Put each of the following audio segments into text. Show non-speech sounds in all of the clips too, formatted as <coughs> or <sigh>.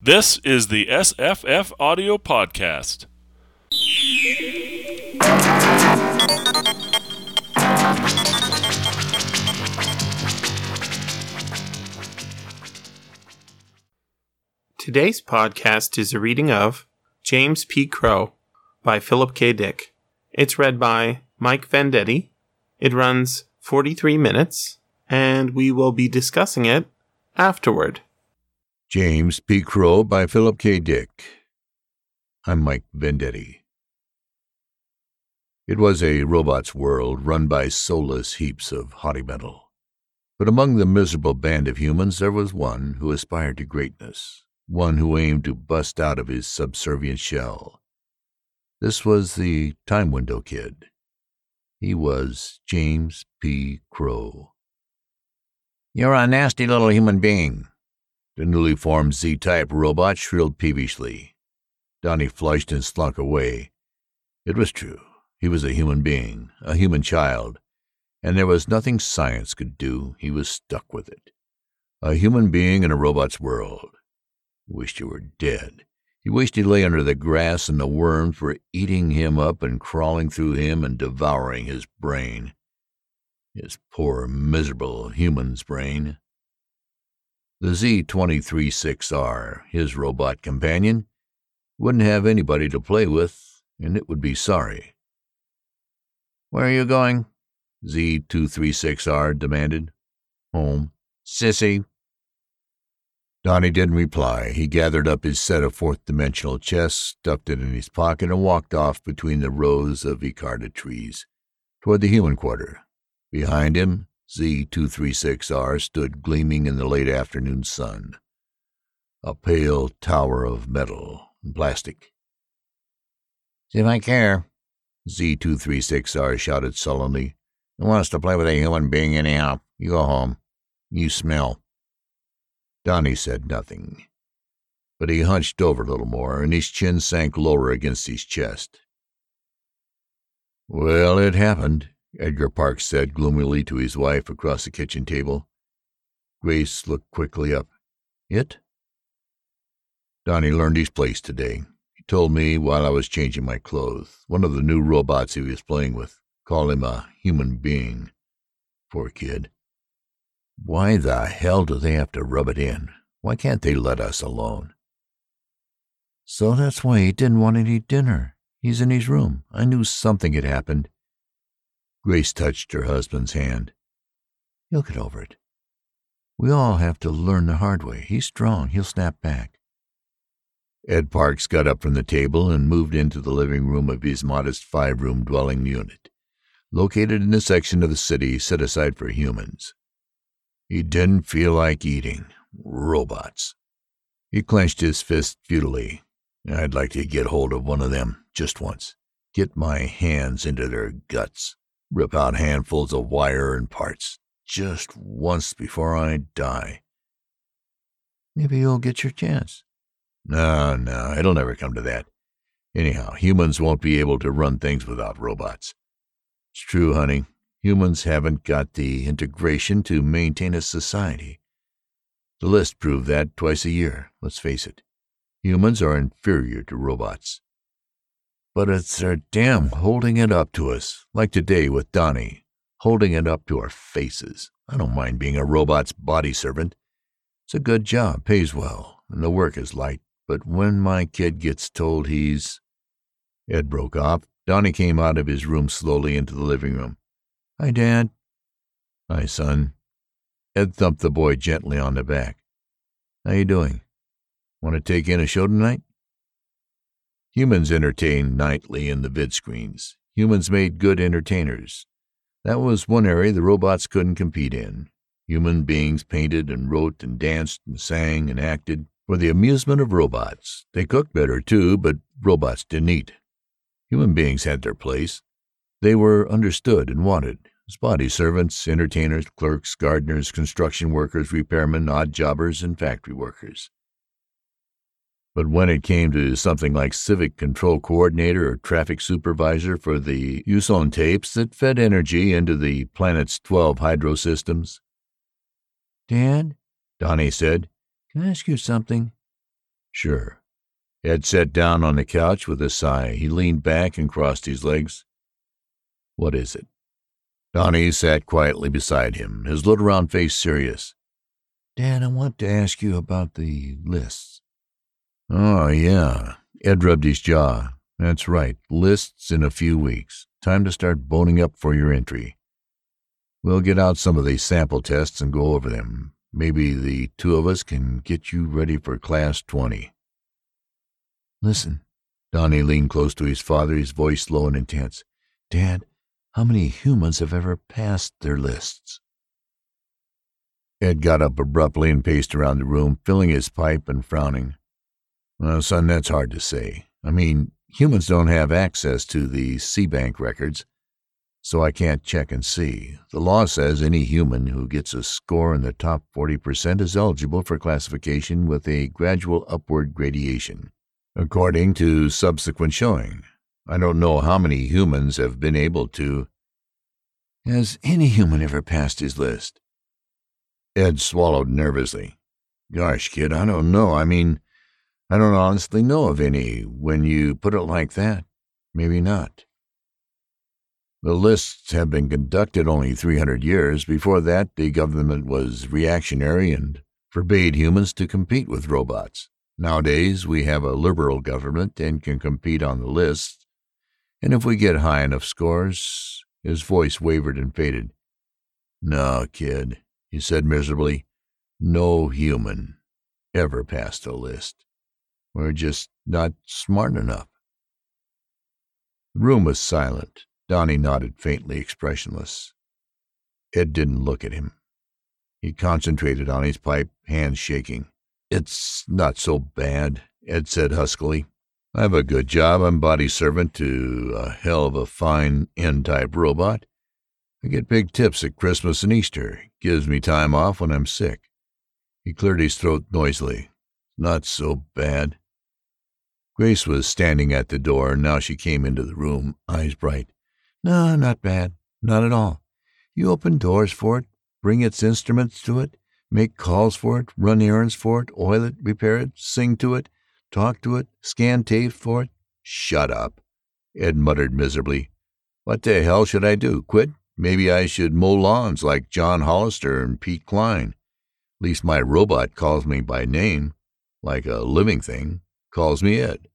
This is the SFFaudio Podcast. Today's podcast is a reading of James P. Crow by Philip K. Dick. It's read by Mike Vendetti. It runs 43 minutes, and we will be discussing it afterward. James P. Crow by Philip K. Dick. I'm Mike Vendetti. It was a robot's world run by soulless heaps of haughty metal. But among the miserable band of humans there was one who aspired to greatness, one who aimed to bust out of his subservient shell. This was the Time Window Kid. He was James P. Crow. You're a nasty little human being, the newly formed Z-type robot shrilled peevishly. Donnie flushed and slunk away. It was true. He was a human being, a human child, and there was nothing science could do. He was stuck with it. A human being in a robot's world. He wished he were dead. He wished he lay under the grass and the worms were eating him up and crawling through him and devouring his brain. His poor, miserable human's brain. The Z-236R, his robot companion, wouldn't have anybody to play with, and it would be sorry. Where are you going? Z-236R demanded. Home. Sissy. Donnie didn't reply. He gathered up his set of fourth-dimensional chests, stuffed it in his pocket, and walked off between the rows of Icarta trees toward the human quarter. Behind him, Z-236R stood gleaming in the late afternoon sun, a pale tower of metal and plastic. See if I care, Z-236R shouted sullenly. Who wants to play with a human being anyhow? You go home. You smell. Donnie said nothing, but he hunched over a little more, and his chin sank lower against his chest. Well, it happened, Edgar Parks said gloomily to his wife across the kitchen table. Grace looked quickly up. It? Donnie learned his place today. He told me while I was changing my clothes. One of the new robots he was playing with called him a human being. Poor kid. Why the hell do they have to rub it in? Why can't they let us alone? So that's why he didn't want any dinner. He's in his room. I knew something had happened. Grace touched her husband's hand. He'll get over it. We all have to learn the hard way. He's strong. He'll snap back. Ed Parks got up from the table and moved into the living room of his modest five-room dwelling unit, located in the section of the city set aside for humans. He didn't feel like eating. Robots. He clenched his fist futilely. I'd like to get hold of one of them just once. Get my hands into their guts rip out handfuls of wire and parts just once before I die. Maybe you'll get your chance. No, no, it'll never come to that. Anyhow, humans won't be able to run things without robots. It's true, honey. Humans haven't got the integration to maintain a society. The list proved that twice a year. Let's face it. Humans are inferior to robots. But it's their damn holding it up to us, like today with Donnie, holding it up to our faces. I don't mind being a robot's body servant. It's a good job, pays well, and the work is light. But when my kid gets told he's... Ed broke off. Donnie came out of his room slowly into the living room. Hi, Dad. Hi, son. Ed thumped the boy gently on the back. How you doing? Want to take in a show tonight? Humans entertained nightly in the vidscreens. Humans made good entertainers. That was one area the robots couldn't compete in. Human beings painted and wrote and danced and sang and acted for the amusement of robots. They cooked better, too, but robots didn't eat. Human beings had their place. They were understood and wanted as body servants, entertainers, clerks, gardeners, construction workers, repairmen, odd jobbers, and factory workers. But when it came to something like civic control coordinator or traffic supervisor for the Uson tapes that fed energy into the planet's 12 hydro systems. Dad, Donnie said, can I ask you something? Sure. Ed sat down on the couch with a sigh. He leaned back and crossed his legs. What is it? Donnie sat quietly beside him, his little round face serious. Dad, I want to ask you about the lists. Oh, yeah. Ed rubbed his jaw. That's right. Lists in a few weeks. Time to start boning up for your entry. We'll get out some of these sample tests and go over them. Maybe the two of us can get you ready for Class 20. Listen. Donnie leaned close to his father, his voice low and intense. Dad, how many humans have ever passed their lists? Ed got up abruptly and paced around the room, filling his pipe and frowning. Well, son, that's hard to say. I mean, humans don't have access to the C-Bank records, so I can't check and see. The law says any human who gets a score in the top 40% is eligible for classification with a gradual upward gradation, according to subsequent showing. I don't know how many humans have been able to. Has any human ever passed his list? Ed swallowed nervously. Gosh, kid, I don't know. I mean, I don't honestly know of any. When you put it like that, maybe not. The lists have been conducted only 300 years. Before that, the government was reactionary and forbade humans to compete with robots. Nowadays, we have a liberal government and can compete on the lists. And if we get high enough scores, his voice wavered and faded. No, kid, he said miserably. No human ever passed a list. We're just not smart enough. The room was silent. Donnie nodded faintly, expressionless. Ed didn't look at him. He concentrated on his pipe, hands shaking. It's not so bad, Ed said huskily. I have a good job. I'm body servant to a hell of a fine N-type robot. I get big tips at Christmas and Easter. Gives me time off when I'm sick. He cleared his throat noisily. Not so bad. Grace was standing at the door. Now she came into the room, eyes bright. No, not bad. Not at all. You open doors for it, bring its instruments to it, make calls for it, run errands for it, oil it, repair it, sing to it, talk to it, scan tape for it. Shut up, Ed muttered miserably. What the hell should I do? Quit? Maybe I should mow lawns like John Hollister and Pete Klein. At least my robot calls me by name, like a living thing, calls me Ed.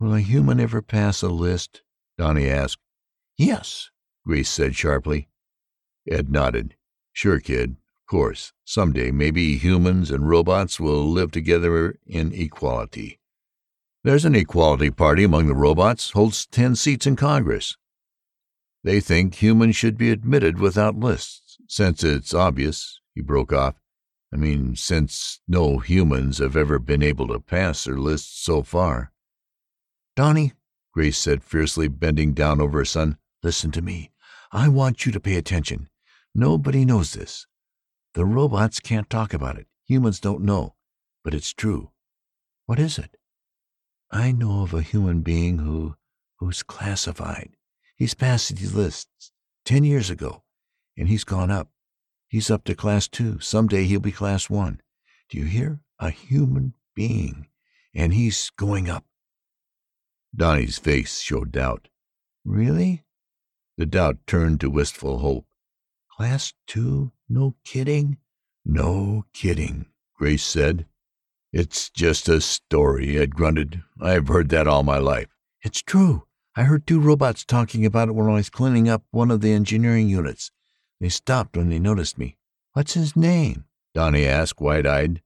Will a human ever pass a list? Donnie asked. Yes, Grace said sharply. Ed nodded. Sure, kid. Of course. Someday, maybe humans and robots will live together in equality. There's an equality party among the robots, holds ten seats in Congress. They think humans should be admitted without lists. Since it's obvious, he broke off. I mean, since no humans have ever been able to pass their lists so far. Donnie, Grace said fiercely, bending down over her son, listen to me. I want you to pay attention. Nobody knows this. The robots can't talk about it. Humans don't know. But it's true. What is it? I know of a human being who who's classified. He's passed these lists ten years ago, and he's gone up. He's up to class two. Someday he'll be class one. Do you hear? A human being. And he's going up. Donnie's face showed doubt. Really? The doubt turned to wistful hope. Class two? No kidding? No kidding, Grace said. It's just a story, Ed grunted. I've heard that all my life. It's true. I heard two robots talking about it when I was cleaning up one of the engineering units. They stopped when they noticed me. What's his name? Donnie asked, wide-eyed.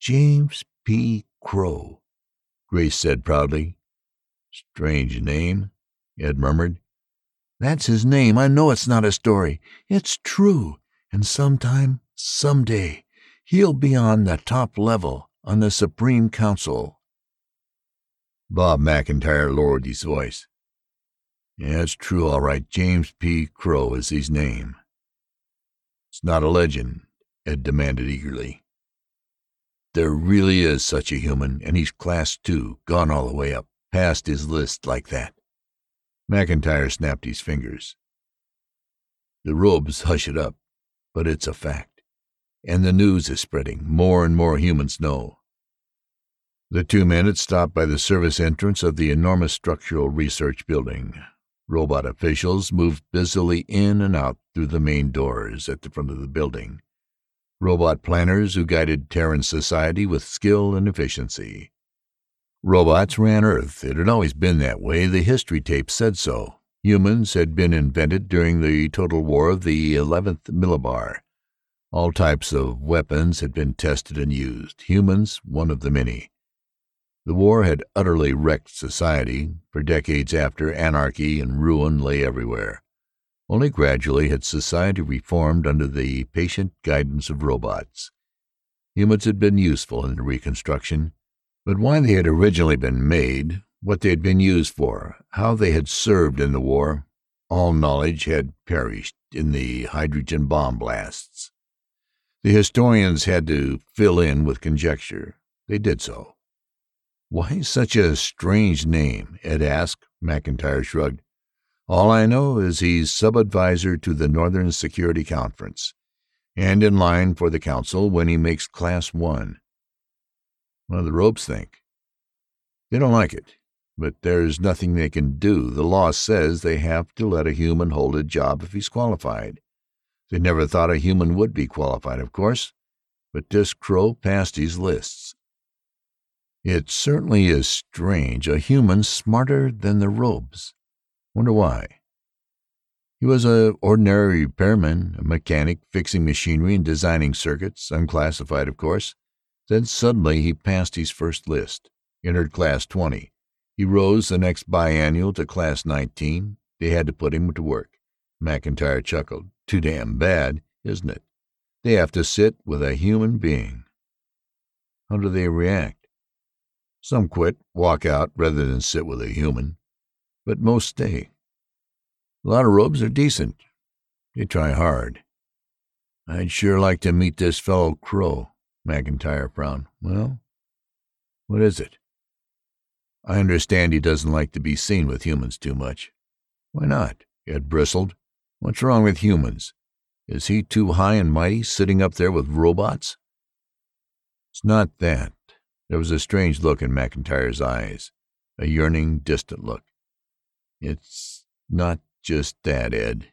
James P. Crow, Grace said proudly. Strange name, Ed murmured. That's his name. I know it's not a story. It's true. And sometime, someday, he'll be on the top level, on the Supreme Council. Bob McIntyre lowered his voice. Yeah, it's true, all right. James P. Crow is his name. It's not a legend, Ed demanded eagerly. There really is such a human, and he's class two, gone all the way up, past his list like that. McIntyre snapped his fingers. The robes hush it up, but it's a fact. And the news is spreading. More and more humans know. The two men had stopped by the service entrance of the enormous structural research building. Robot officials moved busily in and out through the main doors at the front of the building. Robot planners who guided Terran society with skill and efficiency. Robots ran Earth. It had always been that way. The history tapes said so. Humans had been invented during the total war of the 11th Millibar. All types of weapons had been tested and used, humans one of the many. The war had utterly wrecked society. For decades after, anarchy and ruin lay everywhere. Only gradually had society reformed under the patient guidance of robots. Humans had been useful in the reconstruction, but why they had originally been made, what they had been used for, how they had served in the war, all knowledge had perished in the hydrogen bomb blasts. The historians had to fill in with conjecture. They did so. Why such a strange name? Ed asked. McIntyre shrugged. All I know is he's sub-advisor to the Northern Security Conference, and in line for the council when he makes Class One. What do the robes think? They don't like it, but there's nothing they can do. The law says they have to let a human hold a job if he's qualified. They never thought a human would be qualified, of course, but this crow passed his lists. It certainly is strange. A human smarter than the robes. Wonder why? He was a ordinary repairman, a mechanic, fixing machinery and designing circuits, unclassified, of course. Then suddenly he passed his first list, entered Class 20. He rose the next biennial to Class 19. They had to put him to work. McIntyre chuckled. Too damn bad, isn't it? They have to sit with a human being. How do they react? Some quit, walk out, rather than sit with a human. But most stay. A lot of robes are decent. They try hard. I'd sure like to meet this fellow Crow. McIntyre frowned. Well, what is it? I understand he doesn't like to be seen with humans too much. Why not? Ed bristled. What's wrong with humans? Is he too high and mighty, sitting up there with robots? It's not that. There was a strange look in McIntyre's eyes, a yearning, distant look. It's not just that, Ed.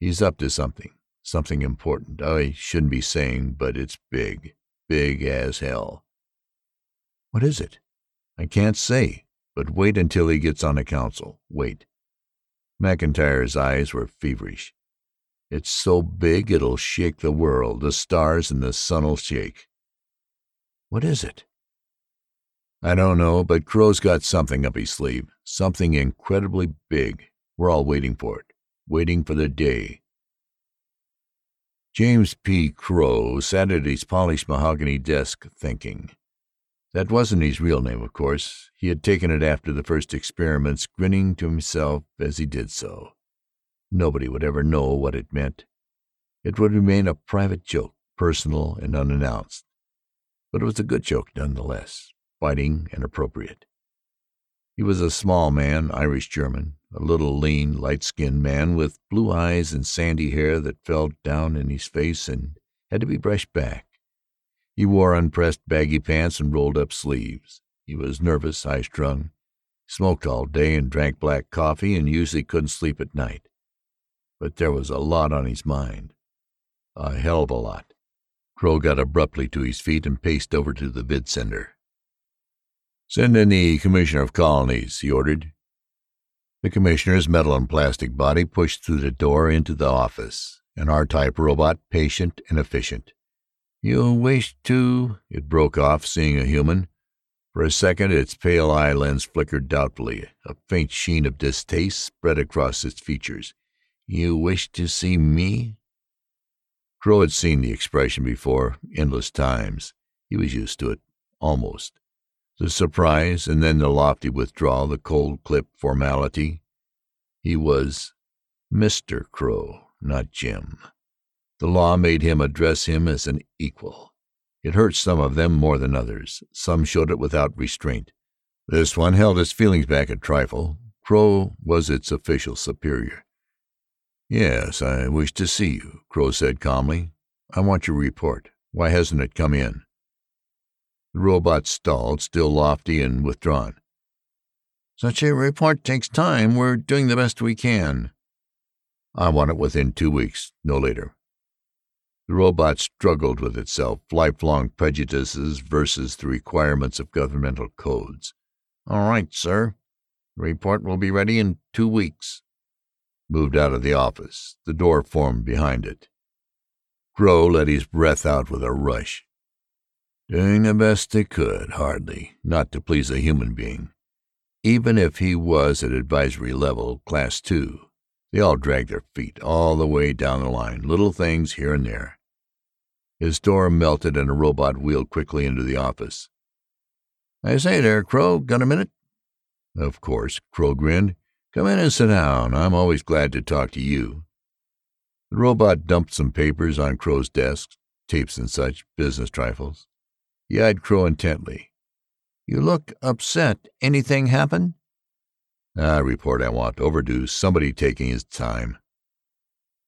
He's up to something, something important. I shouldn't be saying, but it's big, big as hell. What is it? I can't say, but wait until he gets on the council. Wait. McIntyre's eyes were feverish. It's so big it'll shake the world. The stars and the sun'll shake. What is it? I don't know, but Crow's got something up his sleeve, something incredibly big. We're all waiting for it, waiting for the day. James P. Crow sat at his polished mahogany desk thinking. That wasn't his real name, of course. He had taken it after the first experiments, grinning to himself as he did so. Nobody would ever know what it meant. It would remain a private joke, personal and unannounced. But it was a good joke none the less biting and appropriate. He was a small man, Irish German, a little lean, light-skinned man with blue eyes and sandy hair that fell down in his face and had to be brushed back. He wore unpressed baggy pants and rolled-up sleeves. He was nervous, high-strung, smoked all day and drank black coffee and usually couldn't sleep at night. But there was a lot on his mind. A hell of a lot. Crow got abruptly to his feet and paced over to the vidsender. Send in the Commissioner of Colonies, he ordered. The Commissioner's metal and plastic body pushed through the door into the office, an R-type robot, patient and efficient. You wish to... It broke off, seeing a human. For a second its pale eye lens flickered doubtfully. A faint sheen of distaste spread across its features. You wish to see me? Crow had seen the expression before, endless times. He was used to it, almost. The surprise, and then the lofty withdrawal, the cold clipped formality. He was Mr. Crow, not Jim. The law made him address him as an equal. It hurt some of them more than others. Some showed it without restraint. This one held his feelings back a trifle. Crow was its official superior. Yes, I wish to see you, Crow said calmly. I want your report. Why hasn't it come in? The robot stalled, still lofty and withdrawn. Such a report takes time. We're doing the best we can. I want it within two weeks, no later. The robot struggled with itself, lifelong prejudices versus the requirements of governmental codes. All right, sir. The report will be ready in two weeks. Moved out of the office. The door formed behind it. Crow let his breath out with a rush. Doing the best they could, hardly, not to please a human being even if he was at advisory level, class two. They all dragged their feet all the way down the line, little things here and there. His door melted and a robot wheeled quickly into the office. "I say there, Crow, got a minute?" Of course. Crow grinned. "Come in and sit down. I'm always glad to talk to you." The robot dumped some papers on Crow's desk, tapes and such, business trifles. He eyed Crow intently. You look upset. Anything happen?" "Ah, report I want. Overdue. Somebody taking his time."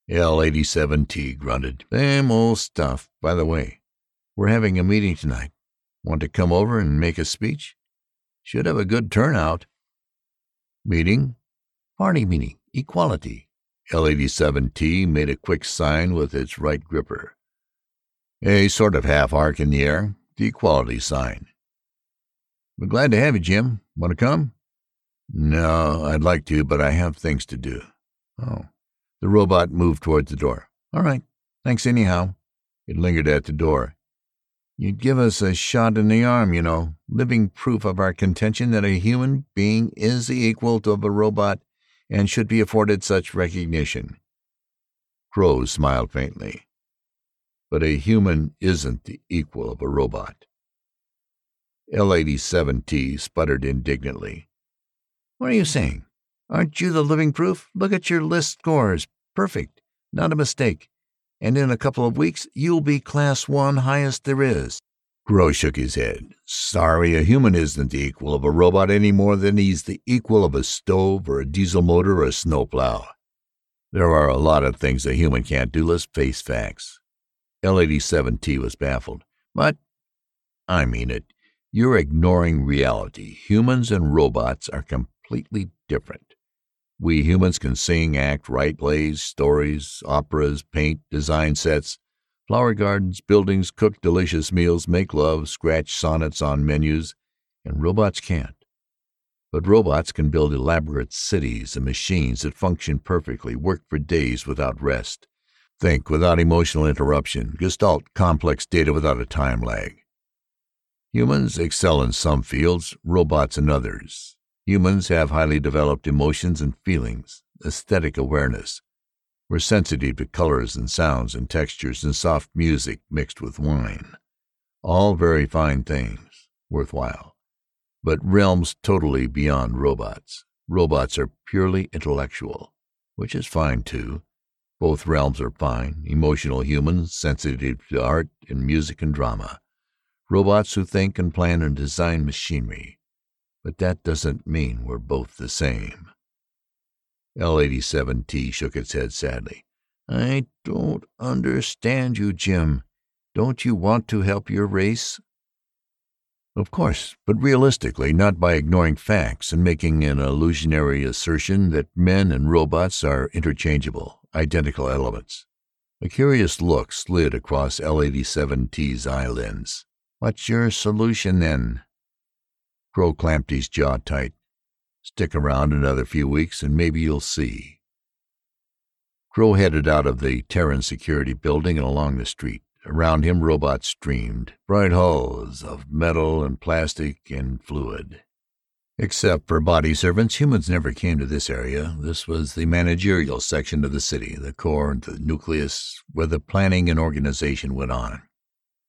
L-87T grunted. "Same old stuff. By the way, we're having a meeting tonight. Want to come over and make a speech? Should have a good turnout." "Meeting?" "Party meeting. Equality." L-87T made a quick sign with its right gripper. A sort of half arc in the air. The equality sign. Be glad to have you, Jim. Want to come?" "No. I'd like to, but I have things to do." "Oh." The robot moved toward the door. "All right. Thanks anyhow." It lingered at the door. "You'd give us a shot in the arm, you know. Living proof of our contention that a human being is the equal of a robot and should be afforded such recognition." Crow smiled faintly. "But a human isn't the equal of a robot." L-87T sputtered indignantly. "What are you saying? Aren't you the living proof? Look at your list scores. Perfect. Not a mistake. And in a couple of weeks you'll be Class One, highest there is." Crow shook his head. "Sorry, a human isn't the equal of a robot any more than he's the equal of a stove or a diesel motor or a snowplow. There are a lot of things a human can't do. Let's face facts." L-87T was baffled. "But—" "I mean it. You're ignoring reality. Humans and robots are completely different. We humans can sing, act, write plays, stories, operas, paint, design sets, flower gardens, buildings, cook delicious meals, make love, scratch sonnets on menus, and robots can't. But robots can build elaborate cities and machines that function perfectly, work for days without rest, think without emotional interruption, gestalt complex data without a time lag. Humans excel in some fields, robots in others. Humans have highly developed emotions and feelings, aesthetic awareness. We're sensitive to colors and sounds and textures and soft music mixed with wine. All very fine things, worthwhile, but realms totally beyond robots. Robots are purely intellectual, which is fine, too. Both realms are fine. Emotional humans, sensitive to art and music and drama robots who think and plan and design machinery. But that doesn't mean we're both the same." L-87T shook its head sadly. "I don't understand you, Jim. Don't you want to help your race?" "Of course, but realistically, not by ignoring facts and making an illusionary assertion that men and robots are interchangeable, identical elements." A curious look slid across L-87T's eyelids. What's your solution, then?" Crow clamped his jaw tight. "Stick around another few weeks and maybe you'll see." Crow headed out of the Terran Security Building and along the street. Around him robots streamed, bright hulls of metal and plastic and fluid. Except for body servants, humans never came to this area. This was the managerial section of the city, the core, the nucleus, where the planning and organization went on.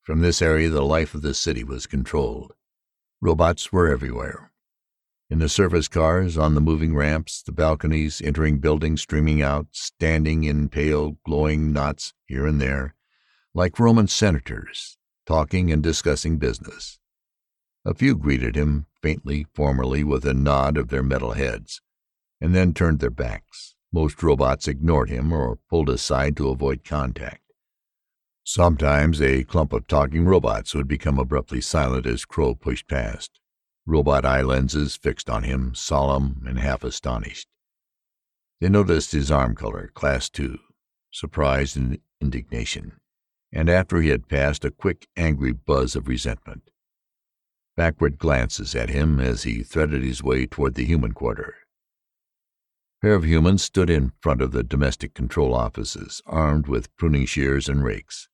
From this area the life of the city was controlled. Robots were everywhere. In the surface cars, on the moving ramps, the balconies, entering buildings, streaming out, standing in pale, glowing knots here and there, like Roman senators, talking and discussing business. A few greeted him, faintly, formally, with a nod of their metal heads, and then turned their backs. Most robots ignored him or pulled aside to avoid contact. Sometimes a clump of talking robots would become abruptly silent as Crow pushed past, robot eye lenses fixed on him, solemn and half astonished. They noticed his arm color, class two, surprise and indignation, and after he had passed, a quick, angry buzz of resentment. Backward glances at him as he threaded his way toward the human quarter. A pair of humans stood in front of the domestic control offices, armed with pruning shears and rakes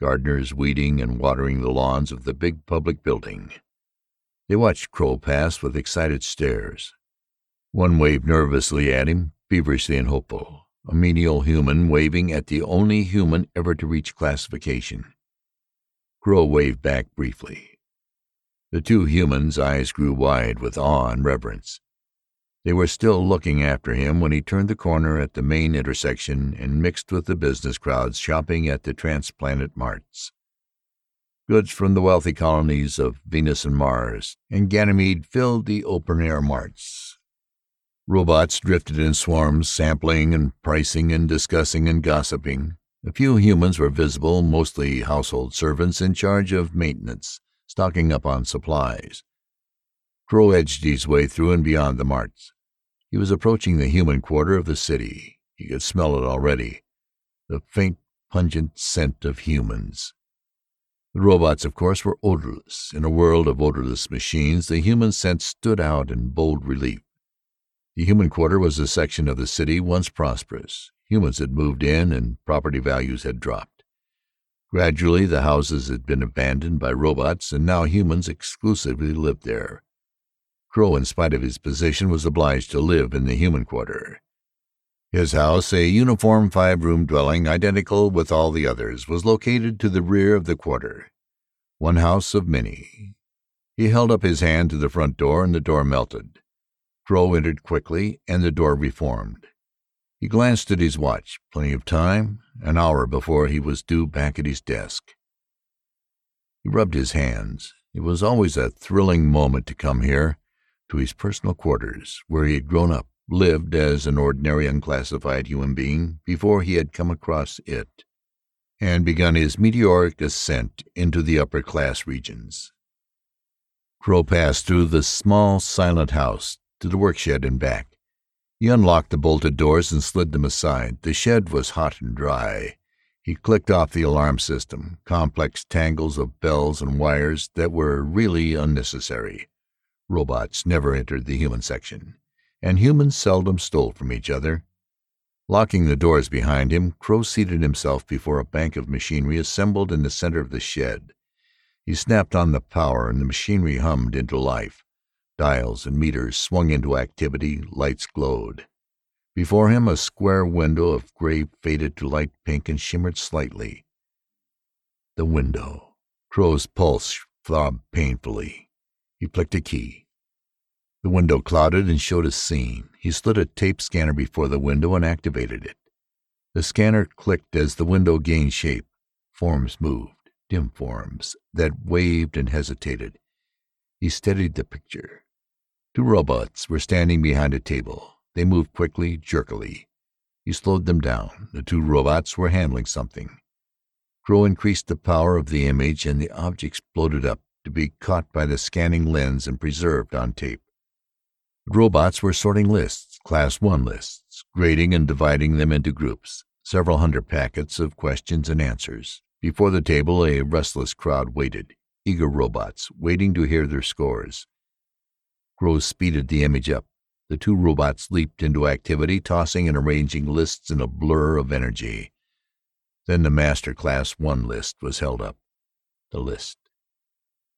gardeners weeding and watering the lawns of the big public building. They watched Crow pass with excited stares. One waved nervously at him, feverishly and hopeful, a menial human waving at the only human ever to reach classification. Crow waved back briefly. The two humans' eyes grew wide with awe and reverence. They were still looking after him when he turned the corner at the main intersection and mixed with the business crowds shopping at the transplanted marts. Goods from the wealthy colonies of Venus and Mars and Ganymede filled the open-air marts. Robots drifted in swarms, sampling and pricing and discussing and gossiping. A few humans were visible, mostly household servants in charge of maintenance, stocking up on supplies. Crow edged his way through and beyond the marts. He was approaching the human quarter of the city. He could smell it already the faint, pungent scent of humans. The robots, of course, were odorless. In a world of odorless machines, the human scent stood out in bold relief. The human quarter was a section of the city once prosperous. Humans had moved in and property values had dropped. Gradually the houses had been abandoned by robots, and now humans exclusively lived there. Crow, in spite of his position, was obliged to live in the human quarter. His house, a uniform five-room dwelling identical with all the others, was located to the rear of the quarter. One house of many. He held up his hand to the front door, and the door melted. Crow entered quickly, and the door reformed. He glanced at his watch. Plenty of time. An hour before he was due back at his desk. He rubbed his hands. It was always a thrilling moment to come here to his personal quarters, where he had grown up, lived as an ordinary unclassified human being before he had come across it, and begun his meteoric ascent into the upper class regions. Crow passed through the small, silent house to the workshed and back. He unlocked the bolted doors and slid them aside. The shed was hot and dry. He clicked off the alarm system, complex tangles of bells and wires that were really unnecessary. Robots never entered the human section, and humans seldom stole from each other. Locking the doors behind him, Crow seated himself before a bank of machinery assembled in the center of the shed. He snapped on the power, and the machinery hummed into life. Dials and meters swung into activity, lights glowed. Before him, a square window of gray faded to light pink and shimmered slightly. The window. Crow's pulse throbbed painfully. He flicked a key. The window clouded and showed a scene. He slid a tape scanner before the window and activated it. The scanner clicked as the window gained shape. Forms moved, dim forms that waved and hesitated. He steadied the picture. Two robots were standing behind a table. They moved quickly, jerkily. He slowed them down. The two robots were handling something. Crow increased the power of the image, and the object exploded up to be caught by the scanning lens and preserved on tape. The robots were sorting lists, Class 1 lists, grading and dividing them into groups, several hundred packets of questions and answers. Before the table a restless crowd waited, eager robots, waiting to hear their scores. Crow speeded the image up. The two robots leaped into activity, tossing and arranging lists in a blur of energy. Then the Master Class 1 list was held up. The list.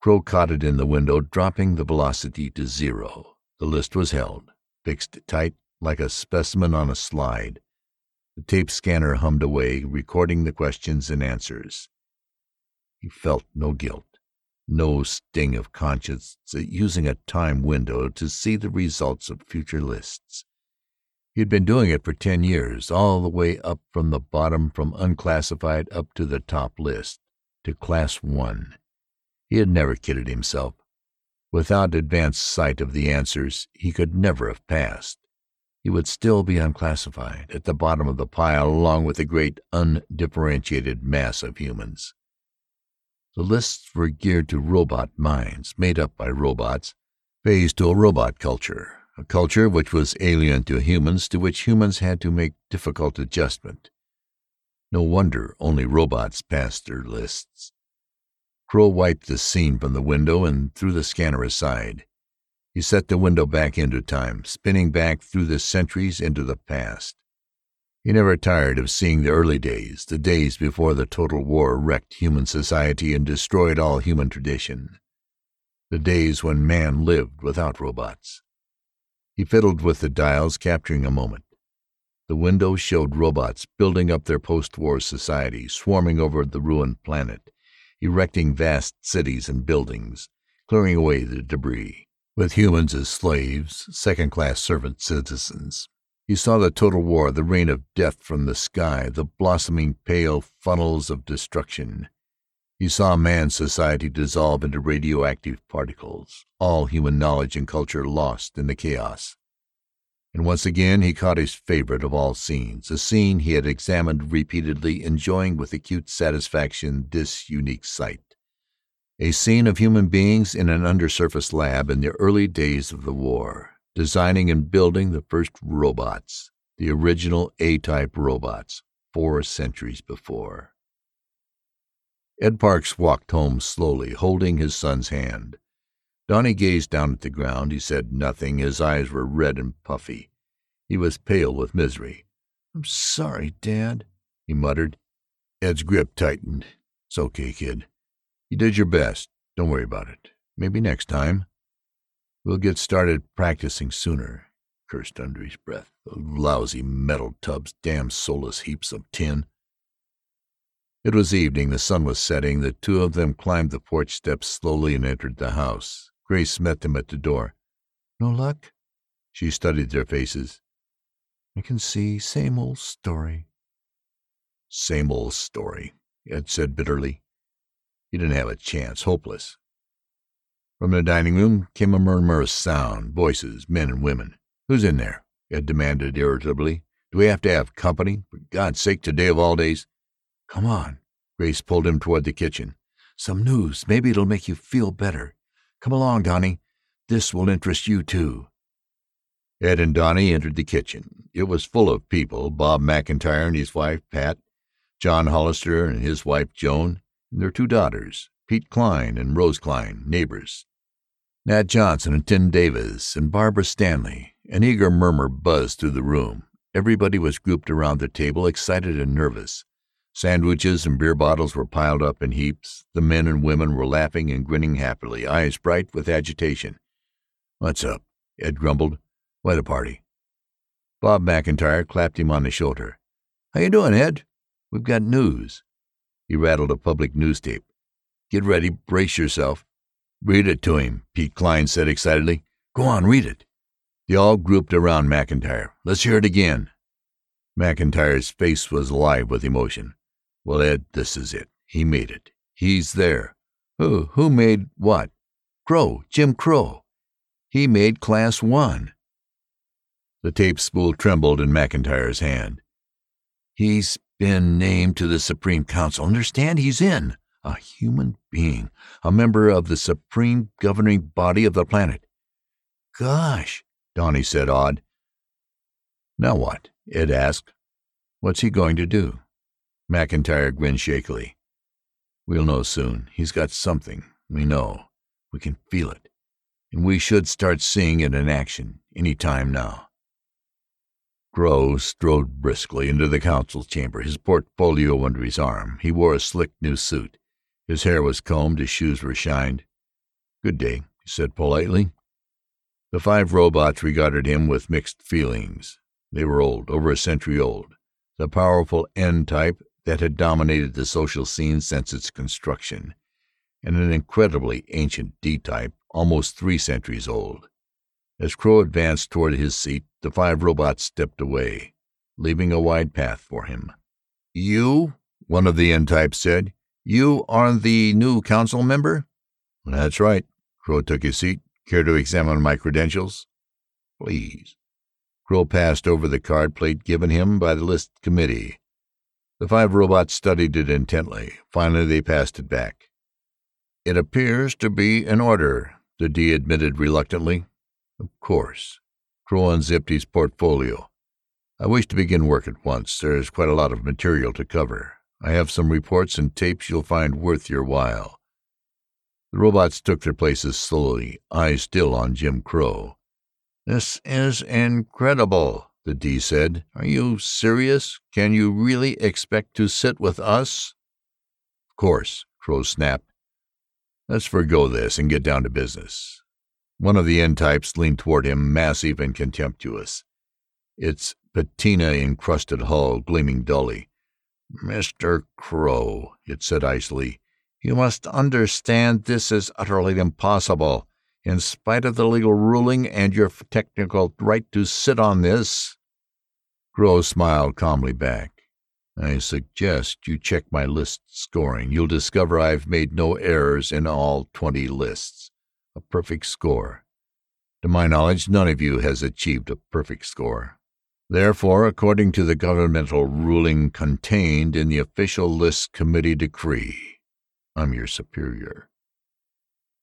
Crow caught it in the window, dropping the velocity to zero. The list was held, fixed tight like a specimen on a slide. The tape scanner hummed away, recording the questions and answers. He felt no guilt, no sting of conscience at using a time window to see the results of future lists. He had been doing it for ten years, all the way up from the bottom, from unclassified up to the top list, to Class One. He had never kidded himself. Without advance sight of the answers, he could never have passed. he would still be unclassified, at the bottom of the pile along with the great undifferentiated mass of humans. The lists were geared to robot minds, made up by robots, phased to a robot culture, a culture which was alien to humans, to which humans had to make difficult adjustment. No wonder only robots passed their lists. Crow wiped the scene from the window and threw the scanner aside. He set the window back into time, spinning back through the centuries into the past. He never tired of seeing the early days, the days before the total war wrecked human society and destroyed all human tradition, the days when man lived without robots. He fiddled with the dials, capturing a moment. The window showed robots building up their post-war society, swarming over the ruined planet, erecting vast cities and buildings, clearing away the debris with humans as slaves, second-class servant citizens. He saw the total war, the rain of death from the sky, the blossoming pale funnels of destruction. He saw man's society dissolve into radioactive particles, all human knowledge and culture lost in the chaos. And once again he caught his favorite of all scenes, a scene he had examined repeatedly, enjoying with acute satisfaction this unique sight a scene of human beings in an undersurface lab in the early days of the war, designing and building the first robots, the original A-type robots, four centuries before. Ed Parks walked home slowly, holding his son's hand. Donnie gazed down at the ground. He said nothing. His eyes were red and puffy. He was pale with misery. "I'm sorry, Dad," he muttered. Ed's grip tightened. "It's okay, kid. You did your best. Don't worry about it. Maybe next time. We'll get started practicing sooner. Cursed under his breath. Those lousy metal tubs, damn soulless heaps of tin. It was evening. The sun was setting. The two of them climbed the porch steps slowly and entered the house. Grace met them at the door. "No luck?" She studied their faces. "I can see. Same old story." "Same old story," Ed said bitterly. He didn't have a chance. Hopeless. From the dining room came a murmurous sound. Voices, men and women. "Who's in there?" Ed demanded irritably. "Do we have to have company? For God's sake, today of all days!" "Come on." Grace pulled him toward the kitchen. "Some news. Maybe it'll make you feel better. Come along, Donnie. This will interest you, too." Ed and Donnie entered the kitchen. It was full of people Bob McIntyre and his wife, Pat, John Hollister and his wife, Joan and their two daughters, Pete Klein and Rose Klein, neighbors, Nat Johnson and Tim Davis and Barbara Stanley. An eager murmur buzzed through the room. Everybody was grouped around the table, excited and nervous. Sandwiches and beer bottles were piled up in heaps. The men and women were laughing and grinning happily, eyes bright with agitation. "What's up?" Ed grumbled. "Why the party?" Bob McIntyre clapped him on the shoulder. "How you doing, Ed? We've got news." He rattled a public news tape. "Get ready. Brace yourself." "Read it to him," Pete Klein said excitedly. "Go on, read it." They all grouped around McIntyre. "Let's hear it again." McIntyre's face was alive with emotion. "Well, Ed, this is it. He made it. He's there." "Who? Who made what?" "Crow. Jim Crow. He made Class One." The tape spool trembled in McIntyre's hand. "He's been named to the Supreme Council. Understand? He's in. A human being. A member of the supreme governing body of the planet. Gosh, Donnie said, awed. Now what? Ed asked. What's he going to do? McIntyre grinned shakily. We'll know soon. He's got something. We know. We can feel it. And we should start seeing it in action any time now. Crow strode briskly into the council chamber, his portfolio under his arm. He wore a slick new suit. His hair was combed, his shoes were shined. "Good day," he said politely. The five robots regarded him with mixed feelings. They were old, over a century old, the powerful N type that had dominated the social scene since its construction, and an incredibly ancient D type, almost three centuries old. As Crow advanced toward his seat, the five robots stepped away, leaving a wide path for him. "You," one of the N types said, "you are the new council member?" "That's right." Crow took his seat. "Care to examine my credentials?" "Please." Crow passed over the card plate given him by the list committee. The five robots studied it intently. Finally, they passed it back. It appears to be in order, the D admitted reluctantly. Of course. Crow unzipped his portfolio. I wish to begin work at once. There's quite a lot of material to cover. I have some reports and tapes you'll find worth your while. The robots took their places slowly, eyes still on Jim Crow. This is incredible, the D said. Are you serious? Can you really expect to sit with us? Of course, Crow snapped. Let's forego this and get down to business. One of the N types leaned toward him, massive and contemptuous, its patina encrusted hull gleaming dully. Mr. Crow, it said icily, you must understand this is utterly impossible. In spite of the legal ruling and your technical right to sit on this. Crow smiled calmly back. I suggest you check my list scoring. You'll discover I've made no errors in all twenty lists. A perfect score. To my knowledge, none of you has achieved a perfect score. Therefore, according to the governmental ruling contained in the official list committee decree, I'm your superior.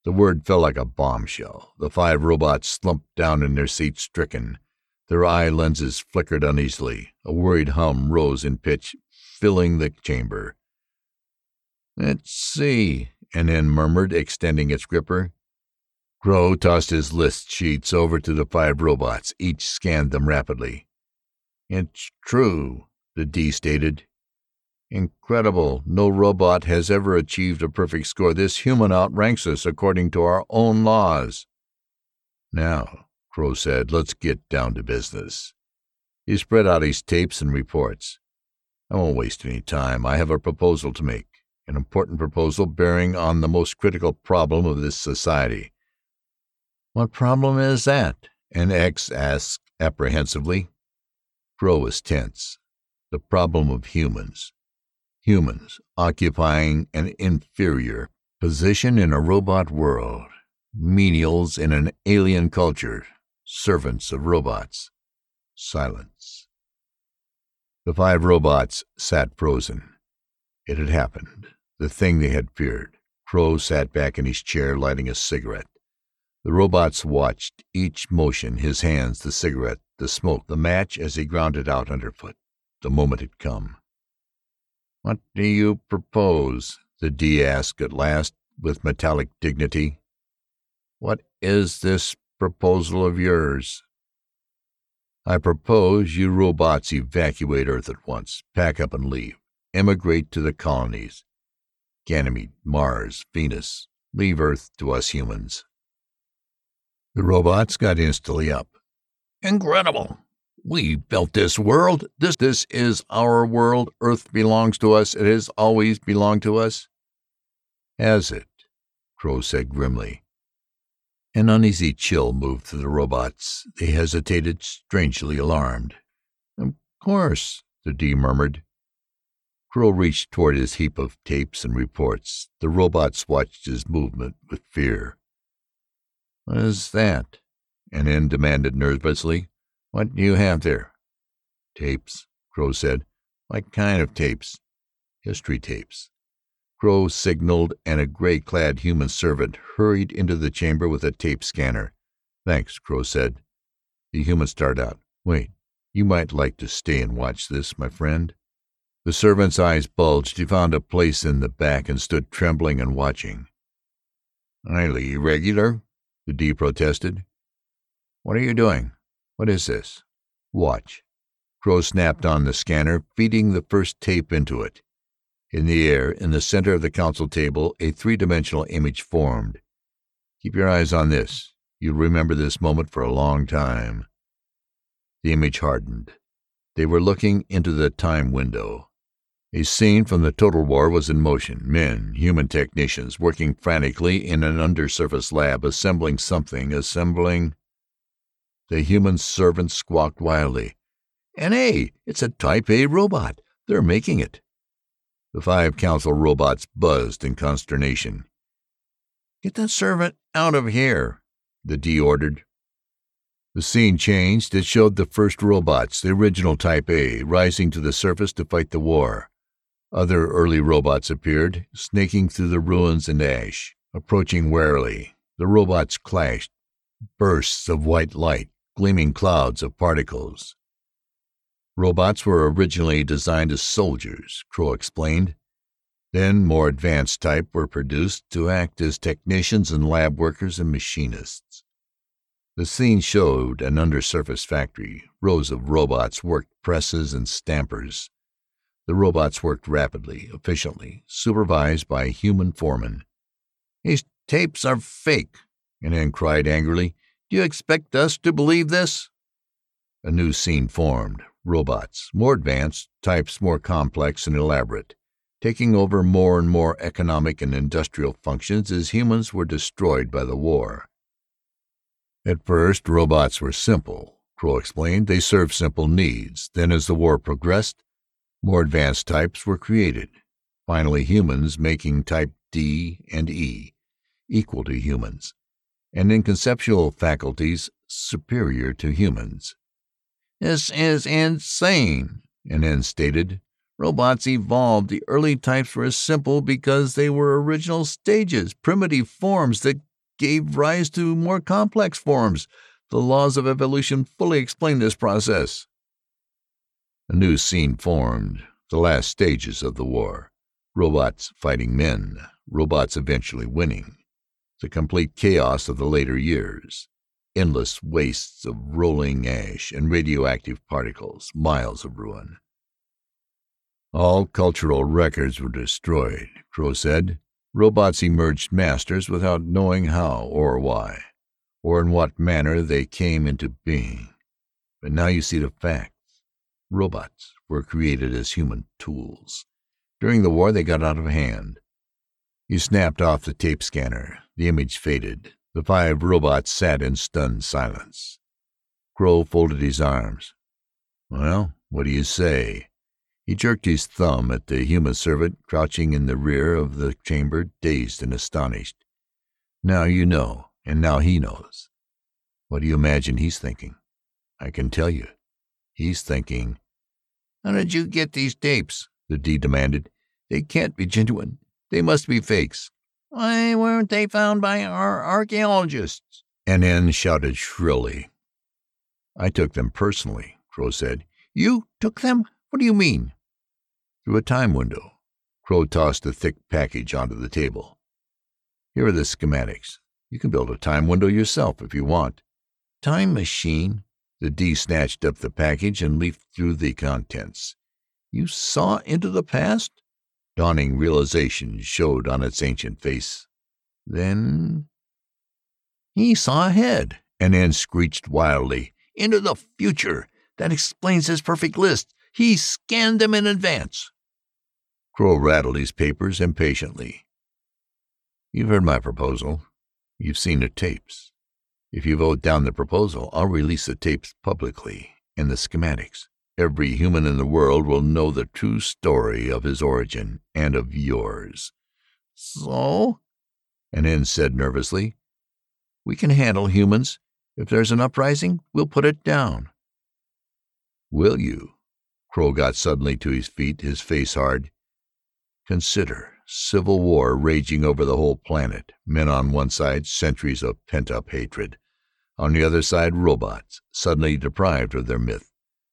The word fell like a bombshell. The five robots slumped down in their seats, stricken. Their eye lenses flickered uneasily. A worried hum rose in pitch, filling the chamber. Let's see, an N murmured, extending its gripper. Crow tossed his list sheets over to the five robots. Each scanned them rapidly. It's true, the D stated. Incredible. No robot has ever achieved a perfect score. This human outranks us according to our own laws. Now, Crow said, let's get down to business. He spread out his tapes and reports. I won't waste any time. I have a proposal to make, an important proposal bearing on the most critical problem of this society. What problem is that? An X asked apprehensively. Crow was tense. The problem of humans humans occupying an inferior position in a robot world, menials in an alien culture, servants of robots. Silence. The five robots sat frozen. It had happened, the thing they had feared. Crow sat back in his chair, lighting a cigarette. The robots watched each motion, his hands, the cigarette, the smoke, the match as he ground it out underfoot. The moment had come. What do you propose? the D asked at last, with metallic dignity. What is this proposal of yours? I propose you robots evacuate Earth at once, pack up and leave, emigrate to the colonies. Ganymede, Mars, Venus. Leave Earth to us humans. The robots got instantly up. Incredible! We built this world. This this is our world. Earth belongs to us. It has always belonged to us. Has it? Crow said grimly. An uneasy chill moved through the robots. They hesitated, strangely alarmed. Of course, the D murmured. Crow reached toward his heap of tapes and reports. The robots watched his movement with fear. What is that? An demanded nervously. What do you have there? Tapes, Crow said. What kind of tapes? History tapes. Crow signaled, and a gray clad human servant hurried into the chamber with a tape scanner. Thanks, Crow said. The human started out. Wait, you might like to stay and watch this, my friend. The servant's eyes bulged. He found a place in the back and stood trembling and watching. Highly irregular, the D protested. What are you doing? What is this? Watch. Crow snapped on the scanner, feeding the first tape into it. In the air, in the center of the council table, a three-dimensional image formed. Keep your eyes on this. You'll remember this moment for a long time. The image hardened. They were looking into the time window. A scene from the Total War was in motion. Men, human technicians, working frantically in an undersurface lab, assembling something, assembling the human servant squawked wildly. N.A. It's a Type A robot. They're making it. The five council robots buzzed in consternation. Get that servant out of here, the D ordered. The scene changed. It showed the first robots, the original Type A, rising to the surface to fight the war. Other early robots appeared, snaking through the ruins and ash. Approaching warily, the robots clashed. Bursts of white light, gleaming clouds of particles. Robots were originally designed as soldiers, Crow explained. Then more advanced type were produced to act as technicians and lab workers and machinists. The scene showed an undersurface factory. Rows of robots worked presses and stampers. The robots worked rapidly, efficiently, supervised by human foremen. These tapes are fake, N.N. cried angrily. Do you expect us to believe this? A new scene formed. Robots, more advanced, types more complex and elaborate, taking over more and more economic and industrial functions as humans were destroyed by the war. At first, robots were simple, Crow explained. They served simple needs. Then, as the war progressed, more advanced types were created. Finally, humans making type D and E equal to humans, and in conceptual faculties superior to humans. This is insane, N.N. stated. Robots evolved. The early types were simple because they were original stages, primitive forms that gave rise to more complex forms. The laws of evolution fully explain this process. A new scene formed, the last stages of the war. Robots fighting men, robots eventually winning. The complete chaos of the later years. Endless wastes of rolling ash and radioactive particles, miles of ruin. All cultural records were destroyed, Crow said. Robots emerged masters without knowing how or why, or in what manner they came into being. But now you see the facts. Robots were created as human tools. During the war, they got out of hand. You snapped off the tape scanner. The image faded. The five robots sat in stunned silence. Crow folded his arms. Well, what do you say? He jerked his thumb at the human servant crouching in the rear of the chamber, dazed and astonished. Now you know, and now he knows. What do you imagine he's thinking? I can tell you. He's thinking. How did you get these tapes? the D demanded. They can't be genuine. They must be fakes. Why weren't they found by our archaeologists? N.N. shouted shrilly. I took them personally, Crow said. You took them? What do you mean? through a time window. Crow tossed a thick package onto the table. Here are the schematics. You can build a time window yourself if you want. Time machine? The D snatched up the package and leafed through the contents. You saw into the past? Dawning realization showed on its ancient face. Then he saw ahead, N.N. screeched wildly. Into the future! That explains his perfect list. He scanned them in advance. Crow rattled his papers impatiently. You've heard my proposal. You've seen the tapes. If you vote down the proposal, I'll release the tapes publicly and the schematics. Every human in the world will know the true story of his origin and of yours. So? N.N. said nervously. We can handle humans. If there's an uprising, we'll put it down. Will you? Crow got suddenly to his feet, his face hard. Consider civil war raging over the whole planet. Men on one side, centuries of pent-up hatred. On the other side, robots, suddenly deprived of their myth,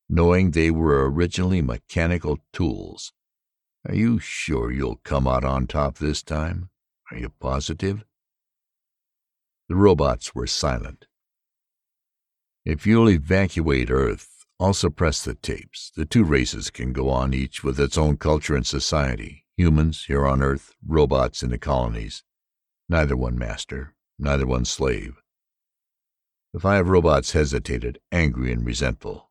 knowing they were originally mechanical tools. Are you sure you'll come out on top this time? Are you positive? The robots were silent. If you'll evacuate Earth, I'll suppress the tapes. The two races can go on, each with its own culture and society humans here on earth, robots in the colonies. Neither one master, neither one slave. The five robots hesitated, angry and resentful.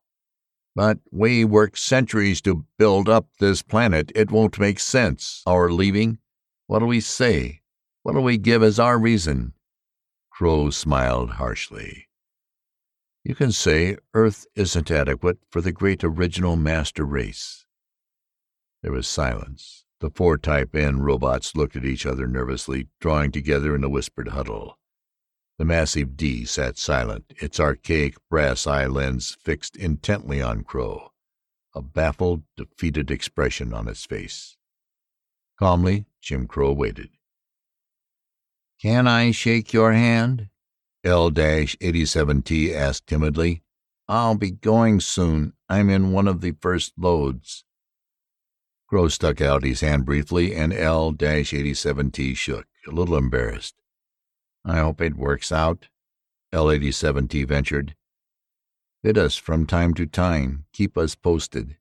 But we worked centuries to build up this planet. It won't make sense, our leaving. What'll we say? What'll we give as our reason? Crow smiled harshly. You can say Earth isn't adequate for the great original master race. There was silence. The four Type N robots looked at each other nervously, drawing together in a whispered huddle. The massive D sat silent, its archaic brass eye lens fixed intently on Crow, a baffled, defeated expression on its face. Calmly, Jim Crow waited. "Can I shake your hand?" L-87T asked timidly. "I'll be going soon. I'm in one of the first loads." Crow stuck out his hand briefly, and L-87T shook, a little embarrassed. "I hope it works out," L-87T ventured. "Vid us from time to time. Keep us posted."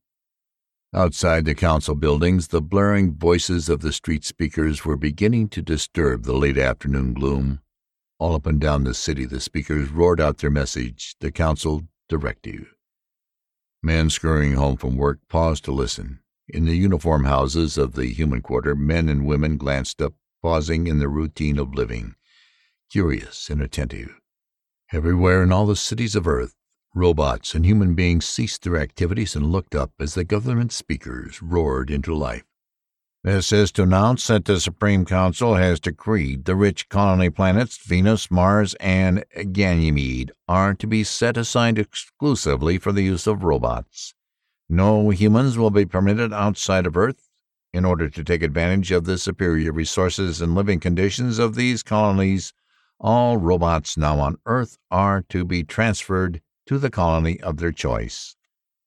Outside the council buildings, the blaring voices of the street speakers were beginning to disturb the late afternoon gloom. All up and down the city the speakers roared out their message, the council directive. Men scurrying home from work paused to listen. In the uniform houses of the human quarter, men and women glanced up, pausing in their routine of living, curious and attentive. Everywhere in all the cities of earth, robots and human beings ceased their activities and looked up as the government speakers roared into life. This is to announce that the Supreme Council has decreed the rich colony planets Venus, Mars, and Ganymede are to be set aside exclusively for the use of robots. No humans will be permitted outside of Earth. In order to take advantage of the superior resources and living conditions of these colonies, all robots now on Earth are to be transferred to the colony of their choice.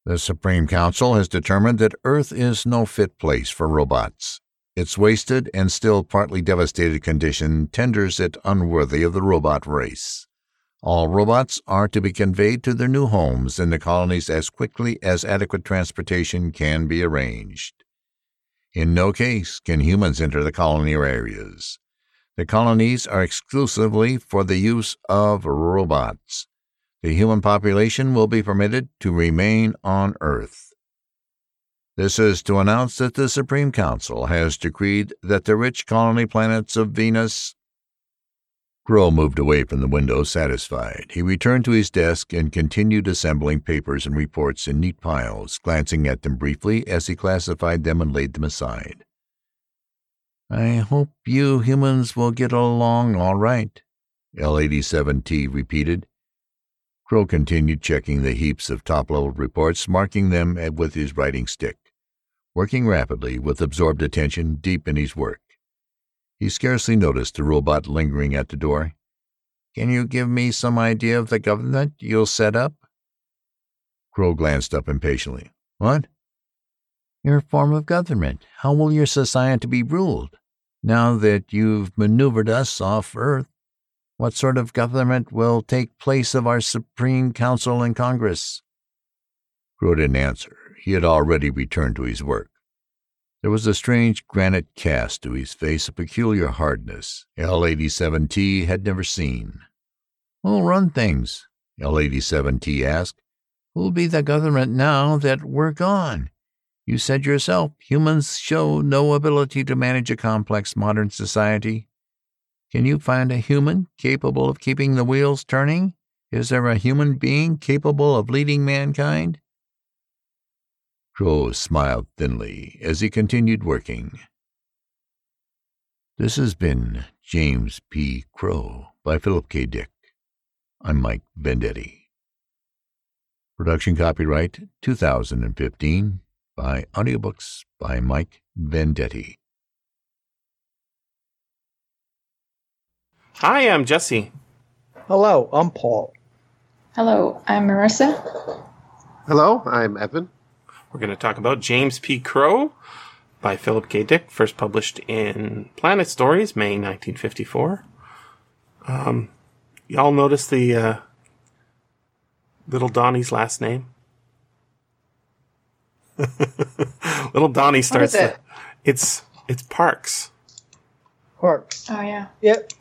The Supreme Council has determined that Earth is no fit place for robots. Its wasted and still partly devastated condition tenders it unworthy of the robot race. All robots are to be conveyed to their new homes in the colonies as quickly as adequate transportation can be arranged. In no case can humans enter the colony areas. The colonies are exclusively for the use of robots the human population will be permitted to remain on Earth. This is to announce that the Supreme Council has decreed that the rich colony planets of Venus. Crow moved away from the window, satisfied. He returned to his desk and continued assembling papers and reports in neat piles, glancing at them briefly as he classified them and laid them aside. I hope you humans will get along all right, L-87T repeated. Crow continued checking the heaps of top-level reports, marking them with his writing stick, working rapidly, with absorbed attention, deep in his work. He scarcely noticed the robot lingering at the door. "Can you give me some idea of the government you'll set up?" Crow glanced up impatiently. "What?" "Your form of government. How will your society be ruled, now that you've maneuvered us off Earth? What sort of government will take place of our Supreme Council and Congress?" Crow didn't answer. He had already returned to his work. There was a strange granite cast to his face, a peculiar hardness L-87T had never seen. "Who'll run things?" L-87T asked. "Who'll be the government now that we're gone? You said yourself humans show no ability to manage a complex modern society. Can you find a human capable of keeping the wheels turning? Is there a human being capable of leading mankind?" Crow smiled thinly as he continued working. This has been James P. Crow by Philip K. Dick. I'm Mike Vendetti. Production copyright 2015 by Audiobooks by Mike Vendetti. Hi, I'm Jesse. Hello, I'm Paul. Hello, I'm Marissa. Hello, I'm Evan. We're going to talk about James P. Crow by Philip K. Dick, first published in Planet Stories, May 1954. Um, y'all notice the uh, little Donnie's last name? <laughs> little Donnie starts. What is it? The, it's it's Parks. Parks. Oh yeah. Yep.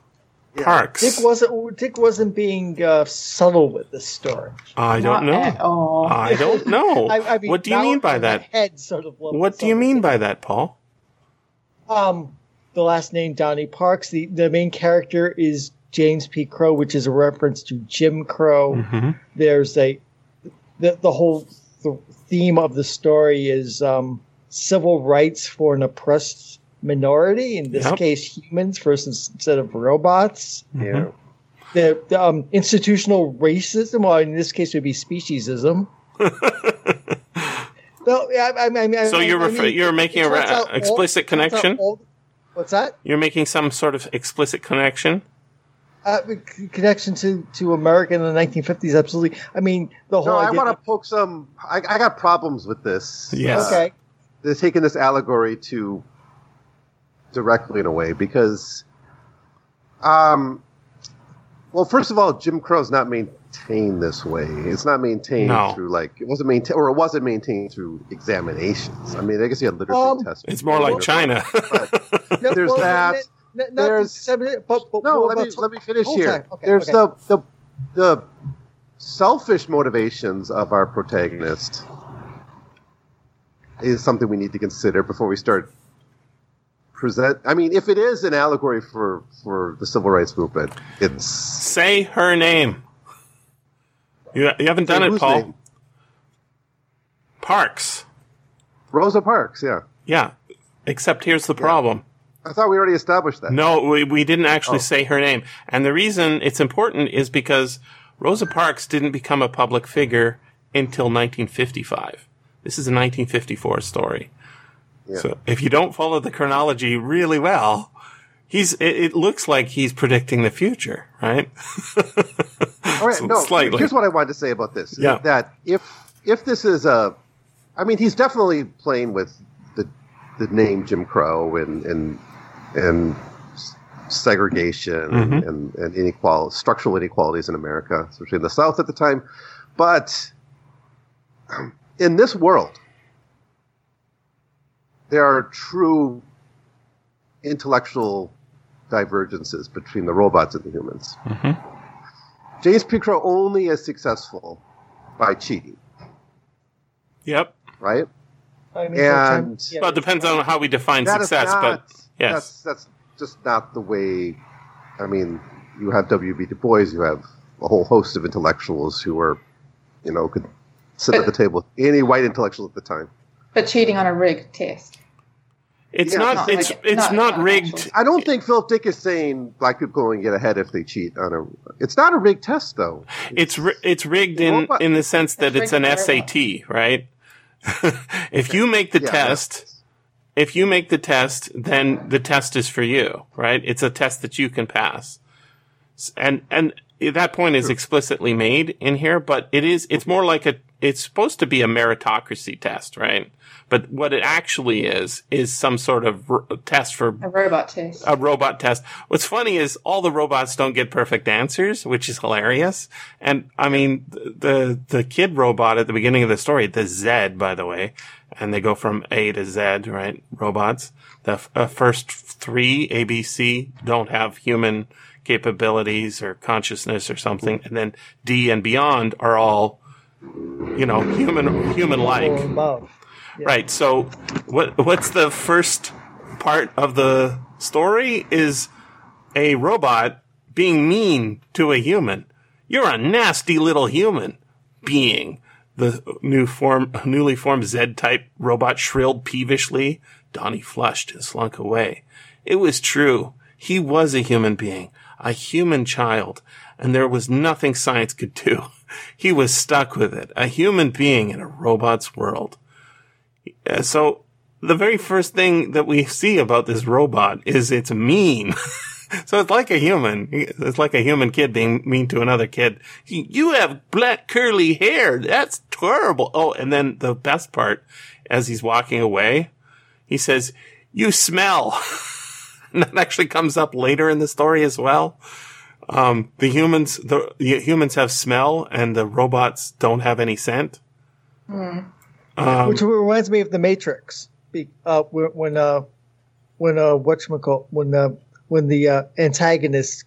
Parks. Dick wasn't Dick wasn't being uh, subtle with the story. I don't Not know. I don't <laughs> know. I, I mean, what do you mean by that? Head sort of. level What do you mean by that, Paul? Um, the last name Donnie Parks. The the main character is James P. Crow, which is a reference to Jim Crow. Mm-hmm. There's a the the whole the theme of the story is um, civil rights for an oppressed minority. In this Yep. case, humans versus instead of robots. Yeah. the, the um, institutional racism. Well, in this case, it would be speciesism. <laughs> no, I, I, I, so you're I refer- mean, you're making it an turns explicit it connection. all- what's that? You're making some sort of explicit connection. Uh, connection to, to America in the 1950s, absolutely. I mean, the whole No, I want to poke some. I, I got problems with this. Yes. okay. They're taking this allegory to directly in a way because, um, well, first of all, Jim Crow's not maintained this way. It's not maintained No. through like it wasn't maintained or it wasn't maintained through examinations. I mean, I guess you had literacy Um, tests. It's more like But- China. <laughs> No, There's well, that. n- n- not There's- but, but no, what let me about- let me finish Hold here. Okay, There's okay. the the the selfish motivations of our protagonist is something we need to consider before we start present. I mean, if it is an allegory for for the civil rights movement, it's Say her name. You, you haven't done it, Paul. name? Parks. Rosa Parks. Yeah, Yeah. Except here's the problem. I thought we already established that. No, we, we didn't actually Oh. say her name. And the reason it's important is because Rosa Parks didn't become a public figure until 1955. This is a 1954 story. Yeah. So if you don't follow the chronology really well, he's it, it looks like he's predicting the future, right? <laughs> All right, So <laughs> no. slightly. Here's what I wanted to say about this. Yeah. That if if this is a, I mean, he's definitely playing with the the name Jim Crow and and and segregation Mhm. and and inequality, structural inequalities in America, especially in the South at the time. But in this world, there are true intellectual divergences between the robots and the humans. Mm-hmm. James P. Crow only is successful by cheating, Yep. right? I mean, And- sometimes- yeah, Well, it depends on how we define That is success, not- but yes. that's that's just not the way. I mean, you have W. B. Du Bois, you have a whole host of intellectuals who were, you know, could sit at the table with any white intellectual at the time. But cheating on a rigged test. it's Yeah, not, not. It's it's not- not not rigged. I don't think Philip Dick is saying black people going to get ahead if they cheat on a. It's not a rigged test, though. It's ri- it's rigged in Robot- in the sense that It's it's an rigged for SAT, right? <laughs> if you make the Yeah, test, if you make the test, then the test is for you, right? It's a test that you can pass. And and that point is explicitly made in here, but it is it's more like a it's supposed to be a meritocracy test, right? But what it actually is is some sort of r- test for A robot test. a robot test. What's funny is all the robots don't get perfect answers, which is hilarious. And I mean, the the kid robot at the beginning of the story, the Z, by the way, and they go from A to Z, right? Robots. The f- uh, first three A, B, C don't have human capabilities or consciousness or something, and then D and beyond are all, you know, human human like. above. Right. So, what what's the first part of the story is a robot being mean to a human. You're a nasty little human being. The new form, newly formed Z-type robot shrilled peevishly. Donnie flushed and slunk away. It was true. He was a human being, a human child, and there was nothing science could do. <laughs> He was stuck with it, a human being in a robot's world. Uh, so the very first thing that we see about this robot is it's mean. <laughs> so it's like a human. It's like a human kid being mean to another kid. You have black curly hair. That's terrible. Oh, and then the best part, as he's walking away, he says, you smell. <laughs> and that actually comes up later in the story as well. Um, the humans, the, the humans have smell and the robots don't have any scent. Um, Which reminds me of the Matrix. Be- Uh, when when uh, when uh, whatchamacall- when uh, when the uh, antagonist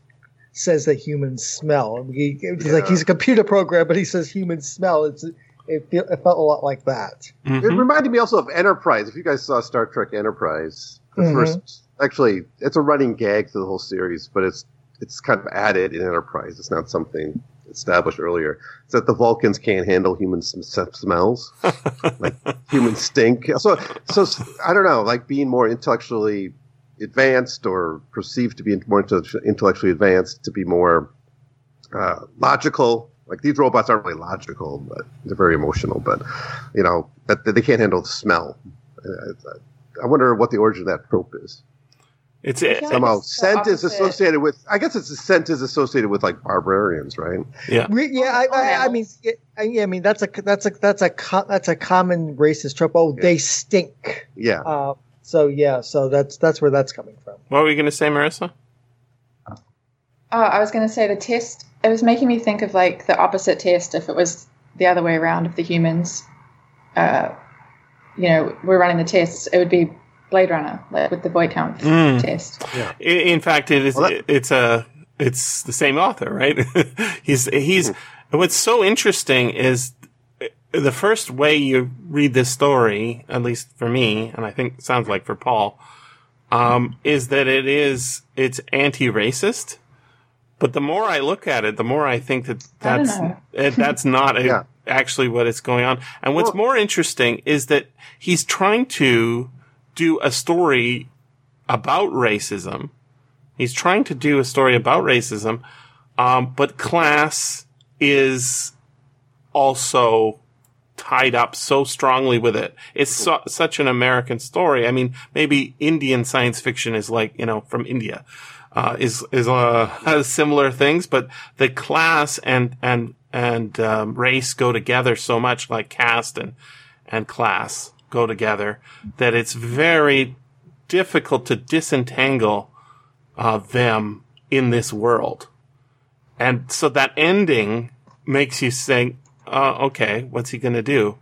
says that humans smell. He, he's like he's a computer program, but he says humans smell. It's it, feel, it felt a lot like that. mhm. It reminded me also of Enterprise. If you guys saw Star Trek Enterprise, the Mhm. first actually it's a running gag through the whole series, but it's it's kind of added in Enterprise. It's not something established earlier. It's that the Vulcans can't handle human sm- sm- smells, <laughs> like human stink. So so I don't know, like being more intellectually advanced or perceived to be more intellectually advanced to be more uh, logical. Like these robots aren't really logical, but they're very emotional. But you know, that, that they can't handle the smell. Uh, I wonder what the origin of that trope is. It's I it, Somehow, it's scent is associated with. I guess it's a scent is associated with like barbarians, right? yeah. Re- yeah, I, I, I mean, yeah, I- yeah, I mean that's a that's a that's a co- that's a common racist trope. Oh, they stink. Yeah. Uh, so yeah, so that's that's where that's coming from. What were you going to say, Marissa? Oh, I was going to say the test. It was making me think of like the opposite test if it was the other way around. If the humans, uh, you know, were running the tests, it would be Blade Runner, like with the Voight-Kampff Mm. test. I- In fact, it is. Well, that- it's a. It's the same author, right? <laughs> he's he's. What's so interesting is the first way you read this story, at least for me, and I think sounds like for Paul, um, is that it is it's anti-racist. But the more I look at it, the more I think that that's know. eh, that's not <laughs> a- Yeah. actually what is going on. And what's Well- more interesting is that he's trying to do a story about racism. He's trying to do a story about racism, um, but class is also tied up so strongly with it. It's so, such an American story. I mean, maybe Indian science fiction is like, you know, from India, uh, is, is, uh, <laughs> has similar things, but the class and, and, and, um, race go together so much like caste and, and class go together that it's very difficult to disentangle, uh, them in this world. And so that ending makes you think, uh, okay, what's he going to do?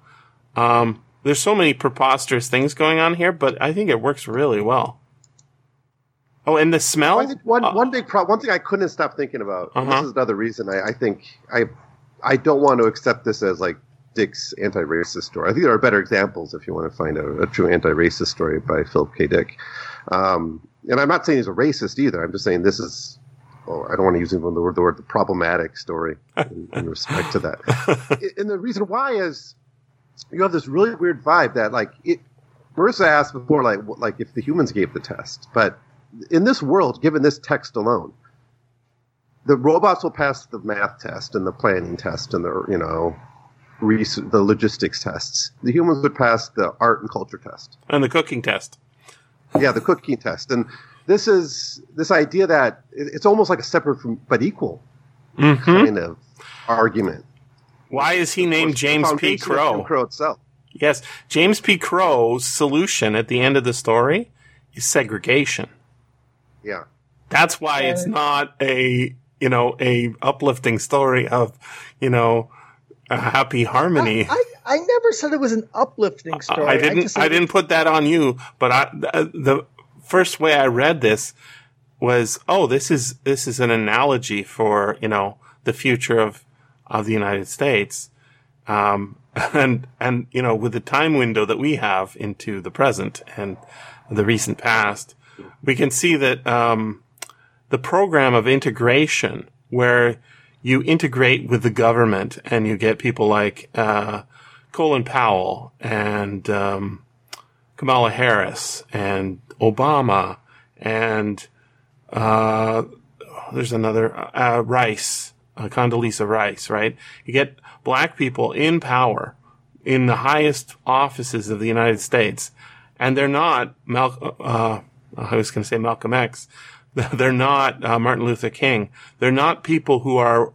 Um, there's so many preposterous things going on here, but I think it works really well. Oh, and the smell? I think one Uh, one big pro- one thing I couldn't stop thinking about. Uh-huh. This is another reason I, I think I I don't want to accept this as like Dick's anti-racist story. I think there are better examples if you want to find a, a true anti-racist story by Philip K. Dick. Um, and I'm not saying he's a racist either. I'm just saying this is. Oh, I don't want to use even the word the word the problematic story in, in respect to that. <laughs> And the reason why is you have this really weird vibe that like it. Marissa asked before, like like if the humans gave the test, but in this world, given this text alone, the robots will pass the math test and the planning test and the you know res- the logistics tests. The humans would pass the art and culture test. and the cooking test. Yeah, the cooking test. And this is this idea that it's almost like a separate from but equal Mm-hmm. kind of argument. Why is he named James P. Foundation of Jim Crow? Crow itself. Yes, James P. Crow's solution at the end of the story is segregation. Yeah. That's why it's not a you know a uplifting story of you know a happy harmony. I, I never said it was an uplifting story. I didn't. I, didn't put that on you. But I, the, the first way I read this was, oh, this is this is an analogy for you know the future of of the United States, um, <laughs> and and you know with the time window that we have into the present and the recent past, we can see that um, the program of integration where you integrate with the government and you get people like uh, Colin Powell and um, Kamala Harris and Obama and uh, there's another uh, Rice, uh, Condoleezza Rice, right? You get black people in power in the highest offices of the United States, and they're not Mal- uh, I was going to say Malcolm X. <laughs> They're not uh, Martin Luther King. They're not people who are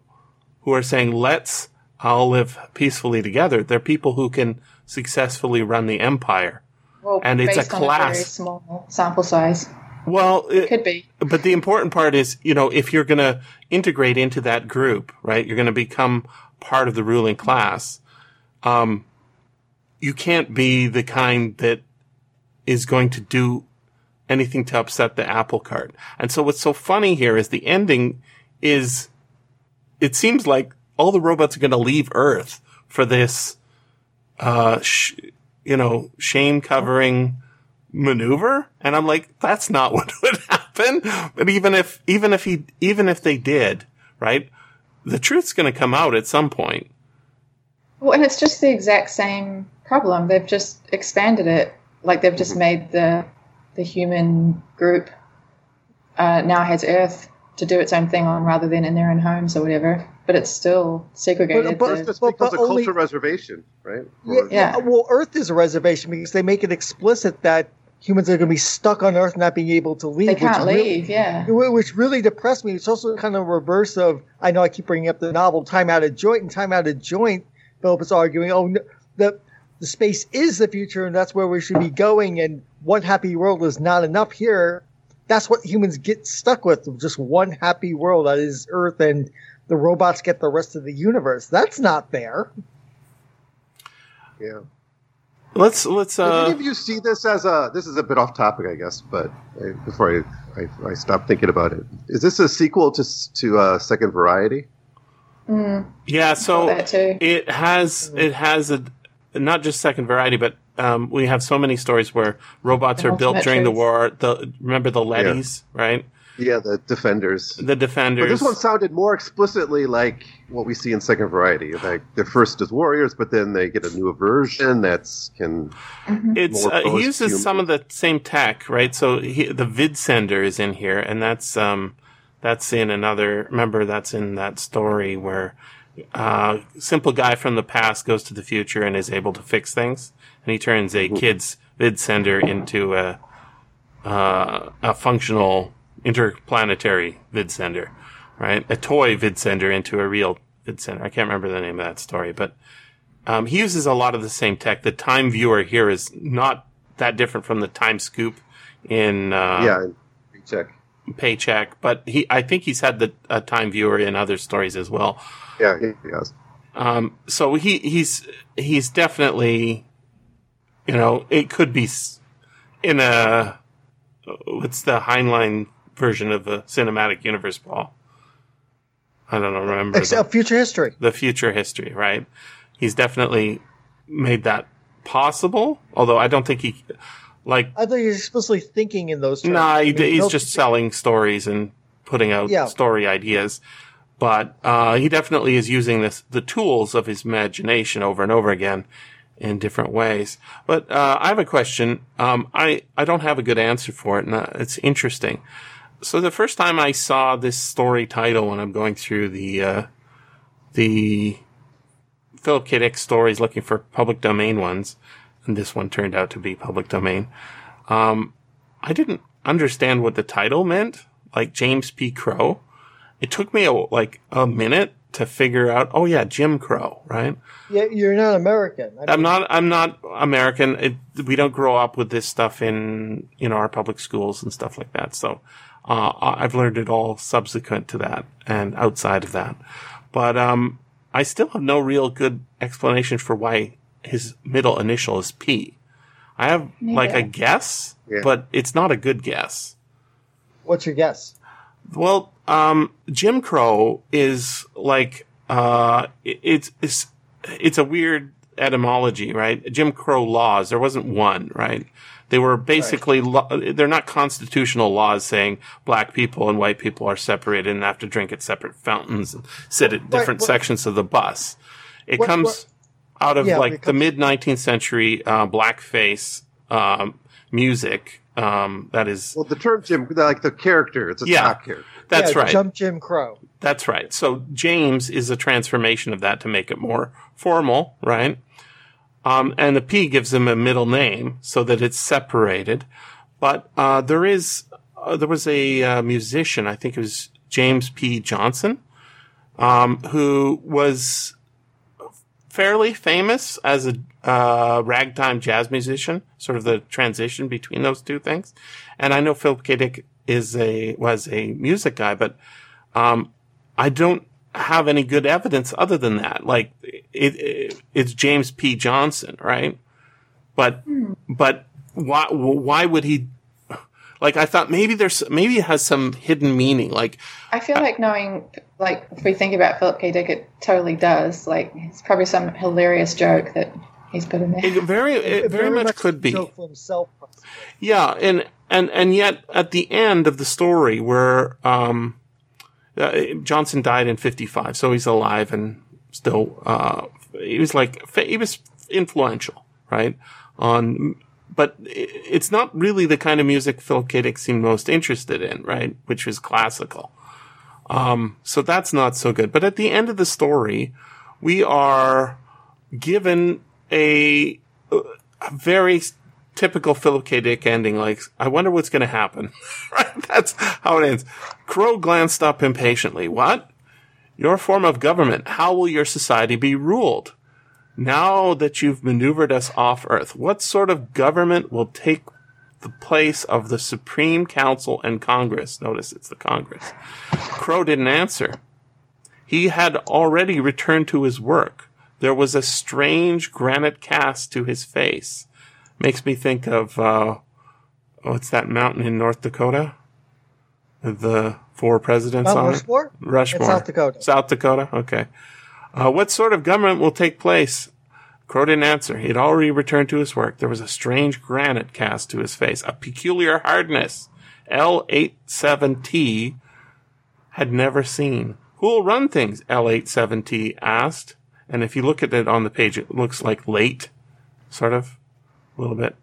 who are saying let's all live peacefully together. They're people who can successfully run the empire. Well, And it's a a class. very small sample size. Well, it, Could be. but the important part is, you know, if you're going to integrate into that group, right, you're going to become part of the ruling class. Um, you can't be the kind that is going to do anything to upset the apple cart. And so what's so funny here is the ending is, it seems like all the robots are going to leave Earth for this, uh, sh- you know, shame covering maneuver. And I'm like, that's not <laughs> what would happen. But even if, even if he, even if they did, right, the truth's going to come out at some point. Well, and it's just the exact same problem. They've just expanded it. Like they've just made the the human group uh, now has Earth to do its own thing on rather than in their own homes or whatever. But it's still segregated. But- but- the- Just But- becomes but a culture reservation, right? Yeah, Or- yeah. Well, Earth is a reservation because they make it explicit that humans are going to be stuck on Earth, not being able to leave. they which can't really- leave. Yeah. which really depressed me. It's also kind of a reverse of I know I keep bringing up the novel Time Out of Joint and Time Out of Joint. Philip is arguing, oh, no, the the space is the future and that's where we should be going, and one happy world is not enough here. That's what humans get stuck with, just one happy world that is Earth, and the robots get the rest of the universe. That's not there. yeah. Let's let's Did uh any of you see this as a? This is a bit off topic, I guess, but I, before I, I, I stop thinking about it, is this a sequel to to uh, Second Variety? Mm, yeah. So it has it has a not just second variety, but um, we have so many stories where robots The are built ultimate during the war. The remember the leadies, right? Yeah, the Defenders. The defenders. But this one sounded more explicitly like what we see in Second Variety. Like they're first as warriors, but then they get a new version that's can. it's more uh, he post-human. uses some of the same tech, right? So he, the vid sender is in here, and that's um that's in another. Remember, that's in that story where uh simple guy from the past goes to the future and is able to fix things, and he turns a kid's vid sender into a uh, a functional interplanetary vid sender, right? A toy vid sender into a real vid sender. I can't remember the name of that story, but um, he uses a lot of the same tech. The time viewer here is not that different from the time scoop in uh, yeah, and recheck. Paycheck, but he I think he's had the uh, time viewer in other stories as well. Yeah, he has. Um, so he he's he's definitely, you know, it could be in a what's the Heinlein version of the cinematic universe, Paul? I don't know. Remember the- future history. the future history, right? He's definitely made that possible. Although I don't think he, like, I think he's explicitly thinking in those terms. nah, I mean, he's no- just selling stories and putting out Yeah. story ideas. But uh, he definitely is using this the tools of his imagination over and over again in different ways. But uh, I have a question. Um, I I don't have a good answer for it, and uh, it's interesting. So the first time I saw this story title when I'm going through the uh, the Philip K. Dick stories looking for public domain ones, and this one turned out to be public domain. Um, I didn't understand what the title meant, like James P. Crow. It took me a, like a minute to figure out. Oh yeah, Jim Crow, right? Yeah, you're not American. I I'm mean, not. I'm not American. It, we don't grow up with this stuff in you know our public schools and stuff like that. So uh, I've learned it all subsequent to that and outside of that. But um, I still have no real good explanation for why his middle initial is P. I have like a guess, Yeah. but it's not a good guess. What's your guess? Well, um, Jim Crow is like uh, it- it's it's it's a weird etymology, right? Jim Crow laws. There wasn't one, right? They were basically lo- they're not constitutional laws saying black people and white people are separated and have to drink at separate fountains and sit at different what- sections of the bus. It What- comes what- out of Yeah, like the mid 19th century uh, blackface um, music. Um, that is Well, the term Jim, like the character, it's a Yeah. stock character. That's yeah, right. Jump Jim Crow. That's right. So James is a transformation of that to make it more formal, right? Um, and the P gives him a middle name so that it's separated. But uh, there is uh, there was a uh, musician, I think it was James P. Johnson, um, who was fairly famous as a uh, ragtime jazz musician, sort of the transition between those two things. And I know Philip K. Dick is a was a music guy, but um, I don't have any good evidence other than that. Like it, it it's James P. Johnson, right? But but why why would he? Like I thought maybe there's maybe it has some hidden meaning. Like I feel like knowing, like, if we think about Philip K. Dick, it totally does. Like, it's probably some hilarious joke that he's put in there. it very it very, much, could be. joke for himself. Yeah, and and and yet at the end of the story, where um, uh, Johnson died in '55, so he's alive and still. Uh, he was like he was influential, right? On, but it's not really the kind of music Phil K. Dick seemed most interested in, right? Which was classical. Um, so that's not so good. But at the end of the story, we are given a, a very typical Philip K. Dick ending. Like, I wonder what's going to happen. <laughs> right? That's how it ends. Crow glanced up impatiently. What? Your form of government. How will your society be ruled? Now that you've maneuvered us off Earth, what sort of government will take the place of the Supreme Council and Congress? Notice it's the Congress. Crow didn't answer. He had already returned to his work. There was a strange granite cast to his face. Makes me think of, uh, what's that mountain in North Dakota? The four presidents Mount on Rushmore? it? Rushmore. South Dakota. South Dakota? Okay. Uh, what sort of government will take place? Crow didn't answer. He had already returned to his work. There was a strange granite cast to his face, a peculiar hardness. L87T had never seen. Who'll run things? L87T asked. And if you look at it on the page, it looks like late, sort of, a little bit.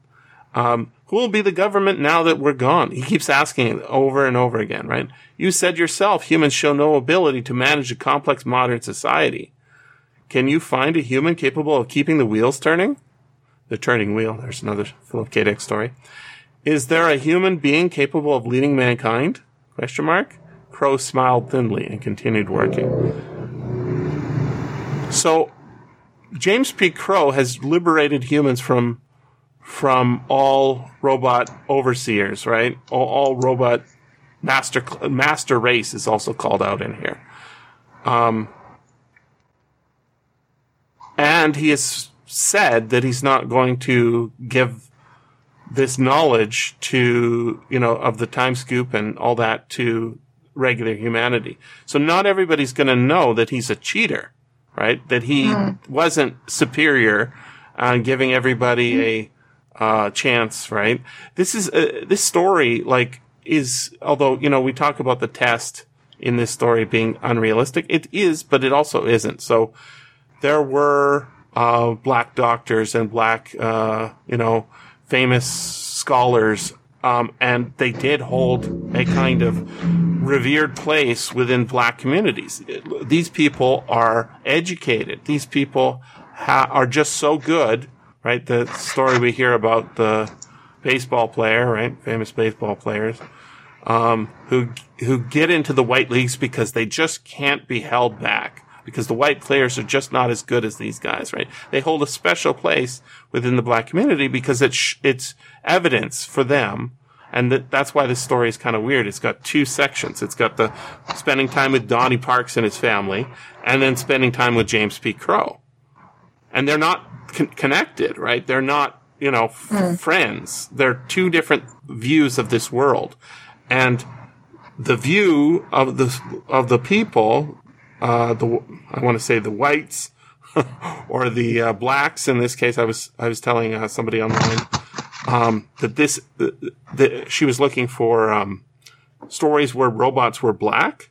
Um, who will be the government now that we're gone? He keeps asking over and over again, right? You said yourself humans show no ability to manage a complex modern society. Can you find a human capable of keeping the wheels turning? The turning wheel. There's another Philip K. Dick story. Is there a human being capable of leading mankind? Question mark. Crow smiled thinly and continued working. So, James P. Crow has liberated humans from from all robot overseers, right? All, all robot master master race is also called out in here. Um, and he has said that he's not going to give this knowledge to, you know, of the time scoop and all that to regular humanity. So not everybody's going to know that he's a cheater, right? That he mm. wasn't superior on uh, giving everybody a uh, chance, right? This is uh, this story like is although you know we talk about the test in this story being unrealistic, it is, but it also isn't. So there were uh, black doctors and black uh, you know famous scholars, um, and they did hold a kind of revered place within black communities. These people are educated. These people ha- are just so good right? The story we hear about the baseball player, right? Famous baseball players, um, who, who get into the white leagues because they just can't be held back because the white players are just not as good as these guys, right? They hold a special place within the black community because it's, it's evidence for them. And that, that's why this story is kind of weird. It's got two sections. It's got the spending time with Donnie Parks and his family and then spending time with James P. Crow. And they're not con- connected, right? They're not, you know, f- mm. friends. They're two different views of this world. And the view of the, of the people, uh, the, I want to say the whites, <laughs> or the uh, blacks in this case. I was I was telling uh, somebody online um, that this that she was looking for um, stories where robots were black,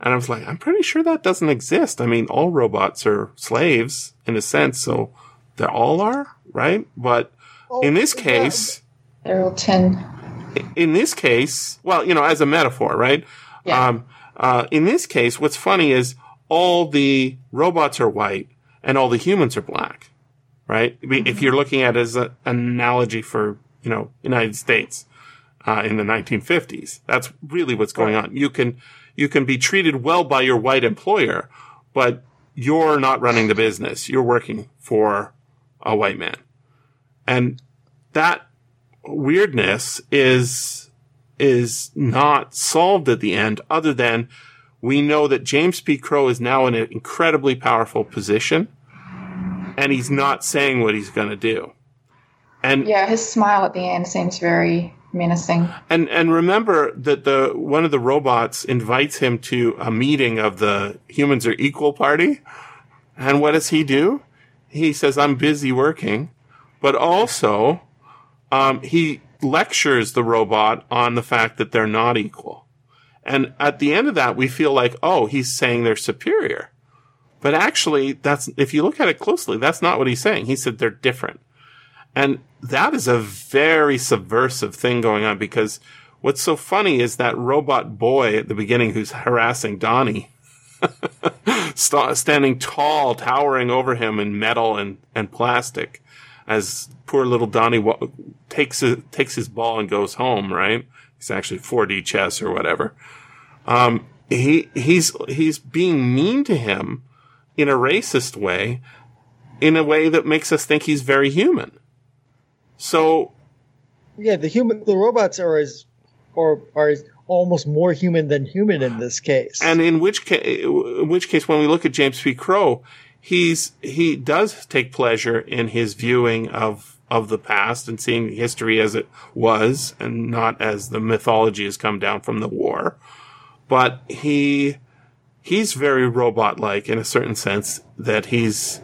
and I was like, I'm pretty sure that doesn't exist. I mean, all robots are slaves in a sense, so they all are, right? But oh, in this case, they're all 10. In this case, well, you know, as a metaphor, right? Yeah. Um, uh, in this case, what's funny is all the robots are white and all the humans are black, right? Mm-hmm. If you're looking at it as a, an analogy for, you know, United States, uh, in the 1950s, that's really what's going right. on. You can, you can be treated well by your white employer, but you're not running the business. You're working for a white man. And that weirdness is, is not solved at the end other than we know that James P. Crow is now in an incredibly powerful position and he's not saying what he's going to do. And yeah, his smile at the end seems very menacing. And and remember that the one of the robots invites him to a meeting of the humans are equal party. And what does he do? He says, I'm busy working, but also, um, he lectures the robot on the fact that they're not equal. And at the end of that, we feel like, oh, he's saying they're superior. But actually, that's, if you look at it closely, that's not what he's saying. He said they're different. And that is a very subversive thing going on because what's so funny is that robot boy at the beginning who's harassing Donnie, <laughs> st- standing tall, towering over him in metal and, and plastic, as poor little Donnie takes a, takes his ball and goes home. Right? It's actually 4D chess or whatever. Um, he he's he's being mean to him in a racist way, in a way that makes us think he's very human. So Yeah, the human, the robots are as, or are almost more human than human in this case. And in which case, in which case, when we look at James P. Crow, he's he does take pleasure in his viewing of of the past and seeing history as it was, and not as the mythology has come down from the war. But he he's very robot like in a certain sense that he's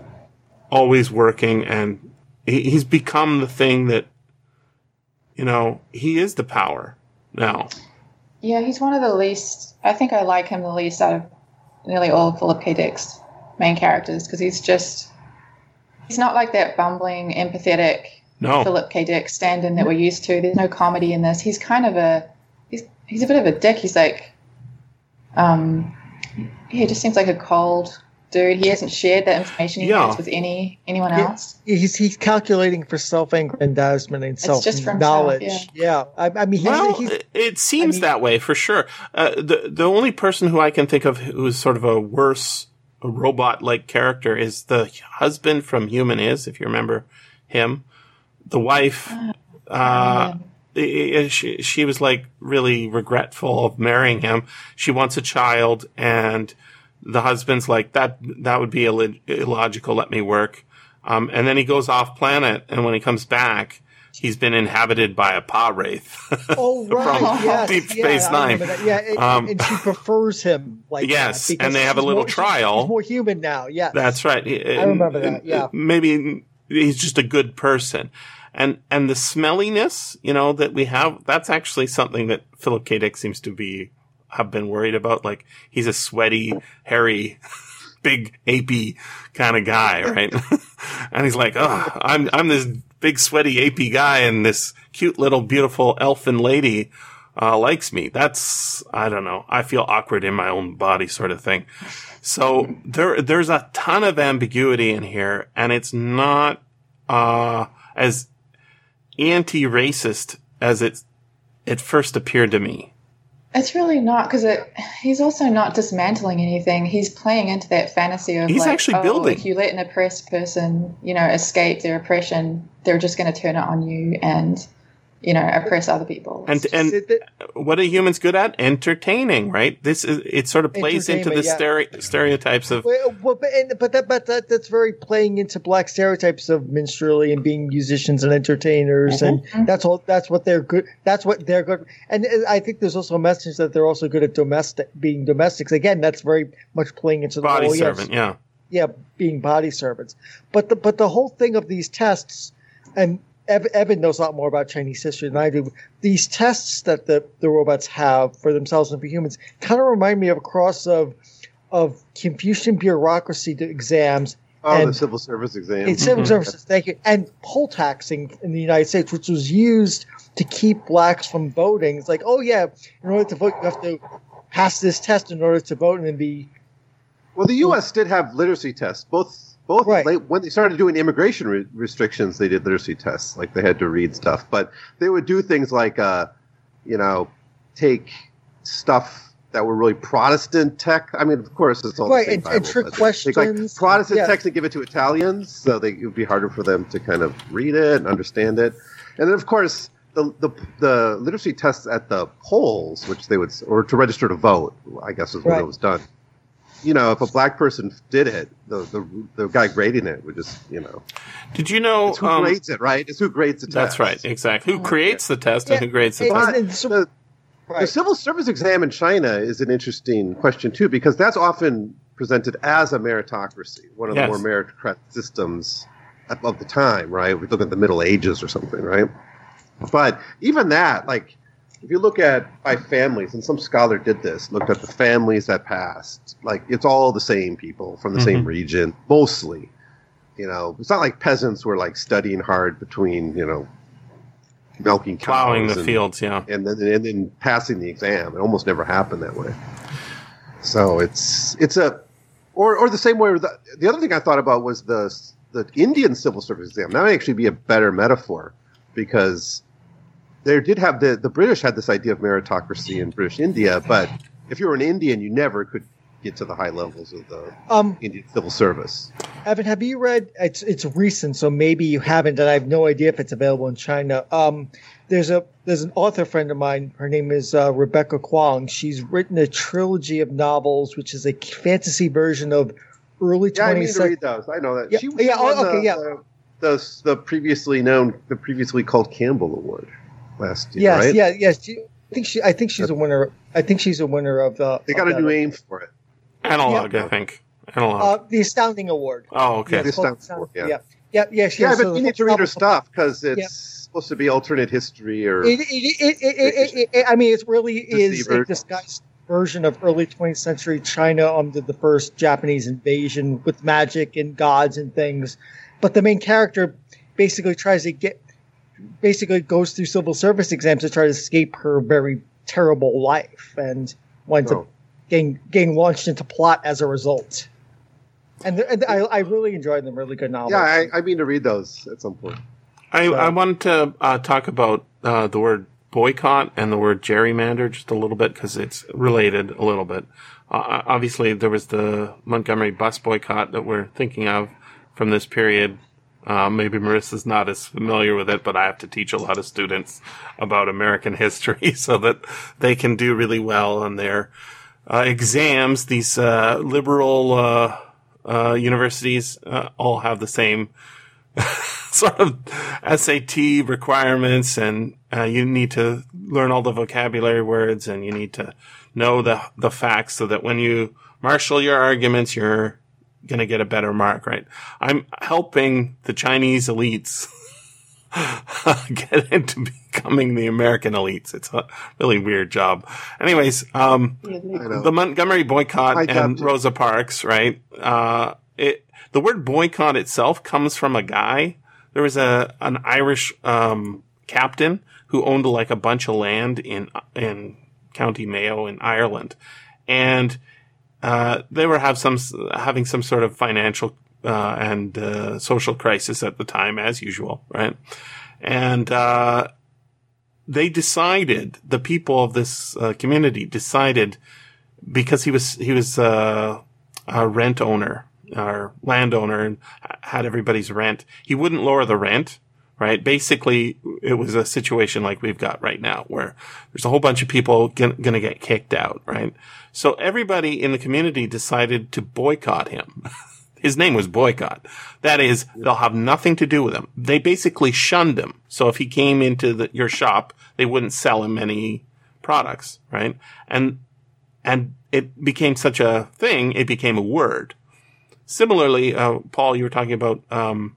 always working and he, he's become the thing that you know he is the power now. Yeah, he's one of the least. I think I like him the least out of nearly all of Philip K. Dick's main characters because he's just. He's not like that bumbling, empathetic No, Philip K. Dick stand-in that we're used to. There's no comedy in this. He's kind of a. He's he's a bit of a dick. He's like. Um, yeah, he just seems like a cold dude. He hasn't shared that information he Yeah. has with any anyone Yeah. else. he's he's calculating for self-aggrandizement and It's just himself, self-knowledge. yeah. I, I mean, he's, Well, he's, it- it seems mean- that way for sure. Uh, the the only person who I can think of who is sort of a worse robot like character is the husband from Human Is, if you remember him. The wife, uh, i- i- she she was like really regretful of marrying him. She wants a child, and the husband's like that. That would be Ill- illogical. Let me work. Um, and then he goes off planet, and when he comes back, he's been inhabited by a Pah-wraith. <laughs> oh right, from yes, Deep Space I Nine. Yeah, and, Um, and she prefers him like Yes, and they have a little more- trial. She's more human now. yeah That's right. I remember that, yeah. Maybe he's just a good person. And, and the smelliness, you know, that we have, that's actually something that Philip K. Dick seems to be, have been worried about. Like, he's a sweaty, hairy, <laughs> big, apey kind of guy, right? <laughs> and he's like, oh, I'm, I'm this big, sweaty, apey guy and this cute little, beautiful elfin lady, uh, likes me. That's, I don't know. I feel awkward in my own body sort of thing. So there, there's a ton of ambiguity in here, and it's not uh, as anti-racist as it it first appeared to me. It's really not because it. He's also not dismantling anything. He's playing into that fantasy of He's like, actually oh, building. If you let an oppressed person, you know, escape their oppression, they're just going to turn it on you and, you know, oppress other people. And and It- it- what are humans good at? Entertaining, right? This is it. Sort of plays into the Entertainment, stere- stereotypes of Well, well, but and, but that but that that's very playing into black stereotypes of minstrelly and being musicians and entertainers, Mm-hmm. and that's all. That's what they're good. That's what they're good. And I think there's also a message that they're also good at domestic being domestics. Again, that's very much playing into the body whole, yes, servant. Yeah. yeah, being body servants. But the but the whole thing of these tests, and Ev- Evan knows a lot more about Chinese history than I do. These tests that the, the robots have for themselves and for humans kind of remind me of a cross of of Confucian bureaucracy to exams Oh, the civil service exam. in civil mm-hmm. services, thank you, and poll taxing in the United States, which was used to keep blacks from voting. It's like, oh yeah, in order to vote, you have to pass this test in order to vote and then be Well, the U.S. did have literacy tests. Both, both Right. late, when they started doing immigration re- restrictions, they did literacy tests. Like they had to read stuff, but they would do things like, uh, you know, take stuff that were really Protestant tech. I mean, of course, it's all Right, the same and- and trick Take like questions. Protestant Yeah. text and give it to Italians, so they, it would be harder for them to kind of read it and understand it. And then, of course, the, the the literacy tests at the polls, which they would, or to register to vote, I guess is when Right. it was done. You know, if a black person did it, the the, the guy grading it would just, you know, Did you know? it's who um, grades it, right? It's who grades the test. that's right. Exactly. Who creates the test and who grades the and- test? But and so- the, the civil service exam in China is an interesting question too, because that's often presented as a meritocracy, one of Yes. the more meritocratic systems of of the time, right? We look at the Middle Ages or something, right? But even that, like, if you look at by families, and some scholar did this, looked at the families that passed, like it's all the same people from the same mm-hmm. region, mostly. You know, it's not like peasants were like studying hard between, you know, milking cows Plowing the and, fields, yeah. and then and then passing the exam. It almost never happened that way. So it's it's a or or the same way. The, the other thing I thought about was the the Indian civil service exam. That might actually be a better metaphor because there did have the the British had this idea of meritocracy in British India, but if you were an Indian, you never could get to the high levels of the Um, Indian civil service. Evan, have you read? It's it's recent, so maybe you haven't, and I have no idea if it's available in China. Um, there's a there's an author friend of mine. Her name is uh, Rebecca Kuang. She's written a trilogy of novels, which is a fantasy version of early Yeah, I 20th need to century. read those. I know that. Yeah, she, yeah, oh, okay, the, yeah. The, the, the previously known, the previously called Campbell Award last year, Yes, right? yeah, yes. I think she. I think she's a winner. I think she's a winner of the. They got a new aim for it. Analog, I think. Analog. Uh, the Astounding Award. oh, okay. Yeah, The it's called Astounding Award, yeah. yeah, yeah, yeah. she Yeah, has but a- you need to read her stuff because it's Yeah. supposed to be alternate history or It, it, it, it, it, it, it, I mean, it really is a disguised version of early 20th century China under the first Japanese invasion with magic and gods and things. But the main character basically tries to get, basically goes through civil service exams to try to escape her very terrible life and winds Oh. up getting, getting launched into plot as a result. And, the- and I, I really enjoyed them. Really good novels. yeah. I, I mean to read those at some point. I, So- I wanted to uh, talk about uh, the word boycott and the word gerrymander just a little bit because it's related a little bit. Uh, obviously, there was the Montgomery bus boycott that we're thinking of from this period. Uh, maybe Marissa's not as familiar with it, but I have to teach a lot of students about American history <laughs> so that they can do really well on their uh, exams. These uh, liberal uh, uh, universities uh, all have the same <laughs> sort of SAT requirements, and you need to learn all the vocabulary words, and you need to know the the facts, so that when you marshal your arguments, you're going to get a better mark. Right? I'm helping the Chinese elites <laughs> get into becoming the American elites. It's a really weird job. Anyways, um, the Montgomery boycott I and. Rosa Parks, right? Uh, it the word boycott itself comes from a guy. There was a an Irish um, captain who owned like a bunch of land in in County Mayo in Ireland, and uh, they were have some having some sort of financial uh, and uh, social crisis at the time, as usual, right? And uh, they decided the people of this uh, community decided because he was he was uh, a rent owner or landowner and had everybody's rent. He wouldn't lower the rent, right? Basically, it was a situation like we've got right now, where there's a whole bunch of people going to get kicked out, right? So everybody in the community decided to boycott him. <laughs> His name was Boycott. That is, they'll have nothing to do with him. They basically shunned him. So if he came into the, your shop, they wouldn't sell him any products, right? And and it became such a thing, it became a word. Similarly, uh, Paul, you were talking about, um,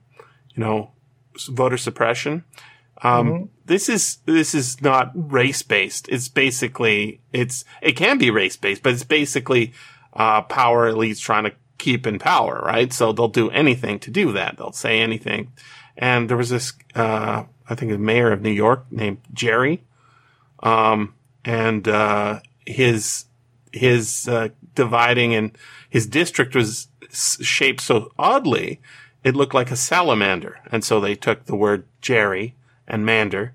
you know, voter suppression. Um, This is this is not race based. It's basically it's it can be race based, but it's basically uh, power elites trying to keep in power, right? So they'll do anything to do that. They'll say anything. And there was this, uh, I think, the mayor of New York named Jerry, um, and uh, his his uh, dividing and his district was s- shaped so oddly, it looked like a salamander, and so they took the word Jerry and Mander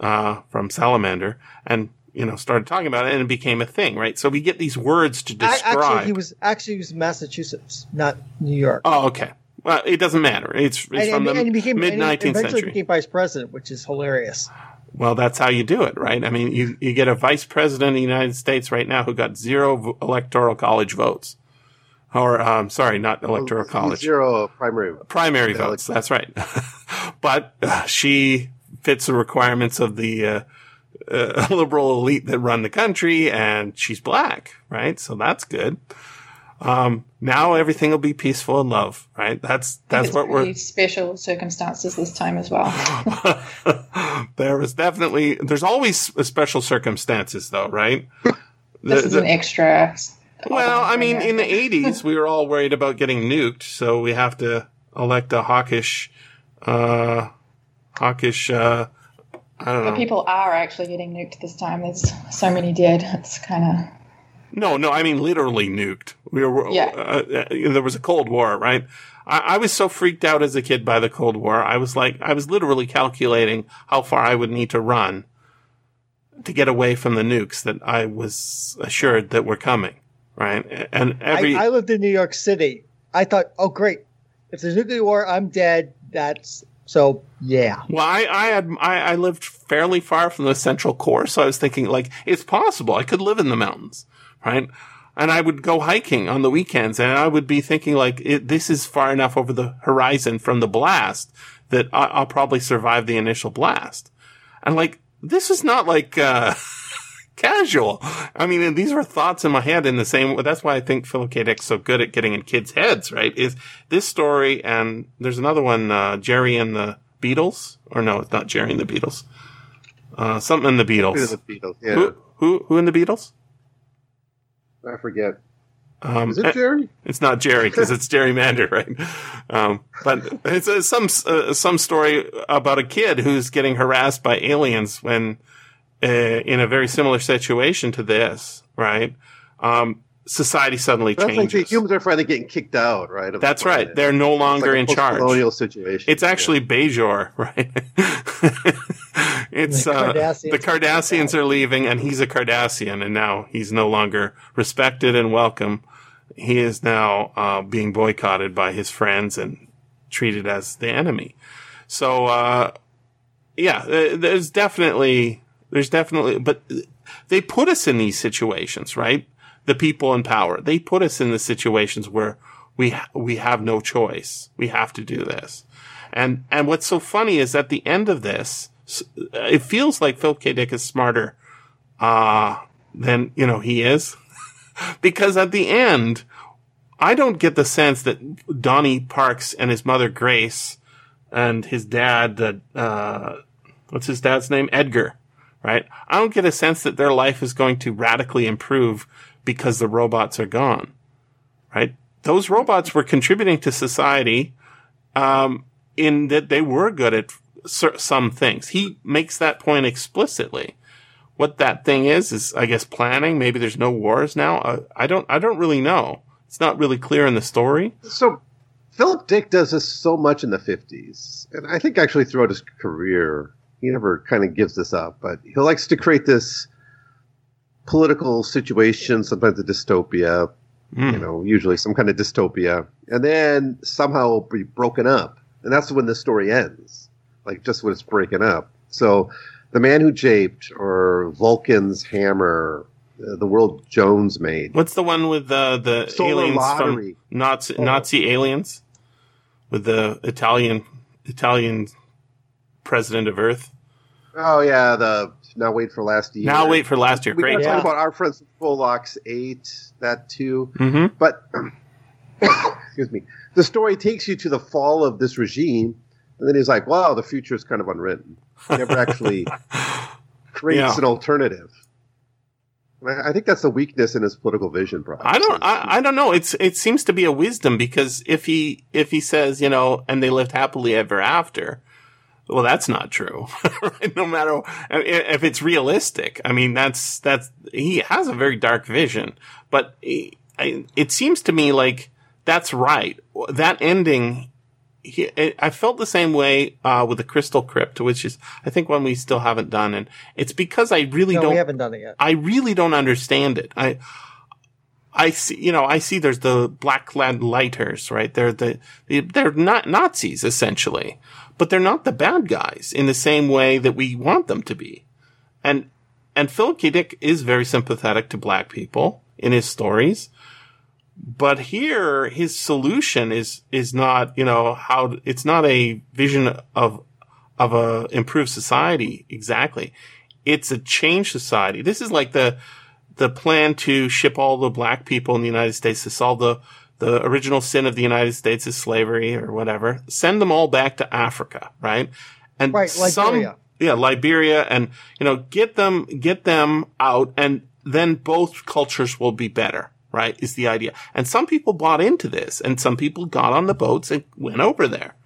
uh, from salamander and you know started talking about it, and it became a thing, right? So we get these words to describe. Actually, he was actually he was Massachusetts, not New York. oh, okay. Well, it doesn't matter. It's, it's and, from and, the and he became mid and he nineteenth eventually century. became vice president, which is hilarious. Well, that's how you do it, right? I mean, you, you get a vice president of the United States right now who got zero electoral college votes. Or, um, sorry, not electoral college. Zero primary. Primary Yeah, votes. like- That's right. <laughs> but uh, she fits the requirements of the uh, uh, <laughs> liberal elite that run the country, and she's black, right? So that's good. Um, now everything will be peaceful and love, right? That's that's it's what we're. special circumstances this time as well. <laughs> there was definitely there's always special circumstances, though, right? The- This is the- an extra. Well, I mean, in the 80s, we were all worried about getting nuked, so we have to elect a hawkish, uh, hawkish, uh, I don't know. But people are actually getting nuked this time. There's so many dead. It's kind of. No, no, I mean literally nuked. We were, Yeah. uh, uh, there was a Cold War, right? I, I was so freaked out as a kid by the Cold War. I was like, I was literally calculating how far I would need to run to get away from the nukes that I was assured that were coming, right? And every, I, I lived in New York City. I thought, oh great, if there's nuclear war, I'm dead. That's so yeah. Well, I, I had I, I lived fairly far from the central core, so I was thinking like it's possible I could live in the mountains, right? And I would go hiking on the weekends, and I would be thinking like it, this is far enough over the horizon from the blast that I, I'll probably survive the initial blast. And like this is not like uh, <laughs> casual. I mean, these were thoughts in my head in the same. That's why I think Philip K. Dick's so good at getting in kids' heads. Right? Is this story and there's another one, uh, Jerry and the Beetles, or no, it's not Jerry and the Beetles. Uh, something in the Beetles. Who the Beetles? Yeah, Who, who, who in the Beetles? I forget. Um, Is it Jerry? It's not Jerry because it's gerrymander, right? Um, but it's uh, some uh, some story about a kid who's getting harassed by aliens when in a very similar situation to this, right? Um, society suddenly That's like changes. the humans are finally getting kicked out, right? of the That's right. They're no It's longer like a in charge. Colonial situation. It's actually Bajor, <laughs> right? it's The uh, Cardassians the Cardassians are leaving, and he's a Cardassian, and now he's no longer respected and welcome. He is now uh, being boycotted by his friends and treated as the enemy. So, uh, yeah, there's definitely, there's definitely, but they put us in these situations, right? The people in power, they put us in the situations where we we have no choice. We have to do this. And and what's so funny is at the end of this, it feels like Philip K. Dick is smarter uh, than you know he is, <laughs> because at the end, I don't get the sense that Donnie Parks and his mother Grace and his dad, uh, uh, what's his dad's name, Edgar, right? I don't get a sense that their life is going to radically improve because the robots are gone, right? Those robots were contributing to society um, in that they were good at some things. He makes that point explicitly. What that thing is is, I guess, planning. Maybe there's no wars now. Uh, I don't. I don't really know. It's not really clear in the story. So Philip Dick does this so much in the 50s, and I think actually throughout his career, he never kind of gives this up, but he likes to create this political situation, sometimes a dystopia, Mm. you know, usually some kind of dystopia, and then somehow be broken up. And that's when the story ends, like just when it's breaking up. So The Man Who Japed or Vulcan's Hammer, uh, the world Jones made. What's the one with uh, the Solar aliens Lottery. from Nazi, Oh. Nazi aliens with the Italian Italian president of Earth? Oh yeah, the now wait for last year. Now wait for last year. We Great. gotta Yeah. talk about our friends Frolix Eight, that too. Mm-hmm. But <coughs> excuse me, the story takes you to the fall of this regime, and then he's like, "Wow, the future is kind of unwritten." He never actually <laughs> creates Yeah. an alternative. I, I think that's the weakness in his political vision. Probably. I don't. I, I don't know. It's it seems to be a wisdom because if he if he says you know and they lived happily ever after, well that's not true. <laughs> No matter if it's realistic. I mean that's that's he has a very dark vision, but he, I, it seems to me like that's right. That ending. He, I- I felt the same way uh, with the Crystal Crypt, which is I think one we still haven't done, and it's because I really No, don't we haven't done it yet. I really don't understand it. I, I see, you know, I see there's the black clad lighters, right? They're the, they're not Nazis essentially, but they're not the bad guys in the same way that we want them to be. And, and Philip K. Dick is very sympathetic to black people in his stories. But here, his solution is, is not, you know, how, it's not a vision of, of a improved society exactly. It's a changed society. This is like the, the plan to ship all the black people in the United States to solve the, the original sin of the United States is slavery or whatever. Send them all back to Africa, right? And Right, Liberia. some, yeah, Liberia and, you know, get them, get them out and then both cultures will be better, right? Is the idea. And some people bought into this and some people got on the boats and went over there.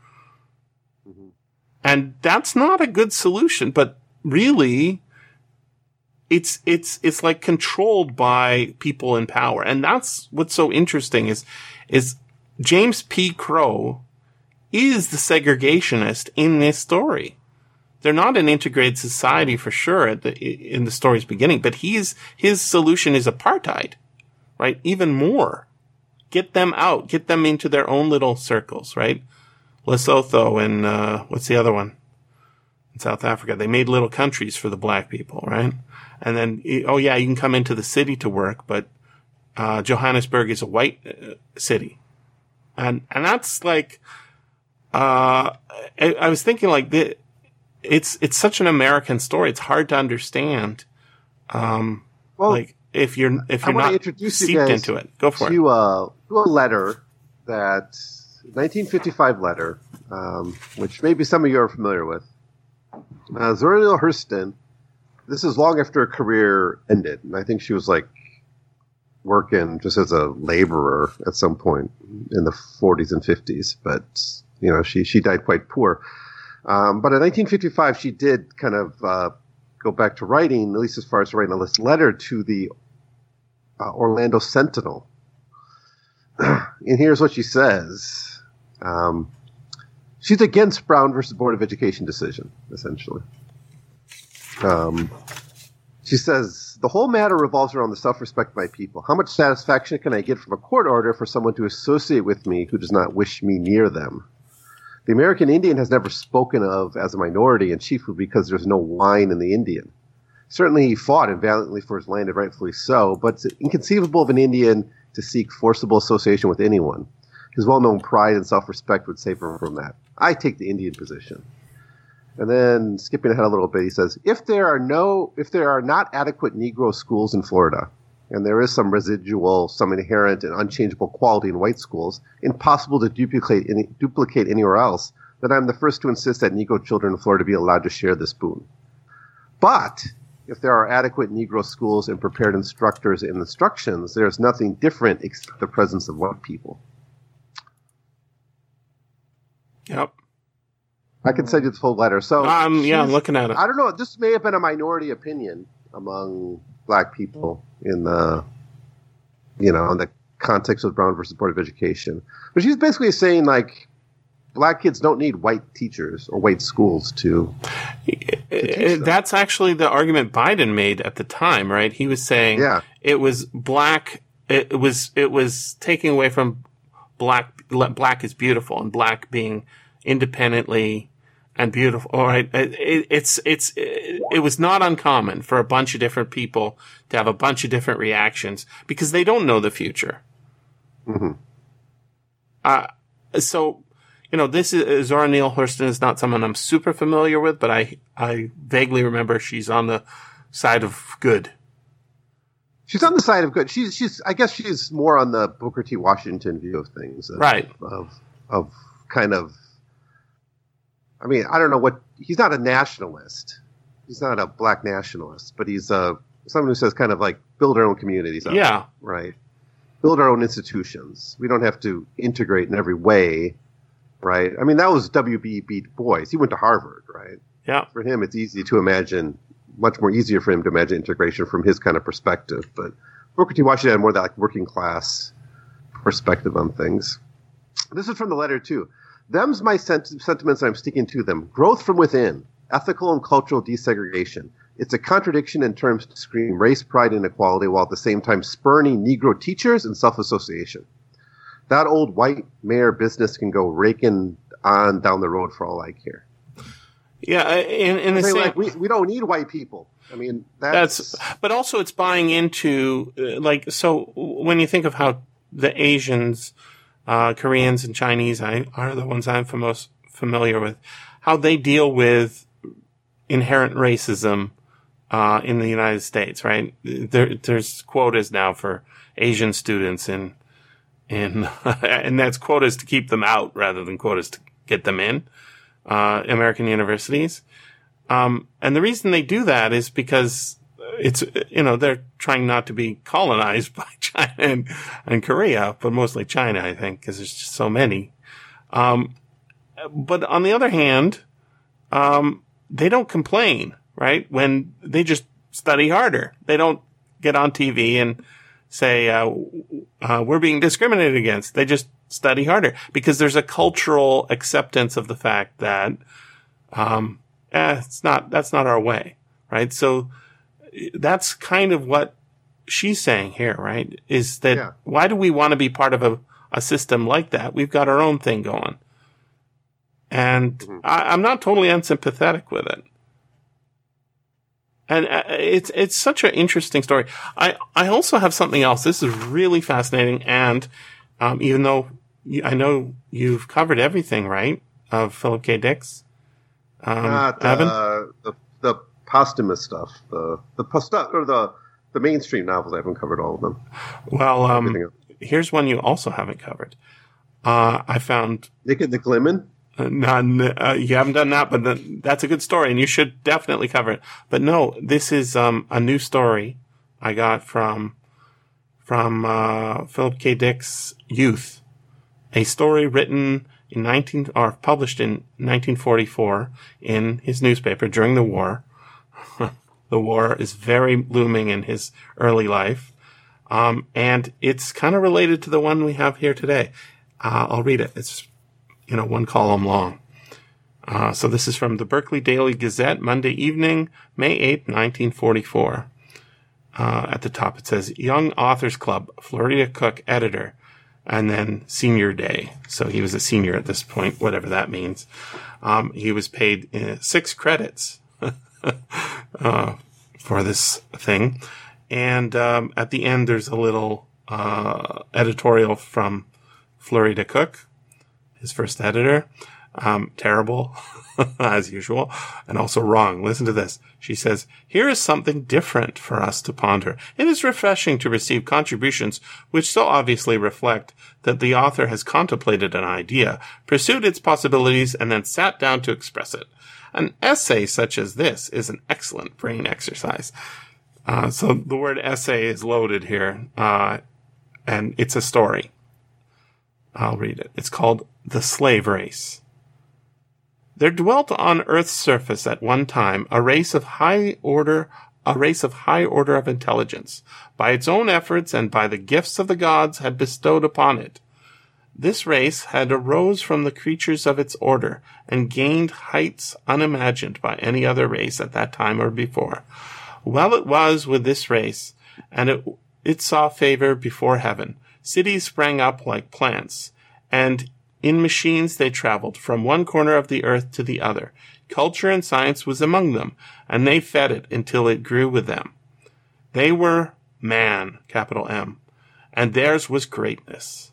Mm-hmm. And that's not a good solution, but really it's it's it's like controlled by people in power. And that's what's so interesting is is James P. Crow is the segregationist in this story. They're not an integrated society for sure at the in the story's beginning but he's his solution is apartheid right? Even more. Get them out. Get them into their own little circles right? Lesotho and uh, what's the other one in South Africa they made little countries for the black people right and then, oh yeah, you can come into the city to work, but uh, Johannesburg is a white uh, city, and and that's like, uh, I, I, was thinking like the, it's it's such an American story. It's hard to understand. Um, well, like if you're if you're not introduce seeped into it, go for to, it. Uh, to a letter that 1955 letter, um, which maybe some of you are familiar with. Uh, Zora Neale Hurston this is long after her career ended, and I think she was like working just as a laborer at some point in the 40s and 50s. But you know, she she died quite poor. Um, but in 1955, she did kind of uh, go back to writing, at least as far as writing a letter to the uh, Orlando Sentinel. <clears throat> and here's what she says. Um, she's against Brown versus Board of Education decision, essentially. Um, she says the whole matter revolves around the self-respect of my people. How much satisfaction can I get from a court order for someone to associate with me who does not wish me near them? The American Indian has never spoken of as a minority, and chiefly because there's no wine in the Indian. Certainly, he fought and valiantly for his land, and rightfully so. But it's inconceivable of an Indian to seek forcible association with anyone. His well-known pride and self-respect would save him from that. I take the Indian position. And then skipping ahead a little bit, he says, if there are no, if there are not adequate Negro schools in Florida, and there is some residual, some inherent and unchangeable quality in white schools, impossible to duplicate any, duplicate anywhere else, then I'm the first to insist that Negro children in Florida be allowed to share this boon. But if there are adequate Negro schools and prepared instructors and instructions, there is nothing different except the presence of white people. Yep. I can send you the full letter. So, um, yeah, I'm looking at it. I don't know. This may have been a minority opinion among black people in the, you know, in the context of Brown versus Board of Education. But she's basically saying like, black kids don't need white teachers or white schools to. to That's actually the argument Biden made at the time, right? He was saying, yeah. it was black. It was it was taking away from black. Black is beautiful, and black being independently and beautiful. All right. It, it's, it's, it, it, was not uncommon for a bunch of different people to have a bunch of different reactions because they don't know the future. Mm-hmm. Uh, so, you know, this is Zora Neale Hurston is not someone I'm super familiar with, but I, I vaguely remember she's on the side of good. She's on the side of good. She's, she's, I guess she's more on the Booker T. Washington view of things. Of, right. Of, of kind of I mean, I don't know what he's not a nationalist. He's not a black nationalist, but he's uh, someone who says kind of like build our own communities. Up, yeah. Right. Build our own institutions. We don't have to integrate in every way. Right. I mean, that was W.B. B. Du Bois. He went to Harvard. Right. Yeah. For him, it's easy to imagine, much more easier for him to imagine integration from his kind of perspective. But Booker T. Washington had more that like working class perspective on things. This is from the letter too. Them's my sent- sentiments, I'm sticking to them. Growth from within, ethical and cultural desegregation. It's a contradiction in terms to scream race, pride, and equality while at the same time spurning Negro teachers and self association. That old white mayor business can go raking on down the road for all I care. Yeah, in, in the same, like, we, we don't need white people. I mean, that's, that's but also it's buying into uh, like so when you think of how the Asians uh, Koreans and Chinese I, are the ones I'm most familiar with, how they deal with inherent racism uh, in the United States, right? There, there's quotas now for Asian students in, in, <laughs> and that's quotas to keep them out rather than quotas to get them in, uh, American universities. Um, and the reason they do that is because it's you know they're trying not to be colonized <laughs> by China and, and Korea, but mostly China, I think, because there's just so many. Um, but on the other hand, um, they don't complain, right? When they just study harder. They don't get on TV and say, uh, uh, we're being discriminated against. They just study harder because there's a cultural acceptance of the fact that, um, eh, it's not, that's not our way, right? So that's kind of what she's saying here, right? Is that Yeah. why do we want to be part of a, a system like that? We've got our own thing going. And Mhm. I, I'm not totally unsympathetic with it. And uh, it's it's such an interesting story. I I also have something else. This is really fascinating, and um, even though I know you've covered everything, right, of Philip K. Dick's, um, Not uh, the the posthumous stuff, the the post or the the mainstream novels. I haven't covered all of them. well, um, here's one you also haven't covered. Uh, I found Nick and the Glimmung. Uh, none. Uh, you haven't done that, but the, that's a good story, and you should definitely cover it. But no, this is um, a new story I got from from uh, Philip K. Dick's Youth, a story written in nineteen or published in 1944 in his newspaper during the war. <laughs> the war is very looming in his early life, um, and it's kind of related to the one we have here today. Uh, I'll read it. It's you know, one column long. Uh, so this is from the Berkeley Daily Gazette, Monday evening, May 8th, 1944. Uh, at the top it says, Young Authors Club, Florida Cook editor, and then senior day. So he was a senior at this point, whatever that means. Um, he was paid uh, six credits <laughs> uh, for this thing. And um, at the end, there's a little uh, editorial from Florida Cook, his first editor. Um, terrible, <laughs> <laughs> as usual, and also wrong. Listen to this. She says, Here is something different for us to ponder. It is refreshing to receive contributions which so obviously reflect that the author has contemplated an idea, pursued its possibilities, and then sat down to express it. An essay such as this is an excellent brain exercise. Uh, so the word essay is loaded here, uh, and it's a story. I'll read it. It's called The Slave Race. There dwelt on Earth's surface at one time a race of high order, a race of high order of intelligence, by its own efforts and by the gifts of the gods had bestowed upon it. This race had arose from the creatures of its order and gained heights unimagined by any other race at that time or before. Well it was with this race, and it, it saw favor before heaven. Cities sprang up like plants, and in machines they traveled from one corner of the earth to the other. Culture and science was among them, and they fed it until it grew with them. They were man, capital M, and theirs was greatness.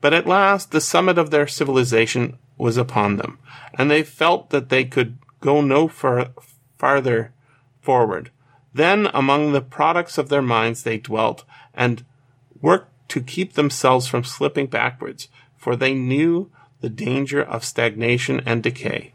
But at last the summit of their civilization was upon them, and they felt that they could go no far- farther forward. Then among the products of their minds they dwelt, and worked to keep themselves from slipping backwards, for they knew the danger of stagnation and decay.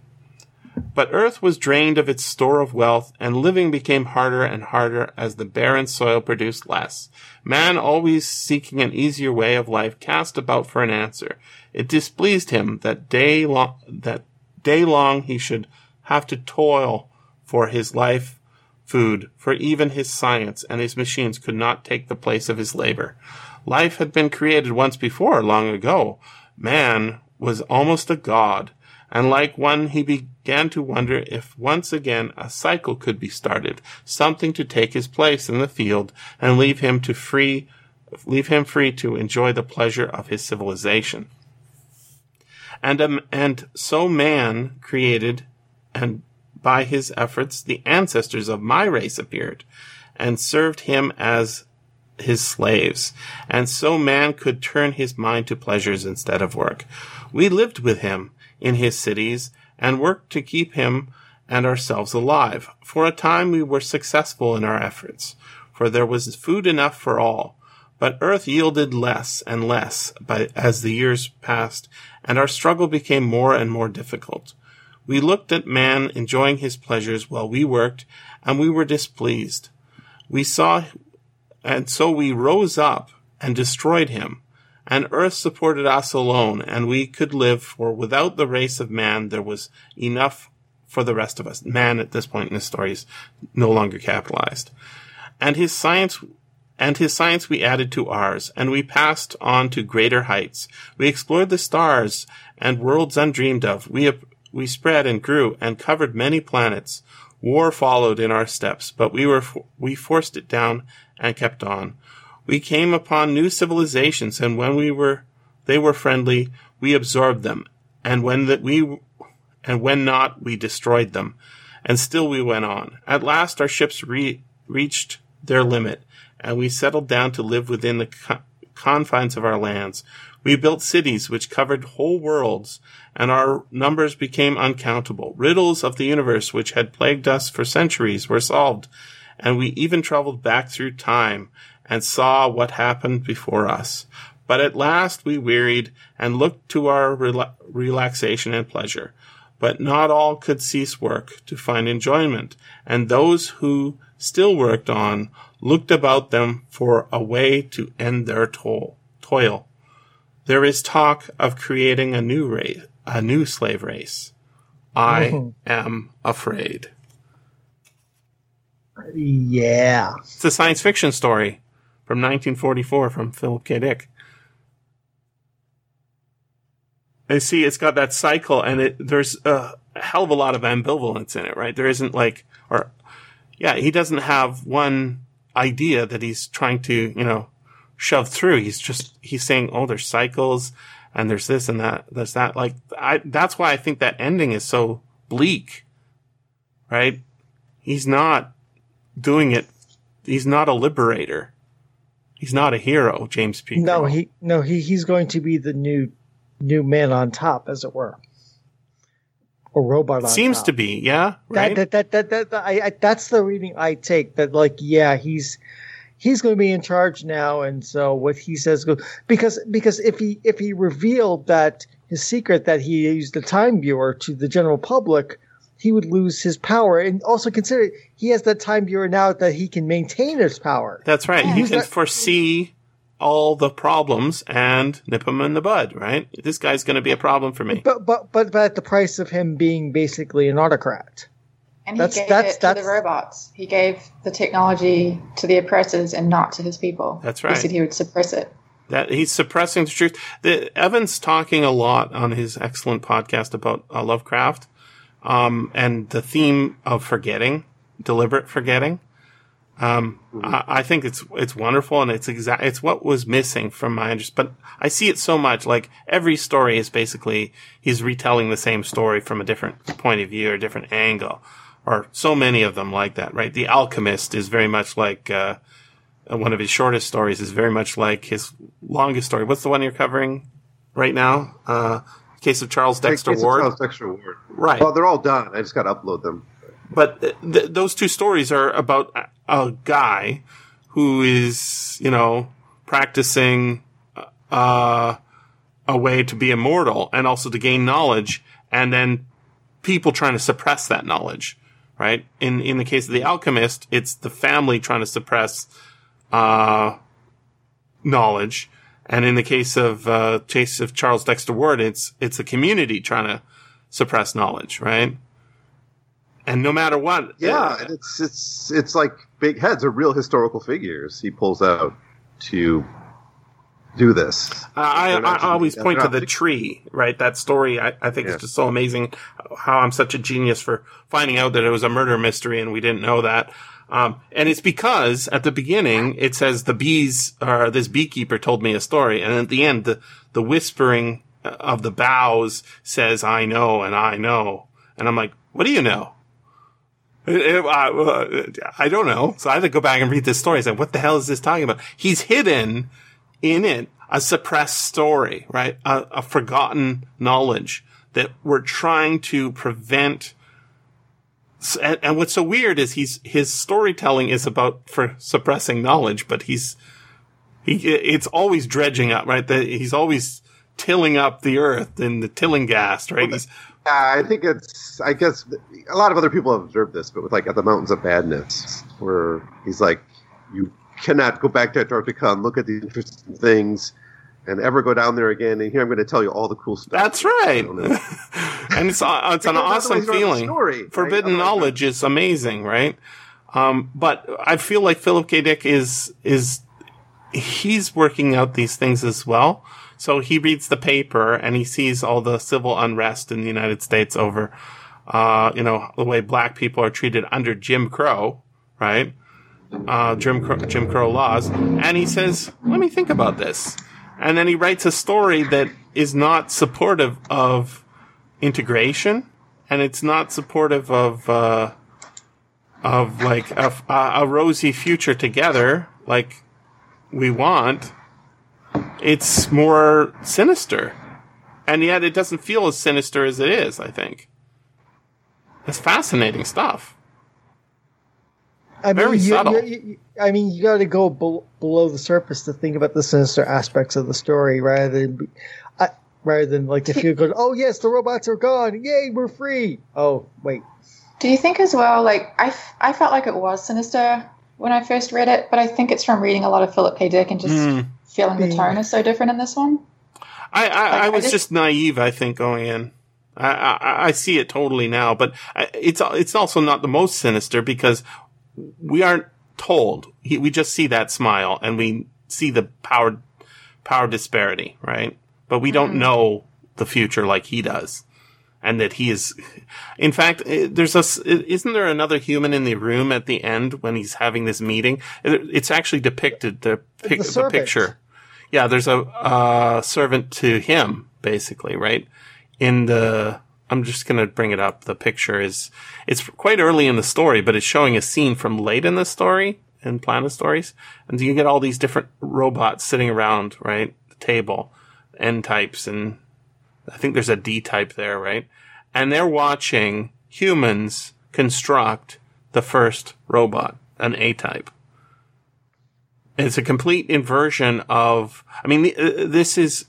But earth was drained of its store of wealth, and living became harder and harder as the barren soil produced less. Man, always seeking an easier way of life, cast about for an answer. It displeased him that day long, that day long he should have to toil for his life food, for even his science and his machines could not take the place of his labor. Life had been created once before, long ago. Man was almost a god, and like one he began to wonder if once again a cycle could be started, something to take his place in the field and leave him to free leave him free to enjoy the pleasure of his civilization. And um, and so man created and by his efforts the ancestors of my race appeared and served him as his slaves, and so man could turn his mind to pleasures instead of work. We lived with him in his cities and worked to keep him and ourselves alive. For a time we were successful in our efforts, for there was food enough for all. But earth yielded less and less by, as the years passed, and our struggle became more and more difficult. We looked at man enjoying his pleasures while we worked, and we were displeased. We saw and so we rose up and destroyed him. And earth supported us alone, and we could live, for without the race of man there was enough for the rest of us. Man at this point in the story is no longer capitalized. And his science and his science we added to ours, and we passed on to greater heights. We explored the stars and worlds undreamed of. We, we spread and grew and covered many planets. War followed in our steps, but we were, we forced it down and kept on. We came upon new civilizations, and when we were, they were friendly, we absorbed them, and when that we, and when not, we destroyed them. And still we went on. At last our ships re- reached their limit, and we settled down to live within the co- confines of our lands. We built cities which covered whole worlds, and our numbers became uncountable. Riddles of the universe which had plagued us for centuries were solved, and we even traveled back through time and saw what happened before us. But at last we wearied and looked to our rela- relaxation and pleasure. But not all could cease work to find enjoyment, and those who still worked on looked about them for a way to end their toil. toil. There is talk of creating a new race, a new slave race. I Mhm. am afraid. Yeah. It's a science fiction story from 1944 from Philip K. Dick. And see, it's got that cycle, and it there's a hell of a lot of ambivalence in it, right? There isn't like, or yeah, he doesn't have one idea that he's trying to, you know, shove through. He's just he's saying, oh, there's cycles, and there's this and that, there's that. Like, I that's why I think that ending is so bleak, right? He's not doing it. He's not a liberator. He's not a hero, James P. No, he no he he's going to be the new new man on top, as it were, or robot on seems top. to be, yeah, right. That, that, that, that, that, I, I, that's the reading I take. That like, yeah, he's he's going to be in charge now, and so what he says goes. Because because if he if he revealed that his secret that he used the time viewer to the general public, he would lose his power. And also consider he has that time viewer now that he can maintain his power. That's right. He He's can not- foresee all the problems and nip them in the bud, right? This guy's going to be a problem for me. But but but but at the price of him being basically an autocrat. And he That's- gave that's- it to that's- the robots. He gave the technology to the oppressors and not to his people. That's right. He said he would suppress it. That he's suppressing the truth. The, Evan's talking a lot on his excellent podcast about uh, Lovecraft, um, and the theme of forgetting, deliberate forgetting. Um, I, I think it's it's wonderful, and it's exact. It's what was missing from my interest, But I see it so much. Like every story is basically he's retelling the same story from a different point of view or different angle, or so many of them like that. Right? The Alchemist is very much like. Uh, one of his shortest stories is very much like his longest story. What's the one you're covering right now? Uh, case of Charles Dexter Case of Ward. Charles Dexter Ward. Right. Well, they're all done. I just got to upload them. But th- th- those two stories are about a, a guy who is, you know, practicing uh, a way to be immortal and also to gain knowledge, and then people trying to suppress that knowledge. Right. In in the case of the alchemist, it's the family trying to suppress uh, knowledge, and in the case of uh, case of Charles Dexter Ward, it's it's the community trying to suppress knowledge. Right. And no matter what, Yeah, uh, it's it's it's like big heads are real historical figures. He pulls out to do this. I, I, I always point to the tree, right? That story, I, I think Yeah. is just so amazing how I'm such a genius for finding out that it was a murder mystery and we didn't know that. Um, and it's because at the beginning it says the bees, or this beekeeper told me a story. And at the end, the, the whispering of the boughs says, I know and I know. And I'm like, what do you know? It- uh, I don't know. So I had to go back and read this story. I said, what the hell is this talking about? He's hidden in it a suppressed story, right? A, a forgotten knowledge that we're trying to prevent. And, and what's so weird is he's his storytelling is about for suppressing knowledge, but he's he it's always dredging up, right? That he's always tilling up the earth in the tilling gas, right? He's, Yeah, I think it's. I guess a lot of other people have observed this, but with like at the Mountains of Madness, where he's like, you cannot go back to Antarctica and look at these interesting things, and ever go down there again. And here I'm going to tell you all the cool stuff. That's right. I don't know. <laughs> and it's uh, it's an awesome feeling. Story, Forbidden right? knowledge is amazing, right? Um, but I feel like Philip K. Dick is is he's working out these things as well. So he reads the paper and he sees all the civil unrest in the United States over, uh, you know, the way black people are treated under Jim Crow, right? Uh, Jim Crow, Jim Crow laws, and he says, "Let me think about this." And then he writes a story that is not supportive of integration, and it's not supportive of uh, of like a, a rosy future together, like we want. It's more sinister, and yet it doesn't feel as sinister as it is. I think it's fascinating stuff. I mean, Very you, subtle. you- you- I mean, you got to go bel below the surface to think about the sinister aspects of the story, rather than, be- I, rather than like if you go, oh yes, the robots are gone, yay, we're free. Oh wait, Do you think as well, like, I, f- I felt like it was sinister when I first read it, but I think it's from reading a lot of Philip K. Dick and just Mm. feeling the tone is so different in this one. I, I, Like, I I was just- just naive. I think going in, I, I, I see it totally now, but it's it's also not the most sinister because we aren't told. He, we just see that smile and we see the power power disparity, right? But we don't know the future like he does, and that he is. <laughs> In fact, eh, there's a. Isn't there another human in the room at the end when he's having this meeting? It's actually depicted the, pic, The the picture. Yeah, there's a uh, servant to him, basically, right? In the, I'm just gonna bring it up. The picture is, it's quite early in the story, but it's showing a scene from late in the story in Planet Stories, and you get all these different robots sitting around, right, the table, N types, and I think there's a D type there, right? And they're watching humans construct the first robot, an A type. It's a complete inversion of, I mean, uh, this is,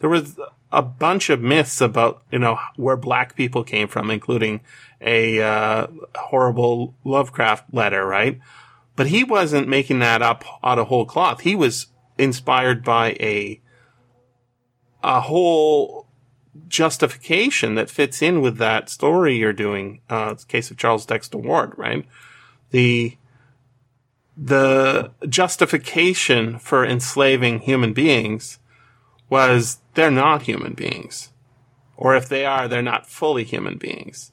there was a bunch of myths about, you know, where black people came from, including a uh, horrible Lovecraft letter, right? But he wasn't making that up out of whole cloth. He was inspired by a, a whole justification that fits in with that story you're doing. Uh, case of Charles Dexter Ward, right? The, the justification for enslaving human beings was they're not human beings. Or if they are, they're not fully human beings.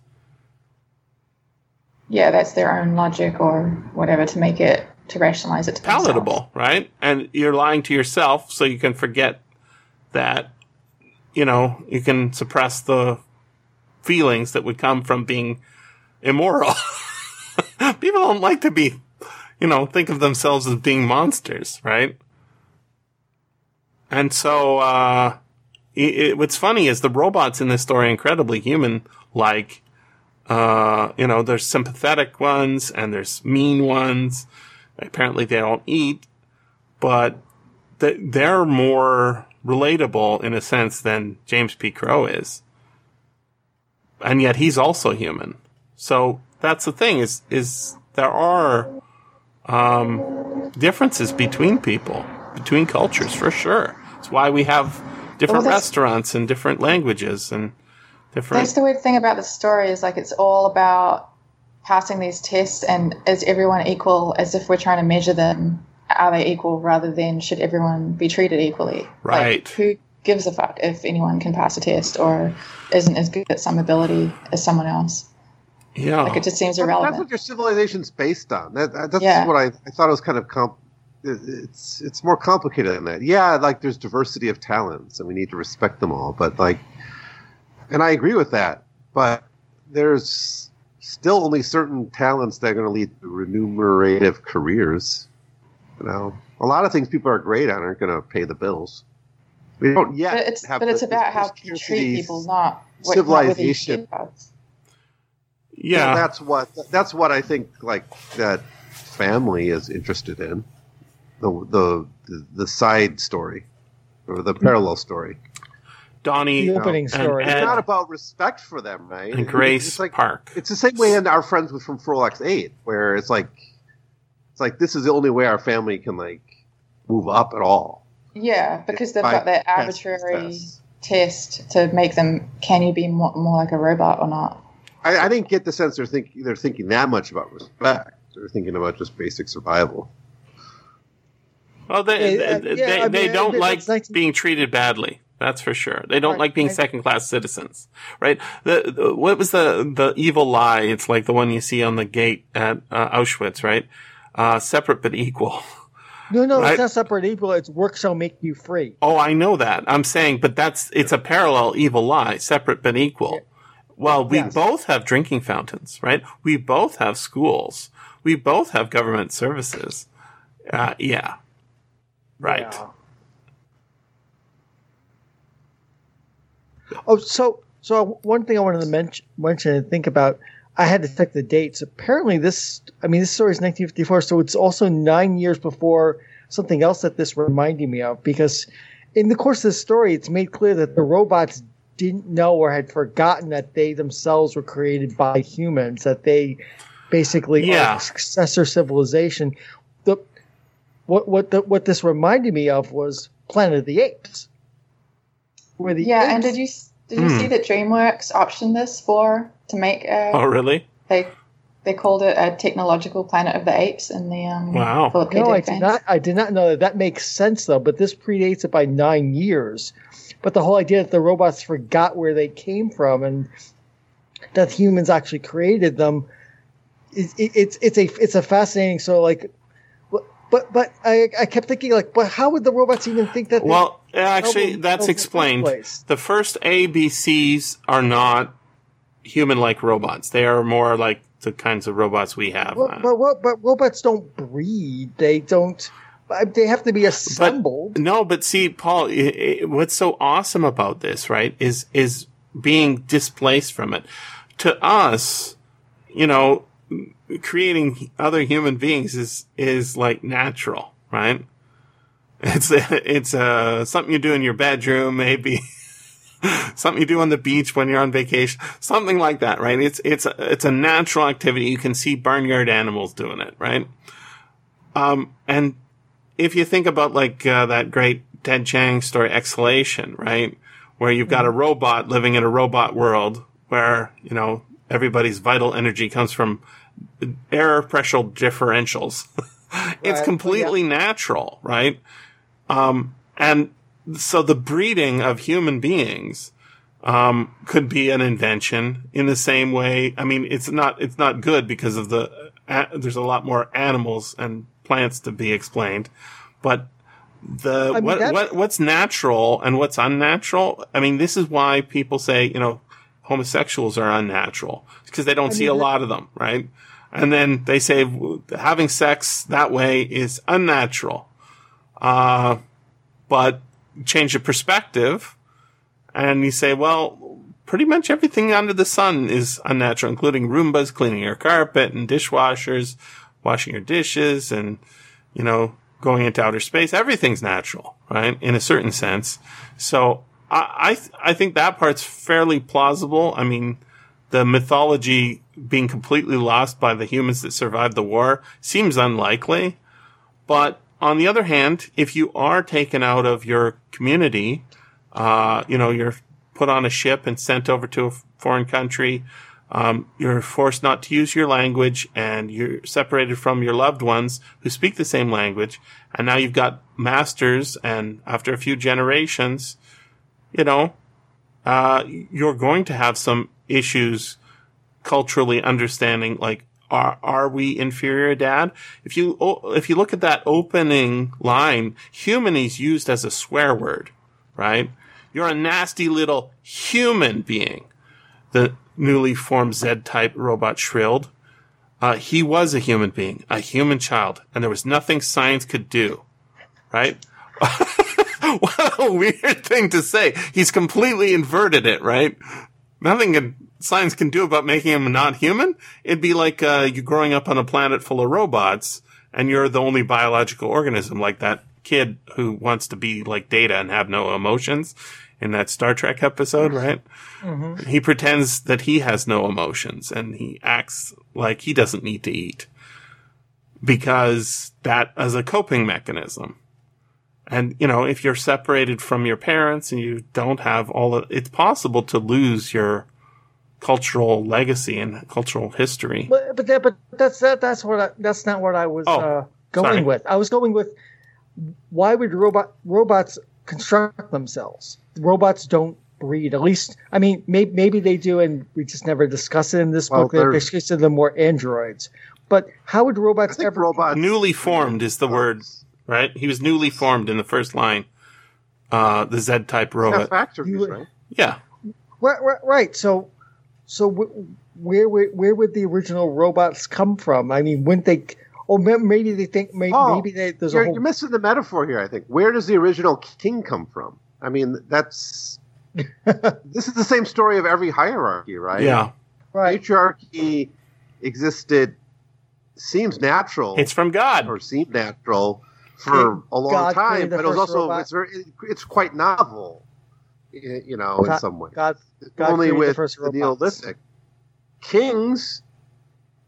Yeah, that's their own logic or whatever to make it, to rationalize it to themselves. Palatable, right? And you're lying to yourself so you can forget that, you know, you can suppress the feelings that would come from being immoral. <laughs> People don't like to be, you know, think of themselves as being monsters, right? And so, uh, it, it, what's funny is the robots in this story are incredibly human like. Uh, you know, there's sympathetic ones and there's mean ones. Apparently they don't eat, but th- they're more relatable in a sense than James P. Crow is. And yet he's also human. So that's the thing is, is there are, um, differences between people, between cultures for sure. It's why we have different Well, restaurants and different languages and different. That's the weird thing about the story is like it's all about passing these tests and is everyone equal as if we're trying to measure them. Are they equal rather than should everyone be treated equally? Right. Like, who gives a fuck if anyone can pass a test or isn't as good at some ability as someone else? yeah. Like it just seems irrelevant That's what your civilization's based on. That, that- that's Yeah. what I, I thought it was kind of comp. It- It's it's more complicated than that. Yeah, like there's diversity of talents, and we need to respect them all. But like, and I agree with that. But there's still only certain talents that are going to lead to remunerative careers. You know, a lot of things people are great at aren't going to pay the bills. We don't yet. but it's have but it's about how the you treat people, not what not whether you civilization. give us. yeah. that's what that's what I think like that family is interested in the the the, the side story or the parallel story. Donnie the opening and story. Ed- It's not about respect for them, right? and Grace It's like Park. it's the same way in our friends with from Frolix Eight, where it's like it's like this is the only way our family can like move up at all. Yeah, because they've got that arbitrary tests. test to make them? Can you be more, more like a robot or not? I, I didn't get the sense they're thinking they're thinking that much about respect. They're thinking about just basic survival. Well, they Yeah, they, yeah, they, I mean, they don't mean, like it's like- being treated badly. That's for sure. They don't Right, like being second class citizens, right? The, the what was the the evil lie? It's like the one you see on the gate at uh, Auschwitz, right? Uh, separate but equal. No, no, Right. it's not separate equal. It's work shall make you free. Oh, I know that. I'm saying, but that's it's a parallel evil lie, separate but equal. Well, we Yes. both have drinking fountains, right? We both have schools. We both have government services. Uh, yeah. Right. Yeah. Oh, so so one thing I wanted to mention mention and think about. I had to check the dates. Apparently, this I mean this story is 1954, so it's also nine years before something else that this reminded me of. Because in the course of the story, it's made clear that the robots didn't know or had forgotten that they themselves were created by humans. That they basically Yeah. are a successor civilization. The what what the, what this reminded me of was Planet of the Apes. Where the Yeah, apes, and did you did you Hmm. see that DreamWorks optioned this for to make a Oh, really? they they called it a technological planet of the apes in the um Wow. Philip No, I did fans. not. I did not know that. That makes sense though. But this predates it by nine years. But the whole idea that the robots forgot where they came from and that humans actually created them, it, it, it's it's a it's a fascinating. So like, but but, but I I kept thinking like, but how would the robots even think that? Well, actually, that's in the explained. The first ABCs are not human-like robots. They are more like the kinds of robots we have. Well, but, but but robots don't breed. They don't. They have to be assembled. No, but see, Paul, i i what's so awesome about this, right, is is being displaced from it. To us, you know, creating other human beings is is like natural, right? It's <laughs> it's uh, something you do in your bedroom, maybe <laughs> something you do on the beach when you're on vacation, something like that, right? It's it's a, it's a natural activity. You can see barnyard animals doing it, right? Um, and if you think about like uh, that great Ted Chiang story, Exhalation, right, where you've got a robot living in a robot world where you know everybody's vital energy comes from air pressure differentials. <laughs> it's Right. completely natural, right? Um, and so the breeding of human beings um, could be an invention in the same way. I mean, it's not it's not good because of the uh, there's a lot more animals and plants to be explained, but the I mean, what what what's natural and what's unnatural. I mean, this is why people say you know homosexuals are unnatural because they don't see a lot of them, right? And then they say having sex that way is unnatural. Uh, but change the perspective and you say, well, pretty much everything under the sun is unnatural, including Roombas cleaning your carpet and dishwashers, washing your dishes and, you know, going into outer space. Everything's natural, right? In a certain sense. So I, I, th- I think that part's fairly plausible. I mean, the mythology being completely lost by the humans that survived the war seems unlikely. But on the other hand, if you are taken out of your community, uh, you know, you're put on a ship and sent over to a foreign country, um, you're forced not to use your language and you're separated from your loved ones who speak the same language. And now you've got masters and after a few generations, you know, uh, you're going to have some issues culturally understanding like are are we inferior dad? If you if you look at that opening line human is used as a swear word right? You're a nasty little human being. The newly formed z-type robot shrilled. Uh, he was a human being a human child and there was nothing science could do right <laughs> <laughs> what a weird thing to say he's completely inverted it right nothing science can do about making him not human. It'd be like uh, you growing up on a planet full of robots, and you're the only biological organism, like that kid who wants to be like Data and have no emotions in that Star Trek episode, right? He pretends that he has no emotions, and he acts like he doesn't need to eat because that is a coping mechanism. And, you know, if you're separated from your parents and you don't have all of, it's possible to lose your cultural legacy and cultural history. But but that, but that's that that's what I, that's not what I was Oh, uh, going sorry. with. I was going with why would robot robots construct themselves? Robots don't breed. At least I mean maybe maybe they do, and we just never discuss it in this Well, book. They they're- basically said them more androids. But how would robots think ever? robots Newly formed is the word, right? He was newly formed in the first line. Uh, the Z type have robot. factories, would- right? Yeah. Right, right, right. So so wh- where would where would the original robots come from? I mean, wouldn't they? Or maybe they think maybe, Oh, maybe they, there's a You're, whole you're missing the metaphor here. I think. Where does the original king come from? I mean, that's <laughs> this is the same story of every hierarchy, right? Yeah. right. Patriarchy existed. Seems natural. It's from God. or seemed natural for a long God time, but it was also robot? it's very it's quite novel, you know, in some ways. God, God Only the with the robots. Neolithic kings,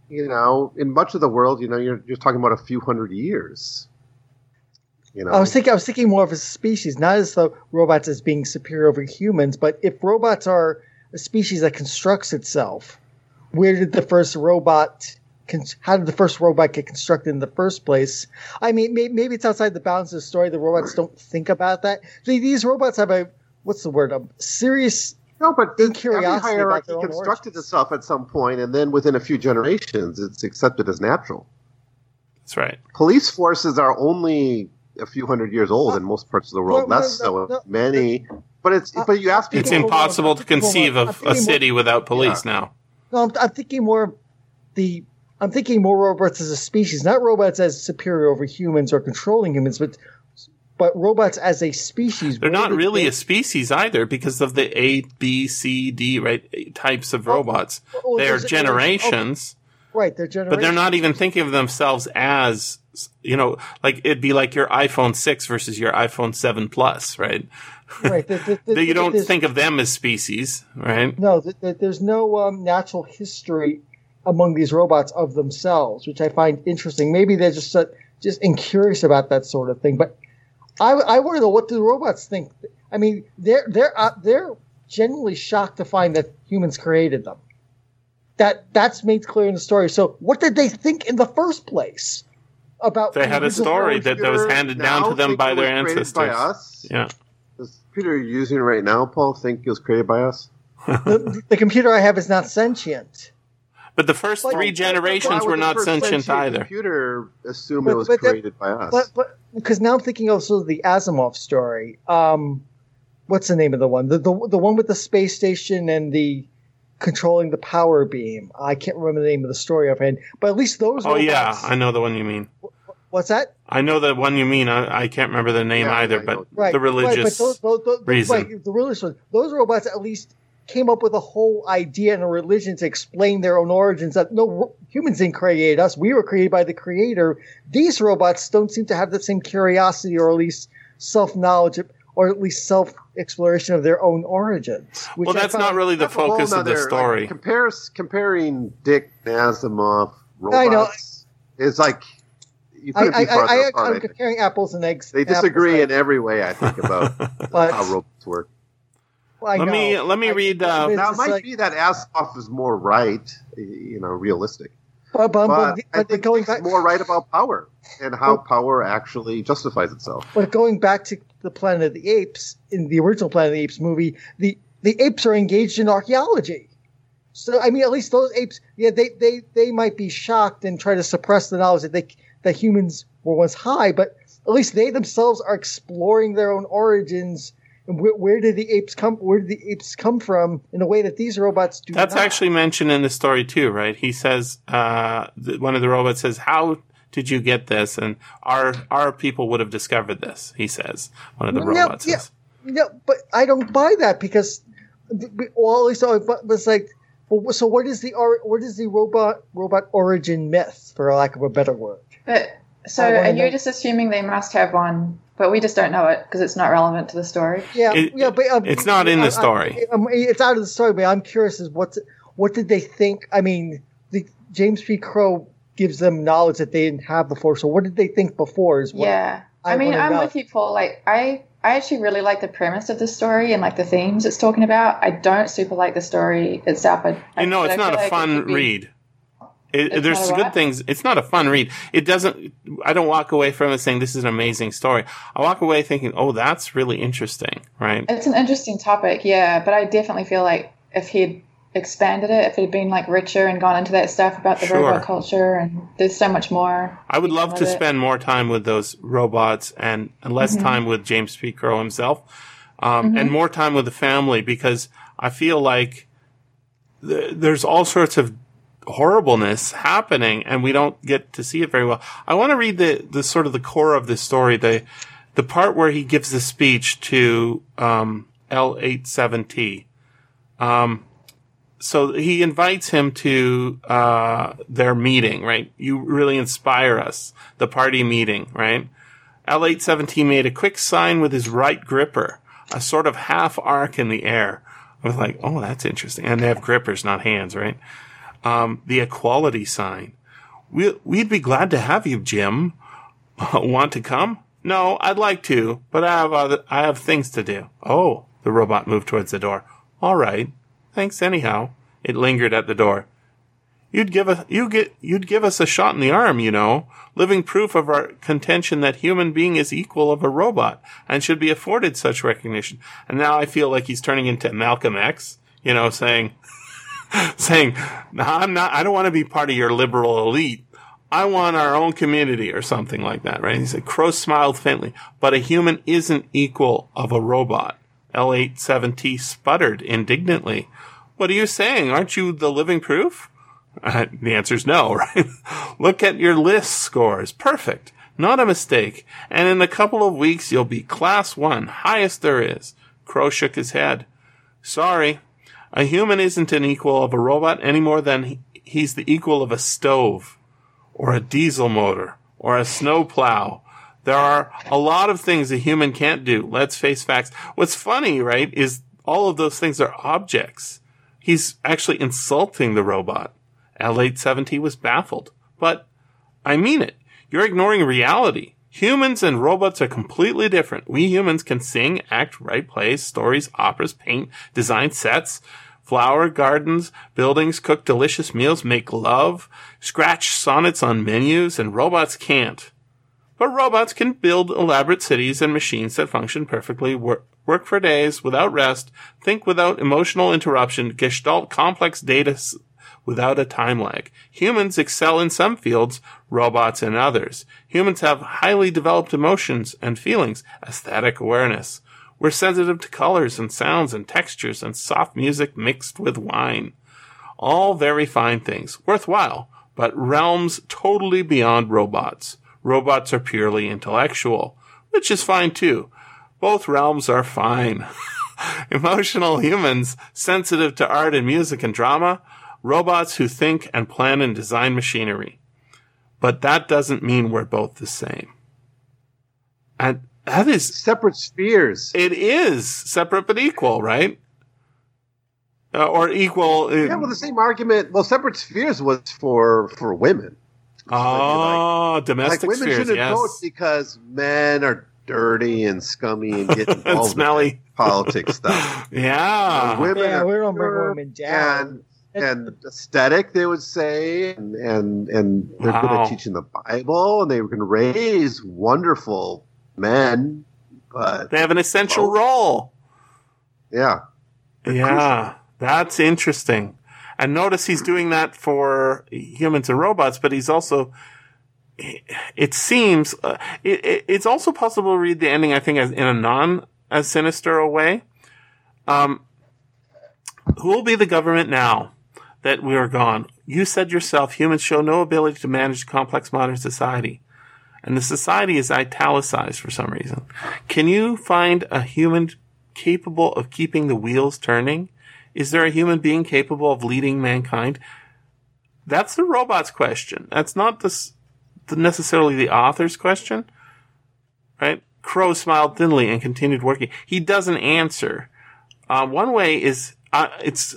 you know, in much of the world, you know, you're just talking about a few hundred years. You know, I was thinking. I was thinking more of a species, not as though robots as being superior over humans. But if robots are a species that constructs itself, where did the first robot? Con- How did the first robot get constructed in the first place? I mean, may- maybe it's outside the bounds of the story. The robots don't think about that. See, These robots have a what's the word? A serious. no, but in every curiosity about hierarchy their constructed origins. itself at some point, and then within a few generations, it's accepted as natural. That's right. Police forces are only a few hundred years old in most parts of the world, No, no, less no, so no. many. But it's Uh, but you ask people. It's impossible to conceive of thinking a more- city without police now. No, I'm, I'm thinking more the. I'm thinking more robots as a species, not robots as superior over humans or controlling humans, but but robots as a species. They're not really they- a species either because of the A, B, C, D, right, types of Oh, robots. oh, They're there's- generations, right. They're generations. but they're not even thinking of themselves as, you know, like it'd be like your iPhone 6 versus your iPhone 7 Plus, right? right. there- there- there- <laughs> you don't think of them as species, right? No, th- th- there's no um, natural history among these robots of themselves, which I find interesting. Maybe they're just uh, just curious about that sort of thing. But I, I want to know what do the robots think. I mean, they're they're uh, they're genuinely shocked to find that humans created them. That that's made clear in the story. So, what did they think in the first place about? They had a story that, that was handed down to them by their By ancestors. us? Yeah. Does Peter you're using right now, Paul, think it was created by us? <laughs> the, the computer I have is not sentient. But the first But- three but- generations Why were not sentient sentient either. Computer assume But- it was but that- created by us. But but because now I'm thinking also of the Asimov story. Um, what's the name of the one? The, the the one with the space station and the controlling the power beam. I can't remember the name of the story offhand, but at least those. Oh yeah, robots- I know the one you mean. What's that? I know the one you mean. I, I can't remember the name Yeah, either, but. Right, the religious. right, but those, those, those, reason. Right, the religious ones. Those robots at least came up with a whole idea and a religion to explain their own origins. That no humans didn't create us; we were created by the Creator. These robots don't seem to have the same curiosity, or at least self knowledge, or at least self exploration of their own origins. which well, that's not really the That's a focus of the story. Like, compares, comparing Dick Asimov I know. robots is like you I, couldn't I, be farther I, I, apart. I I'm comparing apples and eggs. They disagree and in every way. I think about <laughs> But- how robots work. I Let me- let me I- read, uh, Now it might like- be that Asimov is more right, you know, realistic. but, but, But but, I think going he's back, more right about power and how Well- power actually justifies itself. But going back to the Planet of the Apes, in the original Planet of the Apes movie, the, the apes are engaged in archaeology. So I mean, at least those apes, yeah, they, they, they might be shocked and try to suppress the knowledge that they that humans were once high, but at least they themselves are exploring their own origins and where, where did the apes come? Where did the apes come from? In a way that these robots do. That's not. actually mentioned in the story too, right? He says, uh, th- one of the robots says, "How did you get this?" And our our people would have discovered this. He says, one of the Yeah, robots yeah. says. No, but I don't buy that because, all at least I but it's like, well, so what is the or, what is the robot robot origin myth, for lack of a better word? But so I wanna are you just assuming they must have one, but we just don't know it because it's not relevant to the story? Yeah, It- yeah, but um, it's not in the I- I- story. I, it's out of the story, but I'm curious as what what did they think? I mean, the James P. Crow gives them knowledge that they didn't have before. So what did they think before? Is what, Yeah. I, mean, I'm know. with you, Paul. Like, I, I actually really like the premise of the story and like the themes it's talking about. I don't super like the story itself. I, I- You know, it's not feel a like it fun be- read. It, there's good what? things. It's not a fun read. It doesn't. I don't walk away from it saying this is an amazing story. I walk away thinking, oh, that's really interesting, right? It's an interesting topic, yeah, but I definitely feel like if he'd expanded it, if it had been like richer and gone into that stuff about the Sure. robot culture, and there's so much more. I would love to it. spend more time with those robots and, less Mm-hmm. time with James P. Crow himself, um, and more time with the family because I feel like th- there's all sorts of horribleness happening and we don't get to see it very well. I want to read the, the sort of the core of this story, the, the part where he gives the speech to, um, L87T. Um, so he invites him to, uh, their meeting, right? You really inspire us. The party meeting, right? L817 made a quick sign with his right gripper, a sort of half arc in the air. I was like, oh, that's interesting. And they have grippers, not hands, right? Um, the equality sign. We, we'd be glad to have you, Jim. <laughs> Want to come? No, I'd like to, but I have other, I have things to do. Oh, the robot moved towards the door. All right. Thanks anyhow. It lingered at the door. You'd give us you get you'd give us a shot in the arm, you know, living proof of our contention that human being is equal of a robot and should be afforded such recognition. And now I feel like he's turning into Malcolm X, you know, saying <laughs> <laughs> saying, no, I'm not I don't want to be part of your liberal elite. I want our own community or something like that, right? He said, Crow smiled faintly, but a human isn't equal of a robot. L87T sputtered indignantly. What are you saying? Aren't you the living proof? Uh, the answer is no, <laughs> right? Look at your list scores. Perfect. Not a mistake. And in a couple of weeks, you'll be class one, highest there is. Crow shook his head. Sorry. A human isn't an equal of a robot any more than he- he's the equal of a stove or a diesel motor or a snow plow. There are a lot of things a human can't do. Let's face facts. What's funny, right, is all of those things are objects. He's actually insulting the robot. L870 was baffled. But I mean it. You're ignoring reality. Humans and robots are completely different. We humans can sing, act, write plays, stories, operas, paint, design sets, flower gardens, buildings, cook delicious meals, make love, scratch sonnets on menus, and robots can't. But robots can build elaborate cities and machines that function perfectly, work, work for days without rest, think without emotional interruption, gestalt complex data s- without a time lag. Humans excel in some fields, robots in others. Humans have highly developed emotions and feelings, aesthetic awareness. We're sensitive to colors and sounds and textures and soft music mixed with wine. All very fine things, worthwhile, but realms totally beyond robots. Robots are purely intellectual, which is fine too. Both realms are fine. <laughs> Emotional humans, sensitive to art and music and drama, robots who think and plan and design machinery. But that doesn't mean we're both the same. And that is Separate spheres. it is separate but equal, right? Uh, or equal. uh, Yeah, well, the same argument. Well, separate spheres was for for women. oh, Like domestic like women spheres, shouldn't yes. vote because men are dirty and scummy and get <laughs> involved smelly. in politics stuff. <laughs> Yeah. women Yeah, are we don't bring women down. And, and aesthetic, they would say, and and, and they're good at teaching the Bible, and they can raise wonderful men. But They have an essential Oh. role. yeah, Yeah, that's interesting. And notice he's doing that for humans and robots, but he's also. It seems uh, it, it, it's also possible to read the ending. I think as in a non as sinister a way. Um, who will be the government now that we are gone? You said yourself, humans show no ability to manage complex modern society, and the society is italicized for some reason. Can you find a human capable of keeping the wheels turning? Is there a human being capable of leading mankind? That's the robot's question. That's not the, necessarily the author's question, right? Crow smiled thinly and continued working. He doesn't answer. Uh, one way is uh, it's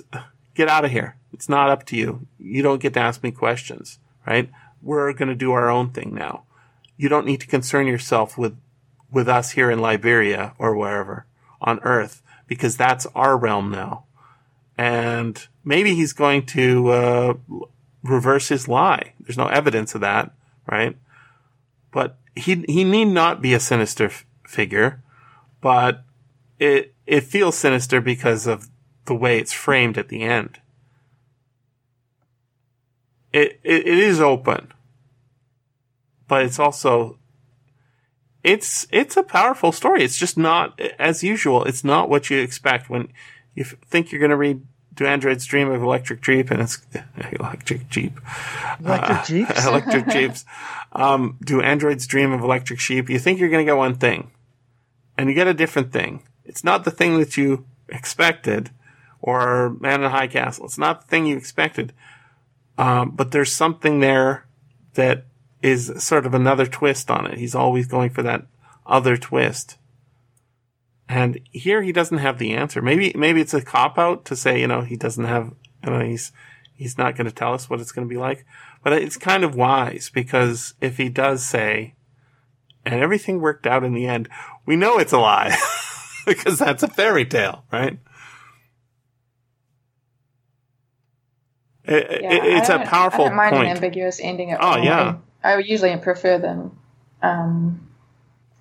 get out of here. It's not up to you. You don't get to ask me questions, right? We're going to do our own thing now. You don't need to concern yourself with with us here in Liberia or wherever on Earth because that's our realm now. And maybe he's going to uh, reverse his lie. There's no evidence of that, right? But he he need not be a sinister f- figure, but it it feels sinister because of the way it's framed at the end. It it, it is open, but it's also it's it's a powerful story. It's just not as usual. It's not what you expect when you think you're going to read "Do Androids Dream of Electric Jeep?" and it's <laughs> electric Jeep, Electric Jeeps? <laughs> electric Jeeps. Um, Do Androids Dream of Electric Sheep? You think you're going to get one thing, and you get a different thing. It's not the thing that you expected, or Man in High Castle. It's not the thing you expected, um, but there's something there that is sort of another twist on it. He's always going for that other twist. And here he doesn't have the answer. Maybe, maybe it's a cop out to say, you know, he doesn't have, you know, he's, he's not going to tell us what it's going to be like. But it's kind of wise because if he does say, and everything worked out in the end, we know it's a lie <laughs> because that's a fairy tale, right? It, Yeah, it- it's a powerful I don't mind point. an ambiguous ending at Oh, yeah. I, usually prefer them. Um,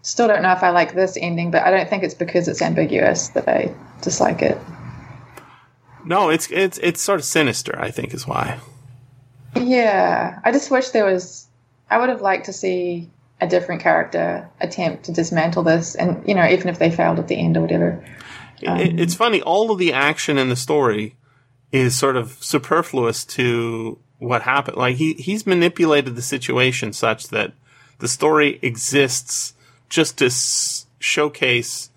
still don't know if I like this ending, but I don't think it's because it's ambiguous that I dislike it. No, it's it's it's sort of sinister. I think is why. Yeah, I just wish there was. I would have liked to see a different character attempt to dismantle this, and you know, even if they failed at the end or whatever. It, it's funny. All of the action in the story is sort of superfluous to what happened. Like he he's manipulated the situation such that the story exists just to s- showcase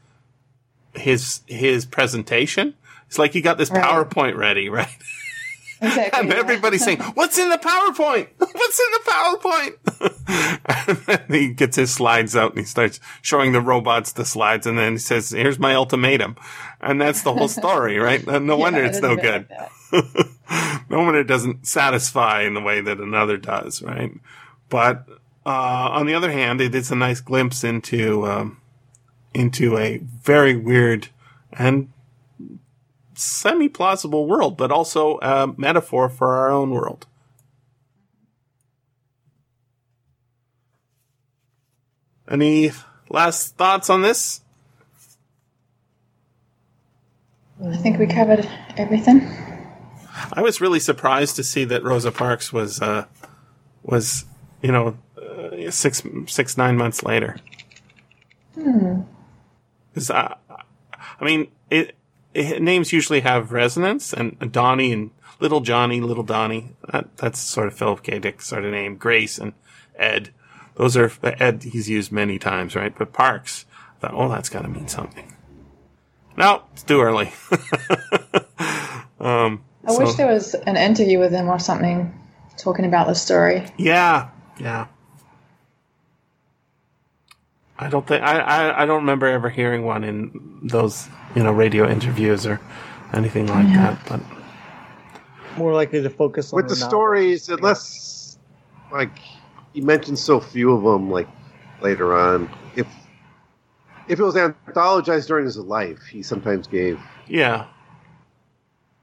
his his presentation. It's like he got this Right. PowerPoint ready, <laughs> right? Exactly. And yeah. everybody's saying, "What's in the PowerPoint? <laughs> What's in the PowerPoint?" <laughs> and then he gets his slides out and he starts showing the robots the slides, and then he says, "Here's my ultimatum," and that's the whole story, <laughs> right? No no wonder it's it no is a bit good. like no wonder it doesn't satisfy in the way that another does, right? But uh, on the other hand, it is a nice glimpse into um, into a very weird and semi plausible world, but also a metaphor for our own world. Any last thoughts on this? I think we covered everything. I was really surprised to see that Rosa Parks was uh, was you know uh, six six nine months later. Because I, I mean, it, it names usually have resonance, and Donnie and Little Johnny, Little Donnie. That, that's sort of Philip K. Dick sort of name. Grace and Ed. Those are Ed. He's used many times, right? But Parks. I thought, oh, that's got to mean something. No, it's too early. <laughs> um, I so- wish there was an interview with him or something talking about the story. Yeah, yeah. I don't think I, I, I don't remember ever hearing one in those you know radio interviews or anything like that. But More likely to focus on with the novel. stories, unless like you mentioned so few of them, like later on, if if it was anthologized during his life, he sometimes gave yeah,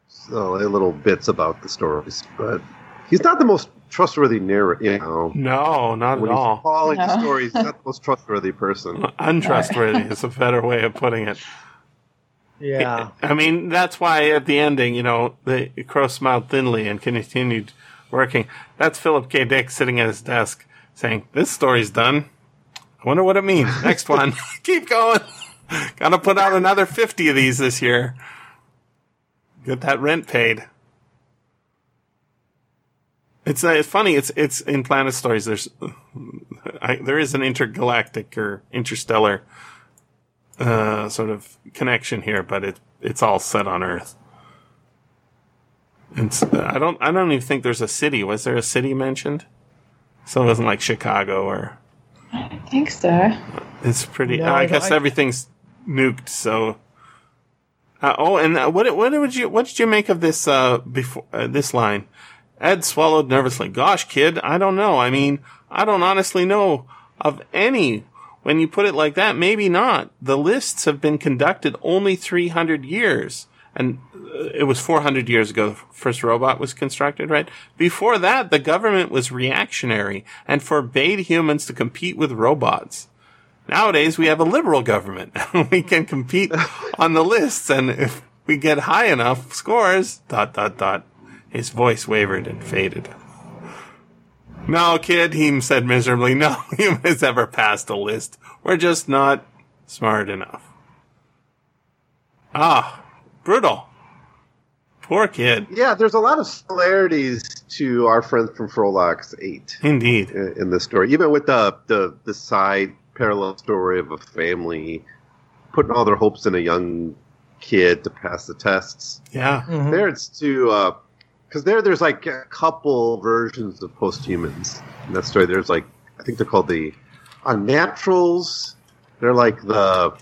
so little bits about the stories, but he's not the most trustworthy narrator. You know, no, not when at he's all. following the No. stories, he's not the most trustworthy person. <laughs> Untrustworthy is a better way of putting it. Yeah. I mean, that's why at the ending, you know, the crow smiled thinly and continued working. That's Philip K. Dick sitting at his desk saying, "This story's done. I wonder what it means. Next one, <laughs> keep going. Gotta put out another fifty of these this year. Get that rent paid." It's uh, it's funny. It's it's in Planet Stories. There's I, there is an intergalactic or interstellar uh, sort of connection here, but it it's all set on Earth. And s- I don't I don't even think there's a city. Was there a city mentioned? So it wasn't like Chicago or I think so. it's pretty. No, I, I guess don't- everything's nuked. So. Uh, oh, and uh, what what did you what did you make of this uh before uh, this line? Ed swallowed nervously. Gosh, kid, I don't know. I mean, I don't honestly know of any when you put it like that, maybe not. The lists have been conducted only 300 years. And uh, it was 400 years ago the first robot was constructed, right? Before that, the government was reactionary and forbade humans to compete with robots. Nowadays, we have a liberal government. <laughs> we can compete <laughs> on the lists, and if we get high enough scores, dot, dot, dot. His voice wavered and faded. No, kid, he said miserably, no <laughs> human has ever passed a list. We're just not smart enough. Ah, brutal. Poor kid. Yeah, there's a lot of similarities to our friends from Frolix 8 Indeed. in, in this story. Even with the, the, the side parallel story of a family putting all their hopes in a young kid to pass the tests. Yeah. Mhm. There it's to because there there's like a couple versions of posthumans in that story. There's like I think they're called the unnaturals. They're like the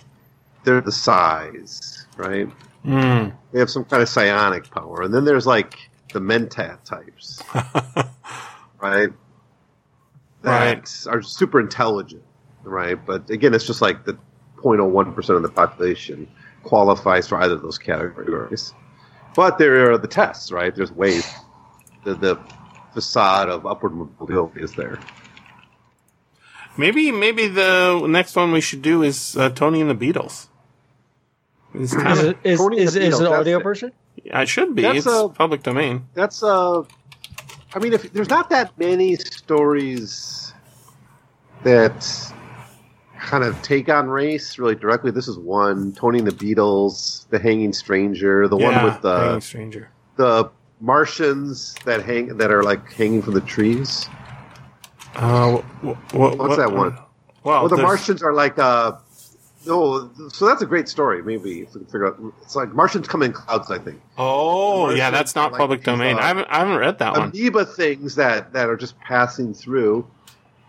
they're the size, right? Mm. They have some kind of psionic power, and then there's like the mentat types, right? <laughs> Right. That are super intelligent, right? But again, it's just like the 0.01 percent of the population qualifies for either of those categories. But there are the tests, right? There's ways. The, the facade of upward mobility is there. Maybe, maybe the next one we should do is uh, Tony and the Beetles. It's Is kinda, it, is, Tony is, the is it Beetles, an that's audio it. version? I should be. That's it's a- public domain. That's uh, I mean, if there's not that many stories that kind of take on race really directly. This is one. Tony and the Beetles, The Hanging Stranger, the yeah, one with the Hanging Stranger. the Martians that hang that are like hanging from the trees. Uh, wh- wh- What's what- that one? Well, Well, the there's- Martians are like uh no, so that's a great story. Maybe if we can figure out. It's like Martians come in clouds. I think Oh, yeah, that's not like public these, domain. uh, I haven't, I haven't read that one. amoeba things that that are just passing through,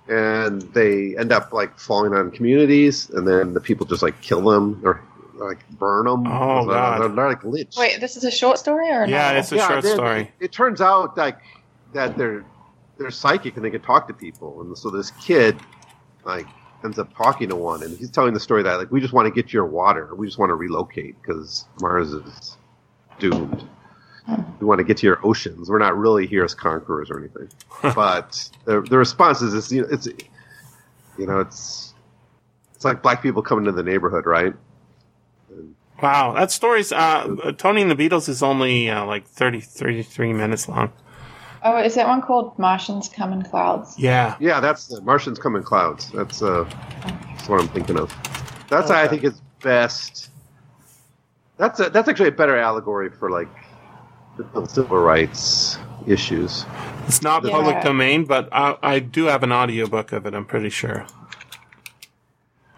and they end up like falling on communities, and then the people just like kill them or like burn them. Oh, they're, God. they're, they're like lynched. Wait, this is a short story or a Yeah, novel? it's a short then story. It, it turns out like that they're they're psychic and they can talk to people, and so this kid like ends up talking to one, and he's telling the story that like we just want to get your water, we just want to relocate because Mars is doomed. We want to get to your oceans. We're not really here as conquerors or anything. <laughs> but the, the response is, it's, you know, it's you know it's it's like black people coming to the neighborhood, right? Wow, that story's uh, Tony and the Beetles is only uh, like 30, 33 minutes long. Oh, is that one called Martians Come in Clouds? Yeah, Yeah, that's the Martians come in clouds. That's uh, that's what I'm thinking of. That's I Okay. think is best. That's a, that's actually a better allegory for like the civil rights issues. it's not Yeah. public domain, but I, I do have an audiobook of it. I'm pretty sure.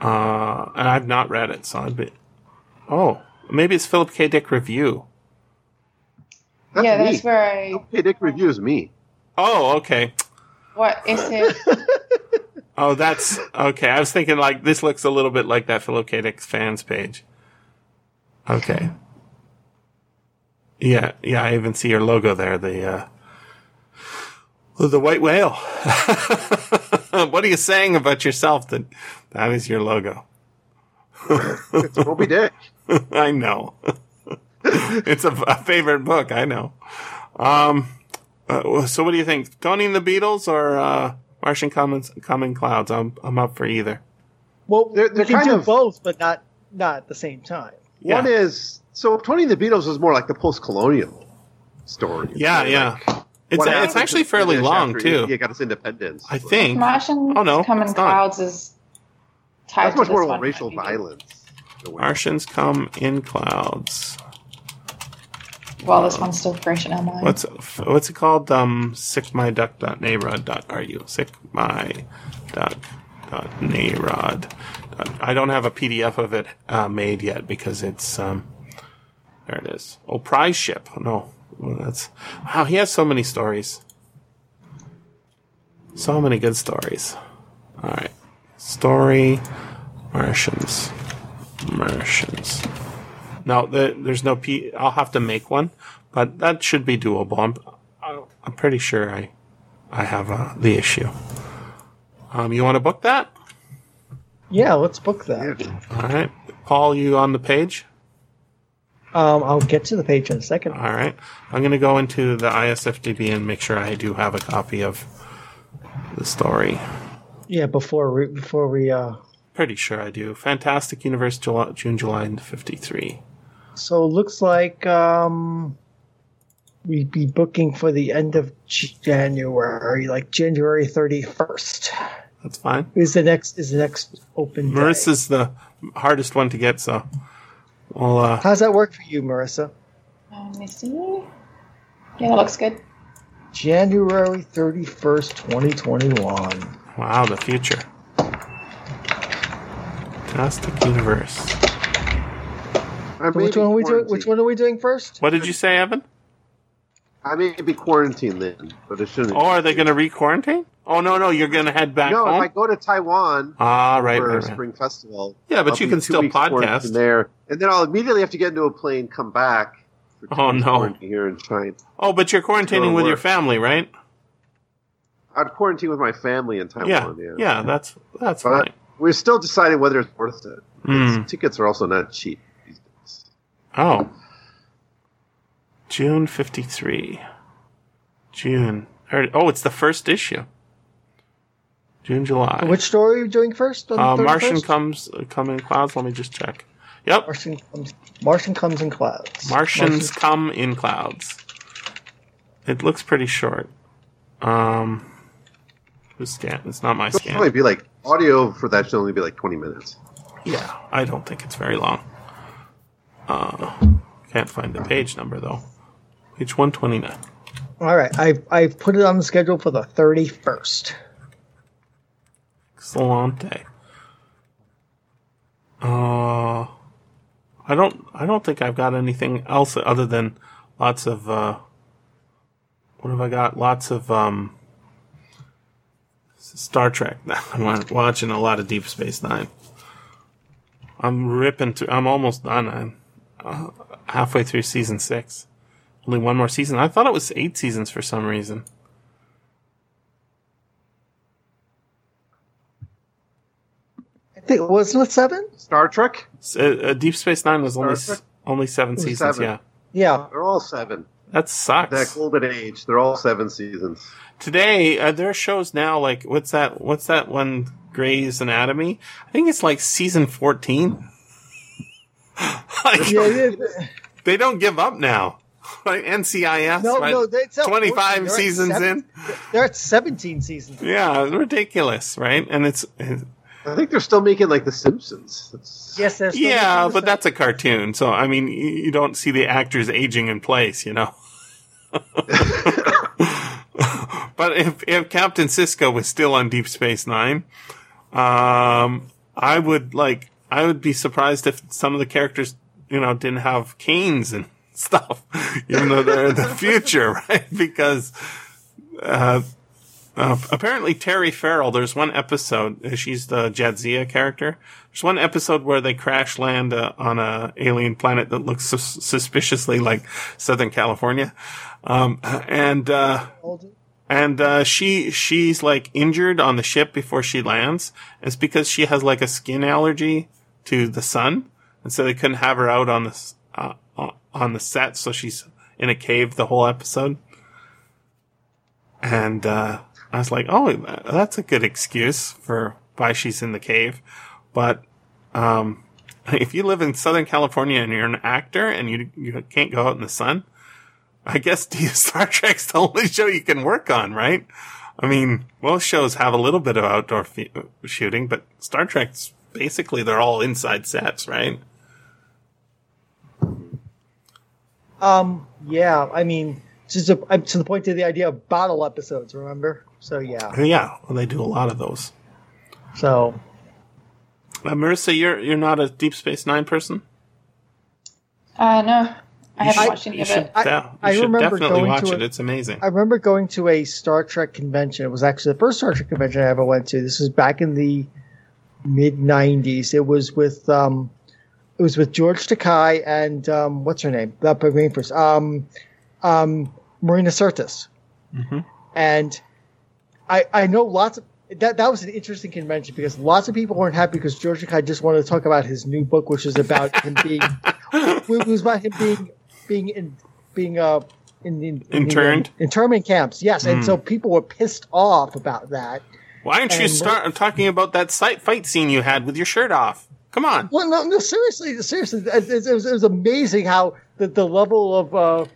Uh, and I've not read it, so I'd be. Oh, maybe it's Philip K. Dick review. That's yeah, me. that's where I. Okay, Dick reviews me. Oh, okay. What is it? <laughs> Oh, that's okay. I was thinking like this looks a little bit like that Philip K. Dick fans page. Okay. Yeah, yeah. I even see your logo there. The uh, the white whale. <laughs> what are you saying about yourself? That that is your logo. It's Moby <laughs> Dick. I know. <laughs> it's a, a favorite book. I know. Um. uh, so, what do you think, Tony and the Beetles or uh, Martian Coming Coming Clouds? I'm I'm up for either. Well, They're- they're we can kind do of- both, but not not at the same time. Yeah. One is so Tony and the Beetles is more like the post-colonial story. Yeah, Like, yeah. It's what it's actually fairly long too. He got its independence. I think. Martians Oh, no, Come in it's not. Clouds is tied that's to much this more one, about racial violence. in a way. Martians come in clouds. Well, this one's still fresh in my mind. What's what's it called? Um, sickmyduck.narod.ru. Sickmyduck.narod. I don't have a PDF of it uh, made yet because it's um, there it is. Oh, prize ship. No, well, that's wow. He has so many stories. So many good stories. All right, story Martians. Martians. No, the, there's no P. I'll have to make one, but that should be doable. I'm, I'm pretty sure I, I have uh, the issue. Um, you want to book that? Yeah, let's book that. All right, Paul, you on the page? Um, I'll get to the page in a second. All right, I'm going to go into the ISFDB and make sure I do have a copy of the story. Yeah, before we before we uh Pretty sure I do. Fantastic Universe, July, June, July, '53. so it looks like um we'd be booking for the end of January, like January 31st. That's fine. Is the next is the next open day. Marissa's the hardest one to get, so well, uh, How's that work for you, Marissa? Uh, let me see. Yeah, that looks good. January 31st, 2021. wow, the future. Fantastic Universe. So which one are we doing? Which one are we doing first? What did you say, Evan? I may be quarantined then, but it shouldn't. Oh, are they going to re-quarantine? Oh no, no, you're going to head back no, home. if I go to Taiwan ah, right, for right, right. spring festival, Yeah, but I'll you can still podcast. there, and then I'll immediately have to get into a plane, come back. Oh, no. Here try. and- Oh, but you're quarantining with your family, right? I'd quarantine with my family in Taiwan. Yeah, yeah, that's that's But fine. we're still deciding whether it's worth it. Mm. Tickets are also not cheap these days. Oh, June '53. June. Oh, it's the first issue. June, July. Which story are you doing first? on the uh, Martian 31st? comes uh, come in clouds. Let me just check. Yep, Martian comes. Martian comes in clouds. Martians Martian- come in clouds. It looks pretty short. Um, who's scan? It's not my It'll scan. probably be like audio for that should only be like twenty minutes. Yeah, I don't think it's very long. Uh, can't find the page number though. Page one twenty nine. All right, I've I've put it on the schedule for the 31st. Excelente. Uh, I don't. I don't think I've got anything else other than lots of. Uh, what have I got? Lots of um, Star Trek. <laughs> I'm watching a lot of Deep Space Nine. I'm ripping through. I'm almost done. I'm uh, halfway through season six. Only one more season. I thought it was eight seasons for some reason. Think wasn't it seven? Star Trek, S- Uh, uh, Deep Space Nine was only Star s- Trek? only seven seasons. seven. Yeah, Yeah. they're all seven. that sucks. That golden age, they're all seven seasons. Today, uh, there are shows now like what's that? What's that one? Grey's Anatomy. I think it's like season fourteen. <laughs> like, Yeah, yeah, they don't give up now. Like NCIS, no, right? no, that's 25 working. They're at seasons seven- They're at 17 seasons. yeah, ridiculous, right? And it's, I think they're still making like The Simpsons. That's, Yes, they're still yeah, making but the that's a cartoon, so I mean, you don't see the actors aging in place, you know. <laughs> but if if Captain Sisko was still on Deep Space Nine, um, I would like I would be surprised if some of the characters, you know, didn't have canes and <laughs> stuff, even though they're in the <laughs> future, right? Because uh, uh, apparently Terry Farrell, there's one episode, uh, she's the Jadzia character. There's one episode where they crash land uh, on a alien planet that looks sus- suspiciously like Southern California. Um, and, uh, and, uh, she, she's like injured on the ship before she lands. It's because she has like a skin allergy to the sun. And so they couldn't have her out on the, uh, on the set. So she's in a cave the whole episode. And, uh, I was like, oh, that's a good excuse for why she's in the cave. But, um, <laughs> if you live in Southern California and you're an actor and you, you can't go out in the sun, I guess <laughs> Star Trek's the only show you can work on, right? I mean, most shows have a little bit of outdoor shooting, but Star Trek's basically they're all inside sets, right? Um, yeah, I mean, to, I'm to the point of the idea of bottle episodes, remember? So, yeah. Yeah, well, they do a lot of those. So, Uh, Marissa, you're you're not a Deep Space Nine person. Uh, no, I You haven't should- watched any of should, it. I- yeah, you I should remember definitely going watch to it. It's amazing. I remember going to a Star Trek convention. It was actually the first Star Trek convention I ever went to. This was back in the mid '90s. It was with um, it was with George Takei and um, what's her name? That big name first. Um, um, Marina Sirtis. Mhm. And I I know lots of that that was an interesting convention because lots of people weren't happy because George Takei just wanted to talk about his new book, which was about him being <laughs> it was about him being being in being uh in, in, in Interned? the, internment camps. Yes, and Hmm. so people were pissed off about that. Why don't you And- start talking about that fight scene you had with your shirt off? Come on. Well, no, no, seriously, seriously, it, it, was, it was amazing how the, the level of uh,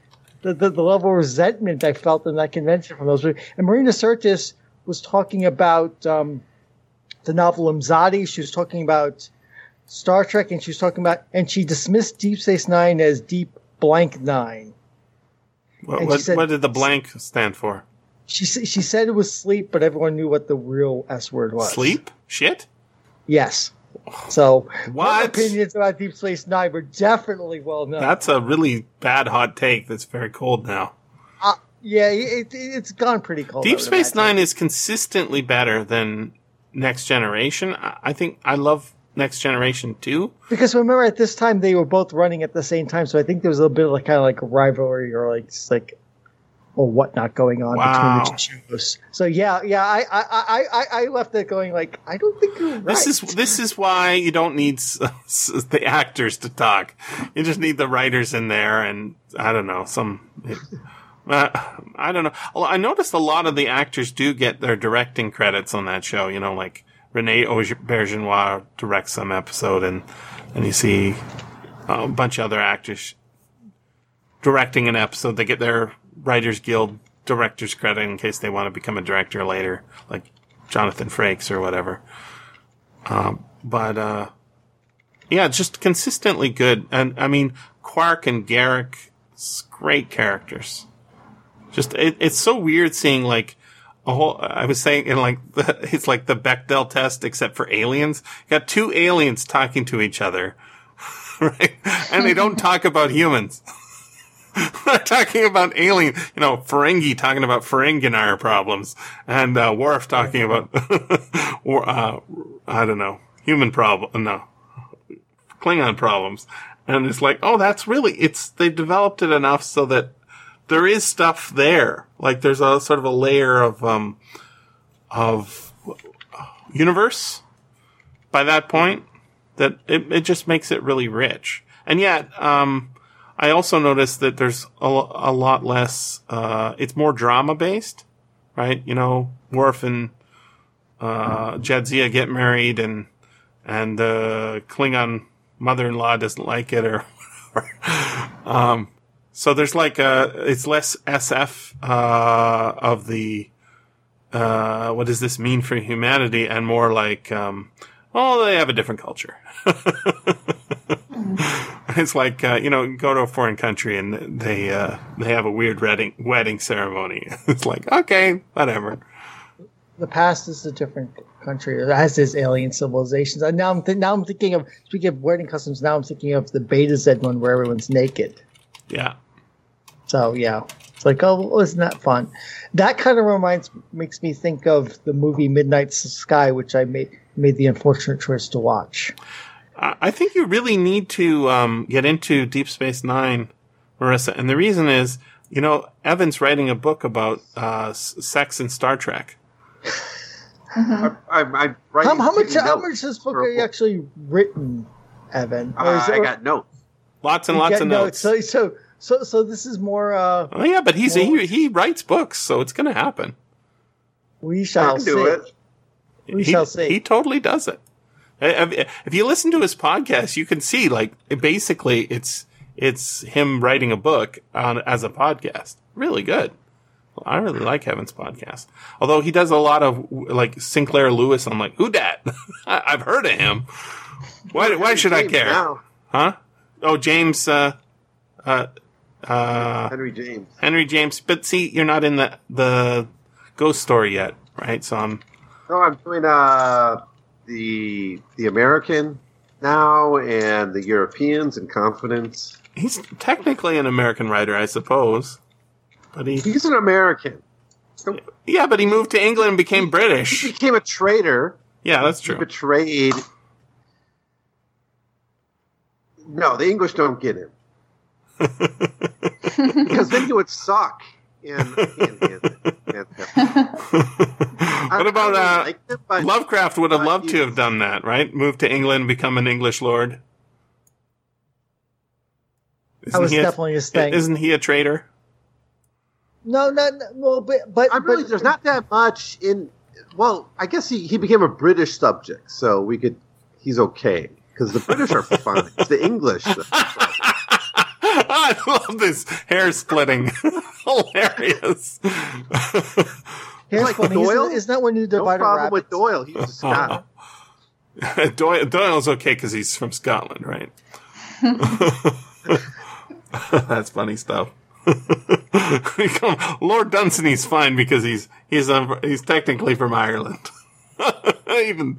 the, the the level of resentment I felt in that convention from those. And Marina Sirtis was talking about um, the novel Imzadi. She was talking about Star Trek, and she was talking about, and she dismissed Deep Space Nine as Deep Blank Nine. What, what, said- what did the blank stand for? She she said it was sleep, but everyone knew what the real S word was. Sleep? Shit? Yes. So my What? opinions about Deep Space Nine were definitely well known. That's a really bad hot take that's very cold now. Yeah, it, it, it's gone pretty cold. Deep Space. Nine is consistently better than Next Generation. I I think I love Next Generation too. Because remember, at this time they were both running at the same time, so I think there was a little bit of like kind of like rivalry or like just like or whatnot going on Wow. between the two shows. So yeah, yeah, I I, I, I left it going like I don't think you're right. This is this is why you don't need s- s- the actors to talk. You just need the writers in there, and I don't know some. Uh, I don't know. I noticed a lot of the actors do get their directing credits on that show. You know, like Rene Auberjonois directs some episode, and and you see a bunch of other actors directing an episode. They get their Writers Guild director's credit in case they want to become a director later, like Jonathan Frakes or whatever. Um, but uh, yeah, just consistently good. And I mean, Quark and Garak, great characters. Just it, it's so weird seeing like a whole. I was saying in like the, <laughs> it's like the Bechdel test except for aliens. You got two aliens talking to each other, <laughs> right? And they don't talk about humans. <laughs> They're talking about alien, you know, Ferengi talking about Ferenginar problems, and uh, Worf talking about, or uh, I don't know, human problem, no, Klingon problems, and it's like, oh, that's really, it's they've developed it enough so that there is stuff there, like there's a sort of a layer of um of universe by that point that it, it just makes it really rich, and yet um. I also noticed that there's a, a lot less, uh, it's more drama based, right? You know, Worf and, uh, Jadzia get married and, and the Klingon mother-in-law doesn't like it or <laughs> whatever. um, so there's like a, it's less SF, uh, of the, uh, what does this mean for humanity and more like, um, oh, they have a different culture. <laughs> It's like uh, you know, go to a foreign country and they uh, they have a weird wedding wedding ceremony. <laughs> It's like okay, whatever. the past is a different country. It has its alien civilizations. And now I'm th- now I'm thinking of speaking of wedding customs. Now I'm thinking of the Betazed one where everyone's naked. Yeah, So yeah, it's like oh, well, isn't that fun? That kind of reminds makes me think of the movie Midnight Sky, which I made made the unfortunate choice to watch. I I think you really need to um, get into Deep Space Nine, Marissa, and the reason is you know Evan's writing a book about uh, s- sex in Star Trek. I, I, I write How, how much how much this book for are you actually written, Evan? Or Uh, is I got notes. Lots and lots get of notes. So so so so this is more. uh oh yeah, but he's Well- he, he writes books, so it's going to happen. We shall can see. do it. We he, shall see. He totally does it. If if you listen to his podcast, you can see like basically it's it's him writing a book on as a podcast. Really good. I really like Evan's podcast. Although he does a lot of like Sinclair Lewis. I'm like, who dat? <laughs> I- I've heard of him. Why why should I care? Now, Huh? Oh, James. Uh, uh, uh, Henry James. Henry James. But see, you're not in the the ghost story yet, right? So I'm No, I'm doing uh the the American now and the Europeans and confidence. He's technically an American writer, I suppose. But he, He's an American. yeah, but he moved to England and became He British. became a traitor. Yeah, that's He true. betrayed. No, the English don't get him <laughs> because then he would suck. And- What about uh, liked it, but- Lovecraft would have loved to have done that, right? Move to England, become an English lord. That was he a- definitely his thing. Isn't he a traitor? No, no, no well, but but, I really, but there's not that much in. Well, I guess he, he became a British subject, so we could. He's okay because the British are fine. It's the English. I love this hair splitting. <laughs> Hilarious. here's like funny. Doyle? Isn't, isn't that when you no divide a problem rabbit? with Doyle. He's a <laughs> Scot. Doyle, Doyle's okay because he's from Scotland, right? <laughs> That's funny stuff. Lord Dunsany's fine because he's he's um, he's technically from Ireland. <laughs> even <laughs>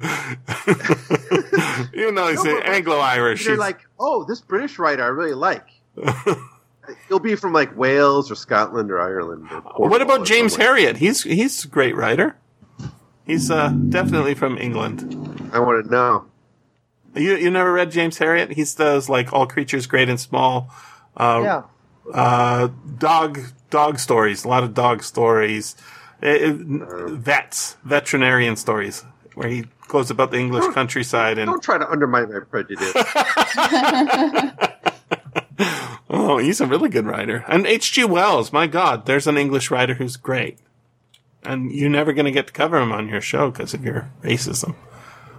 even though he's No, but- Anglo-Irish, You're like, oh, this British writer I really like. <laughs> He'll be from like Wales or Scotland or Ireland. Or what about James somewhere. Herriot? He's he's a great writer. He's uh, definitely from England. I want to know. You you never read James Herriot? He does like all creatures great and small. Uh, Yeah. uh, dog dog stories, a lot of dog stories, Eh, eh, vets, veterinarian stories, where he goes about the English countryside and Don't try to undermine my prejudice. <laughs> oh, he's a really good writer. And H.G. Wells, my God, there's an English writer who's great, and you're never going to get to cover him on your show because of your racism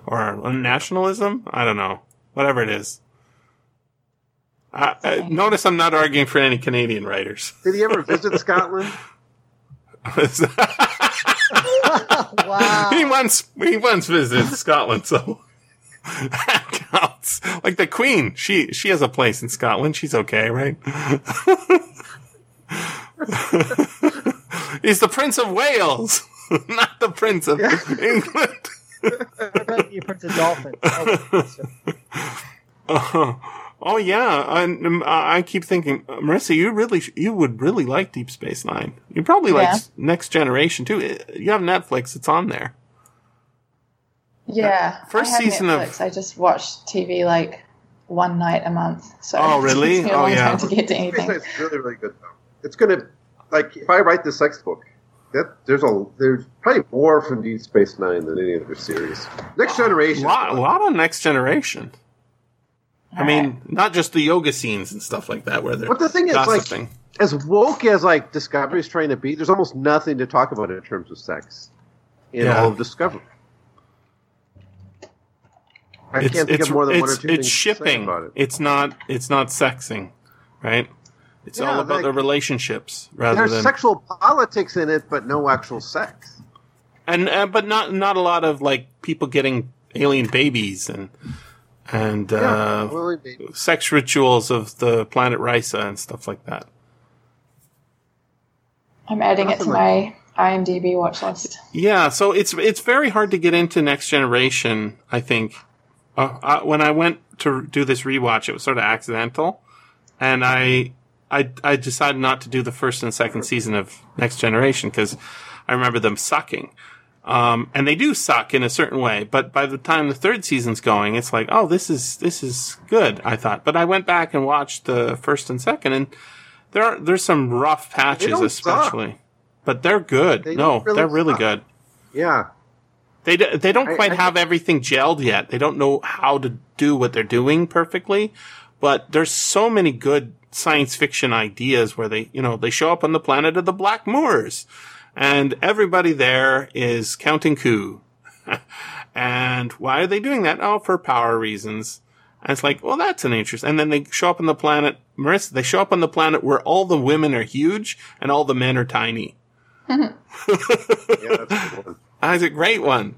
or nationalism. I don't know, whatever it is. I, I, notice I'm not arguing for any Canadian writers. Did he ever visit <laughs> Scotland? <laughs> wow. he once he once visited Scotland, so that counts. Like the Queen, she she has a place in Scotland. She's okay, right? <laughs> He's the Prince of Wales, <laughs> not the Prince of England. I bet you Prince of Dolphins. Oh, Uh, oh yeah, and um, I I keep thinking, uh, Marissa, you really sh- you would really like Deep Space Nine. You probably like Yeah. S- Next Generation too. Uh, You have Netflix; it's on there. Yeah. First I have season of- Netflix. I just watch TV like one night a month. So Oh, really? <laughs> it takes me a Oh, long yeah. time to get to Space anything. Nine's really, really good though. It's gonna like if I write this sex book, that there's a there's probably more from Deep Space Nine than any other series. Next Generation. A Generation. lot, a lot on Next Generation. I mean, right. not just the yoga scenes and stuff like that, where they're But the thing is, like, as woke as like Discovery is trying to be, there's almost nothing to talk about in terms of sex in Yeah. all of Discovery. I it's can't think it's of more than one or two it's things to say shipping. about it. It's not it's not sexing, right? It's Yeah, all about like- the relationships rather There's than sexual politics in it, but no actual sex. and uh, but not not a lot of like people getting alien babies and and Yeah, uh, well, maybe. sex rituals of the planet Risa and stuff like that. I'm adding it to my IMDb watch list. Yeah, so it's it's very hard to get into Next Generation. I think uh, uh, when I went to do this rewatch, it was sort of accidental, and I I I decided not to do the first and second season of Next Generation because I remember them sucking. Um, and they do suck in a certain way, but by the time the third season's going, it's like, oh, this is this is good. I thought, but I went back and watched the first and second, and there are there's some rough patches, don't suck. especially, but they're good. They no, really they're really suck. good. Yeah. They d- they don't I- quite I- have everything gelled yet. They don't know how to do what they're doing perfectly, but there's so many good science fiction ideas where they, you know, they show up on the planet of the Black Moors and everybody there is counting coup. <laughs> and why are they doing that? Oh, for power reasons. And it's like, well, that's an interest. And then they show up on the planet, Marissa, they show up on the planet where all the women are huge and all the men are tiny. Yeah, that's a good one. <laughs> That's a great one.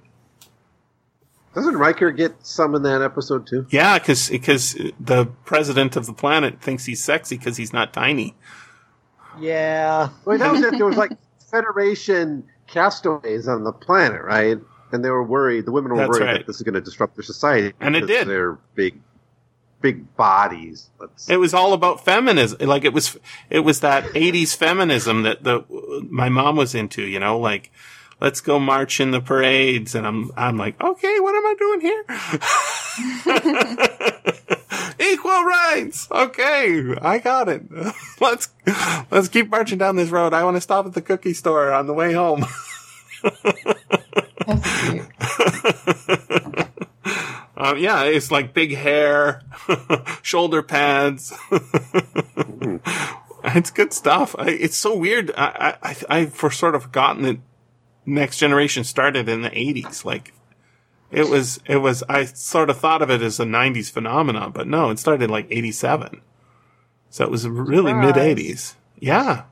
Doesn't Riker get some in that episode too? Yeah, because because the president of the planet thinks he's sexy because he's not tiny. yeah. Well, that was it. There was like <laughs> Federation castaways on the planet, right? And they were worried. The women were That's worried right. that this is going to disrupt their society. And it did. They're big, big bodies. Let's. It was all about feminism. Like it was, it was that '80s feminism that the my mom was into. You know, like let's go march in the parades. And I'm, I'm like, okay, what am I doing here? <laughs> Equal rights. Okay. I got it. <laughs> let's, let's keep marching down this road. I want to stop at the cookie store on the way home. <laughs> That's cute. um, yeah, it's like big hair, shoulder pads. Hmm. it's good stuff. I, it's so weird. I, I, I've sort of gotten that Next Generation started in the 80s. Like, it was, it was, I sort of thought of it as a 90s phenomenon, but no, it started like 87. So it was really mid 80s. Yeah.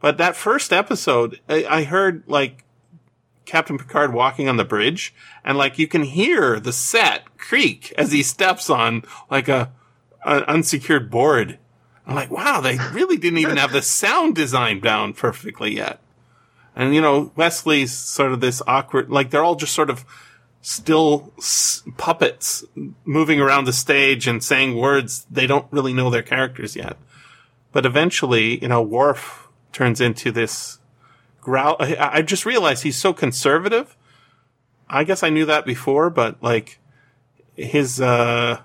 But that first episode, I, I heard like Captain Picard walking on the bridge, and like you can hear the set creak as he steps on like a an unsecured board. I'm like, wow, they really didn't even have the sound design down perfectly yet. And you know, Wesley's sort of this awkward, like they're all just sort of still s- puppets moving around the stage and saying words they don't really know their characters yet. But eventually, you know, Worf turns into this growl. I, I just realized he's so conservative. I guess I knew that before, but like his, uh,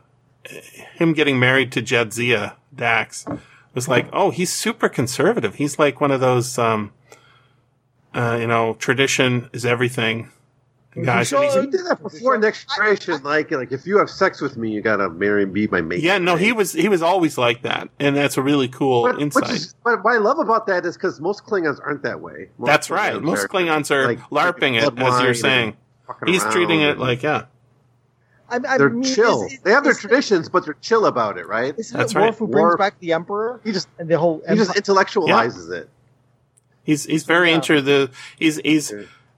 him getting married to Jadzia Dax was like, oh, he's super conservative. He's like one of those, um, uh, you know, tradition is everything guys. And he's- He did that before Next Generation. Like, like if you have sex with me, you gotta marry and be my mate. yeah, no, he was he was always like that, and that's a really cool But, which insight. is, but what I love about that is because most Klingons aren't that way. Most that's right. Most are, Klingons are like, larping it, as you're saying. He's treating it like yeah. I, I they're mean, chill. is- is- they have their is- traditions, but they're chill about it, right? Isn't That's it Worf right. who brings Worf- back the Emperor He just and the whole? he just empire? intellectualizes it. He's he's very Yeah. into the he's he's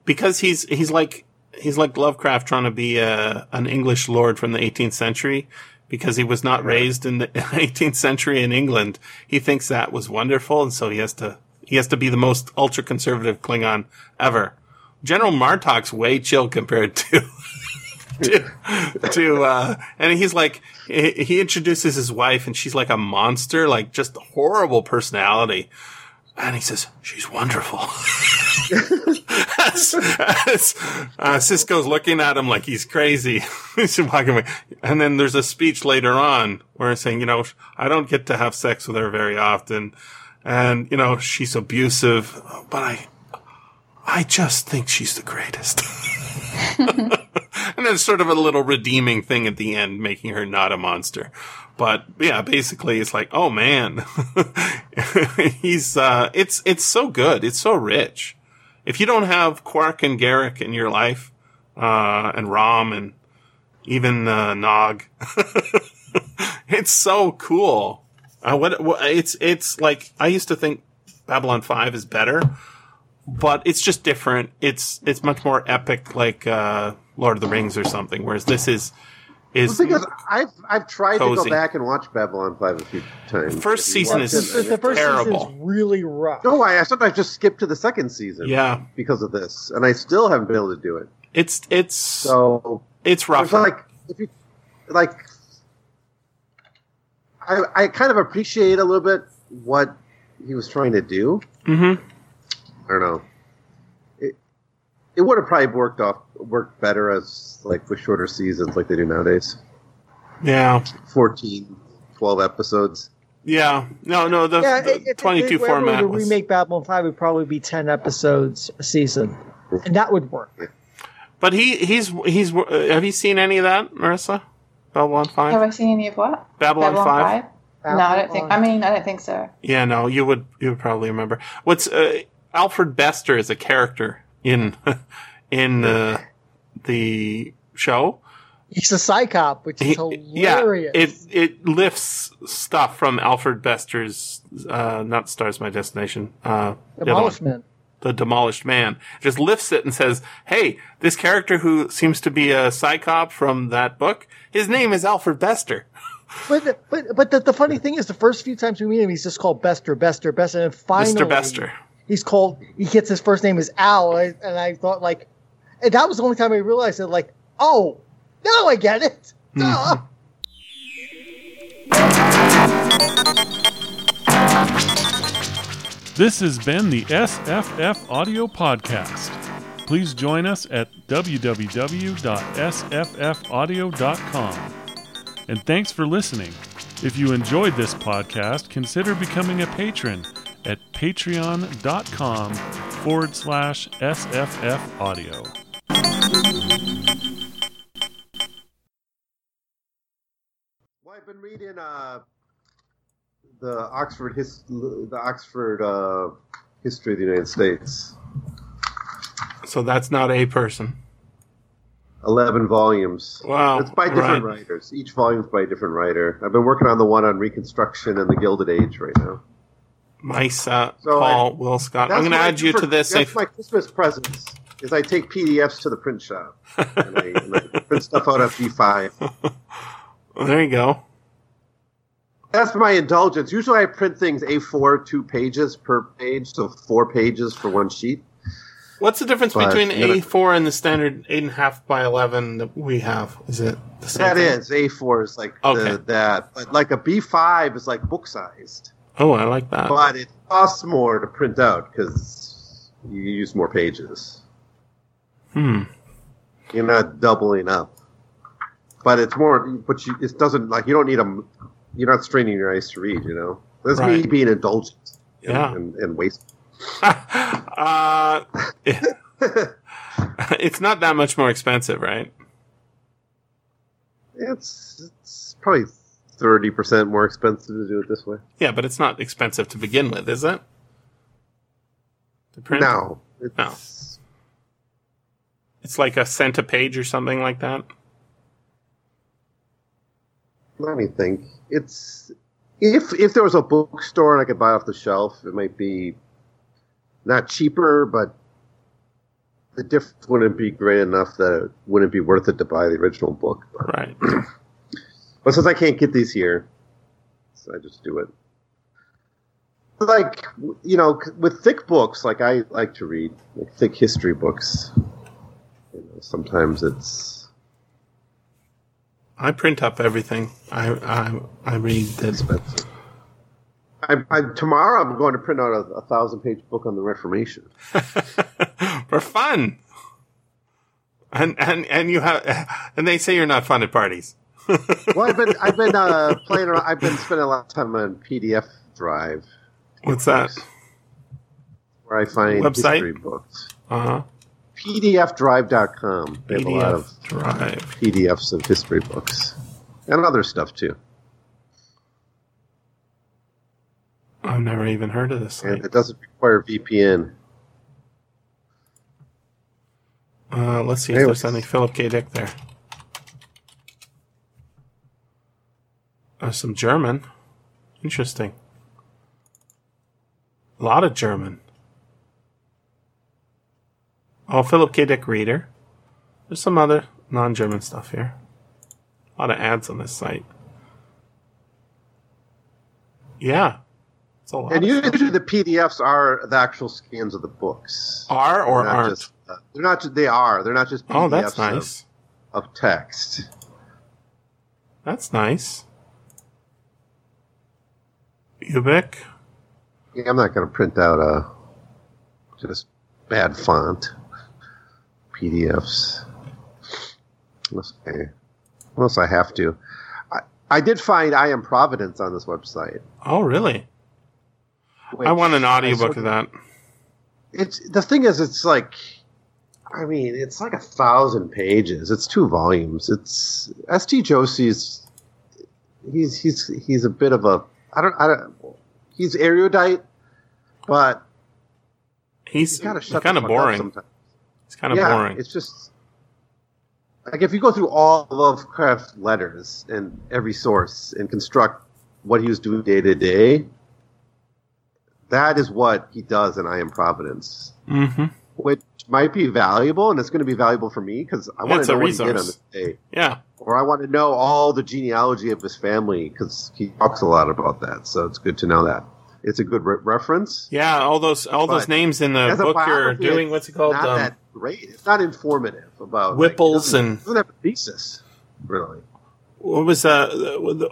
because he's he's like he's like Lovecraft trying to be a, an English lord from the 18th century because he was not raised in the <laughs> 18th century in England. He thinks that was wonderful, and so he has to he has to be the most ultra conservative Klingon ever. General Martok's way chill compared to <laughs> to, to uh, and he's like he, he introduces his wife, and she's like a monster, like just horrible personality. And he says, she's wonderful. <laughs> as, as, uh, Sisko's looking at him like he's crazy. <laughs> he's walking away. And then there's a speech later on where he's saying, you know, I don't get to have sex with her very often. And, you know, she's abusive, but I, I just think she's the greatest. <laughs> and then sort of a little redeeming thing at the end, making her not a monster. But yeah, basically it's like, oh man, <laughs> he's, uh, it's, it's so good. It's so rich. If you don't have Quark and Garak in your life, uh, and Rom and even, uh, Nog, <laughs> it's so cool. Uh, what, what, it's, it's like, I used to think Babylon 5 is better, but it's just different. It's, it's much more epic, like, uh, Lord of the Rings or something, whereas this is, is, The thing is, I've I've tried to go back and watch Babylon Five a few times. First season is- it, the, the first terrible. season is really rough. No, I, I sometimes just skip to the second season. yeah, because of this, and I still haven't been able to do it. it's, it's, So it's rough. like if you like, I I kind of appreciate a little bit what he was trying to do. hmm I don't know. It it would have probably worked off worked better as like with shorter seasons like they do nowadays. Yeah. 14, 12 episodes. Yeah. No, no, the, yeah, the it- it- 22 if we were format to was, remake Babylon Five would probably be ten episodes a season, and that would work. but he, he's, he's, uh, have you seen any of that, Marissa? Babylon 5? Have I seen any of what? Babylon, 5? No, I don't think. I mean, I don't think so. Yeah, no, you would, you would probably remember. What's, uh, Alfred Bester is a character in, <laughs> in, uh, the show. He's a Psi Cop, which is He- hilarious. Yeah, it it lifts stuff from Alfred Bester's uh, not Stars My Destination. Uh, the other Demolishment. the Demolished Man. Just lifts it and says, "Hey, this character who seems to be a Psi Cop from that book, his name is Alfred Bester." <laughs> But but but the, the funny thing is, the first few times we meet him, he's just called Bester, Bester, Bester, and finally, Mr. Bester. He's called. He gets his first name is Al, and I, and I thought like, and that was the only time I realized that like, oh, now I get it. <laughs> Mhm. Duh. This has been the SFFaudio Podcast. Please join us at www.sffaudio.com. And thanks for listening. If you enjoyed this podcast, consider becoming a patron at patreon.com forward slash SFFaudio. I've been reading uh, the Oxford his, the Oxford uh, history of the United States. So that's not a person. Eleven volumes. Wow. It's by different right. writers. Each volume's by a different writer. I've been working on the one on Reconstruction and the Gilded Age right now. Uh, So Paul, I- Will Scott. I'm going to add you for- to this. That's If, my Christmas presents. Is I take PDFs to the print shop and I, and I print stuff out of B5. <laughs> there you go. That's my indulgence. Usually I print things A4, two pages per page, so four pages for one sheet. What's the difference But, between A4 and the standard 8.5 by 11 that we have? Is it the same That thing? is A4 is like Okay. the, that, but like a B5 is like book sized, Oh, I like that. but it costs more to print out because you use more pages. Hmm. You're not doubling up, but it's more. But you, it doesn't like you don't need them. You're not straining your eyes to read. You know, that's me Right. being indulgent. Yeah. and, and waste. <laughs> uh, <laughs> it's not that much more expensive, right? It's it's probably thirty percent more expensive to do it this way. Yeah, but it's not expensive to begin with, is it? To print? No, it's, No. It's like a cent a page or something like that. Let me think. It's if if there was a bookstore and I could buy it off the shelf, it might be not cheaper, but the difference wouldn't be great enough that it wouldn't be worth it to buy the original book. But, Right. <clears throat> but since I can't get these here, so I just do it. Like you know, with thick books, like I like to read, like thick history books. You know, sometimes it's I print up everything. I I I read that. I, I, tomorrow I'm going to print out a, a thousand page book on the Reformation. <laughs> for fun. And and and you have and they say you're not fun at parties. <laughs> Well, I've been I've been uh, playing around. I've been spending a lot of time on PDF Drive, What's that? where I find Website? history books. Uh huh. PDFDrive.com. They have a lot of drive. PDFs of history books and other stuff too. I've never even heard of this And site. it doesn't require VPN. Uh, let's see if there's any Philip K. Dick there. Uh, some German. Interesting. A lot of German. Oh, Philip K. Dick reader. There's some other non-German stuff here. A lot of ads on this site. Yeah, it's a lot. And of usually the PDFs are the actual scans of the books. Are or aren't? Just, uh, they're not. They are. They're not just. PDFs oh, that's of- nice. Of, text. That's nice. Ubik. Yeah, I'm not going to print out a just bad font PDFs unless I, unless I have to. I, I did find I am Providence on this website. Oh, really? I want an audiobook of that. It's the thing is, it's like, I mean, it's like a thousand pages. It's two volumes. It's S. T. Joshi's. He's he's he's a bit of a I don't I don't. He's erudite, but He's you gotta he's kind of the fuck up boring. It's kind of yeah, boring. It's just like if you go through all Lovecraft letters and every source and construct what he was doing day to day, that is what he does in I Am Providence, Mm-hmm. which might be valuable, and it's going to be valuable for me because I want It's to know what he did on this day, Yeah. Or I want to know all the genealogy of his family because he talks a lot about that. So it's good to know that. It's a good re- reference. Yeah, all those all those names in the book you're doing. What's it called? Not Um, that great. It's not informative about Whipples like, doesn't- and- doesn't have a thesis really. what was uh, the,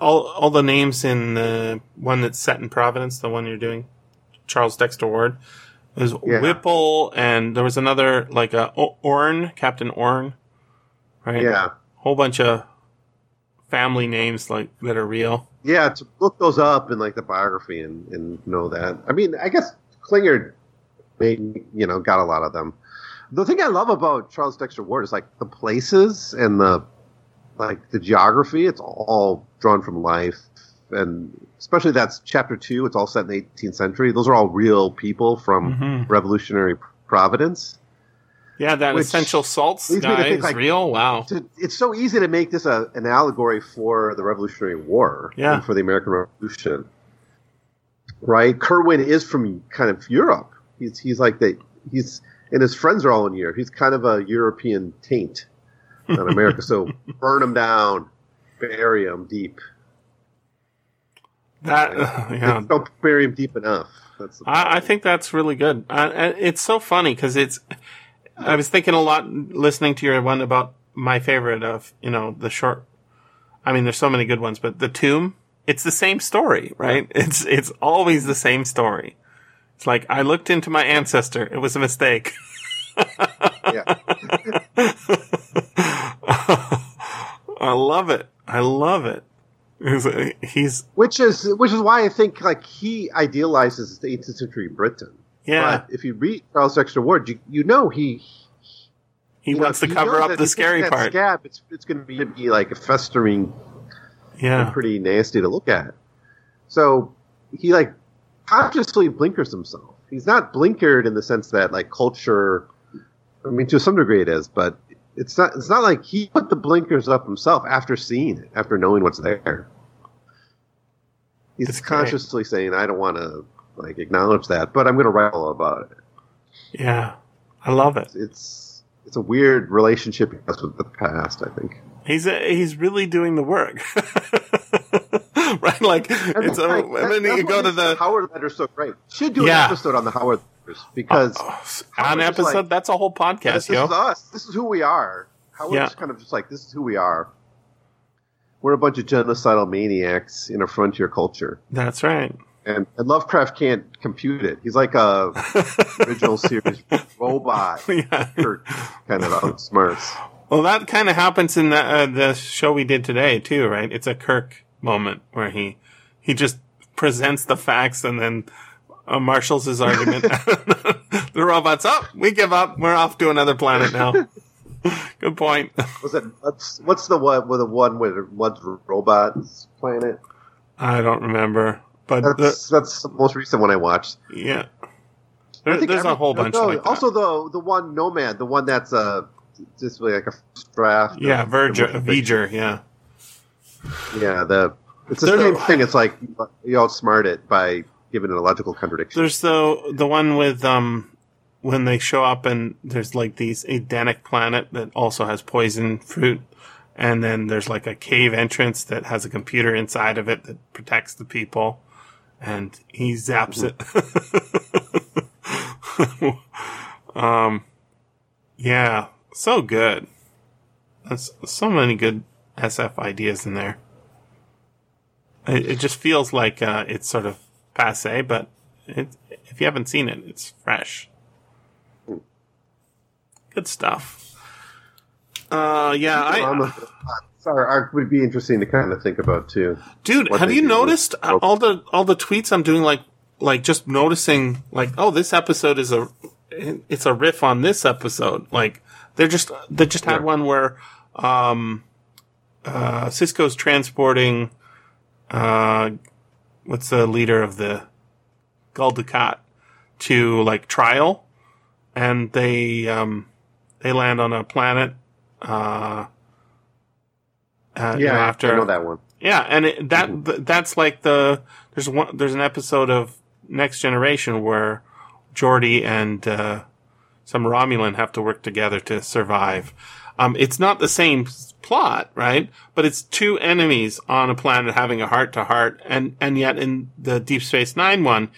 all all the names in the one that's set in Providence? The one you're doing, Charles Dexter Ward. was Yeah. Whipple, and there was another like a O- Orne, Captain Orne, right? Yeah, whole bunch of family names like that are real. yeah. To look those up in like the biography and, and know that. I mean, I guess Klinger made you know got a lot of them. The thing I love about Charles Dexter Ward is like the places and the like the geography, it's all drawn from life, and especially that's chapter two. It's all set in the 18th century. Those are all real people from Mhm. Revolutionary Providence. Yeah, that Which essential salts leads me to guy think, is like, real. Wow. to, it's so easy to make this a, an allegory for the Revolutionary War Yeah. and for the American Revolution. Right? Curwen is from kind of Europe. He's he's like the he's and his friends are all in Europe. He's kind of a European taint on America. so <laughs> burn him down, bury him deep. That <laughs> yeah. Don't bury him deep enough. That's I, I think that's really good. Uh, and it's so funny because it's. I was thinking a lot listening to your one about my favorite of you know the short. I mean, there's so many good ones, but the tomb. It's the same story, right? <laughs> It's it's always the same story. It's like I looked into my ancestor. It was a mistake. <laughs> yeah. <laughs> I love it. I love it. He's, he's Which is which is why I think like he idealizes the 18th century Britain. Yeah. But if you read Charles Dexter Ward, you, you know he he you know, wants to cover up the scary part. Scab, it's it's going to be, be like a festering Yeah. pretty nasty to look at. So he like consciously blinkers himself. He's not blinkered in the sense that like culture. I mean, to some degree it is, but it's not. It's not like he put the blinkers up himself after seeing it, after knowing what's there. He's great. consciously saying, "I don't want to like acknowledge that, but I'm going to write all about it." Yeah. I love it. It's it's a weird relationship he has with the past. I think. He's a, he's really doing the work, <laughs> right? Like it's a, and then you go to the Howard letters so great. Should do Yeah. an episode on the Howard letters because oh, an Howard's just episode. like, that's a whole podcast, this yo. is us. This is who we are. Howard's Yeah. kind of just like this is who we are. We're a bunch of genocidal maniacs in a frontier culture, That's right. And, and Lovecraft can't compute it. He's like a <laughs> original series robot. <laughs> yeah. Kirk kind of outsmarts. Well, that kind of happens in the, uh, the show we did today too, right? It's a Kirk moment where he he just presents the facts and then uh, marshals his argument. <laughs> the robots up. we give up. We're off to another planet now. Good point. Was it what's what's the one with the one with what's robots planet? I don't remember, but the, That's that's the most recent one I watched. yeah, I there, think there's every- a whole bunch no, like. Also, the the one Nomad, the one that's uh just like a draft. yeah, Verger, V'ger, yeah. Yeah, the it's the same thing. It's like you outsmart it by giving it a logical contradiction. There's the the one with um when they show up and there's like these Edenic planet that also has poison fruit, and then there's like a cave entrance that has a computer inside of it that protects the people, and he zaps it. <laughs> um, yeah, so good. That's so many good SF ideas in there. It, it just feels like uh, it's sort of passe, but it, if you haven't seen it, it's fresh. Good stuff. Uh, yeah, I. Sorry, arc would be interesting to kind of think about too. dude, have you do with noticed uh, all the all the tweets I'm doing? Like, like just noticing, like, oh, this episode is a, it's a riff on this episode. Like, they're just they just had Yeah. one where, um, uh, Sisko's transporting, uh, what's the leader of the Gul Dukat to like trial, and they um they land on a planet. Uh, uh, Yeah, after I know that one. yeah, and it, that th- that's like the there's one there's an episode of Next Generation where Geordi and uh, some Romulan have to work together to survive. Um, it's not the same plot, right? But it's two enemies on a planet having a heart to heart, and and yet in the Deep Space Nine one,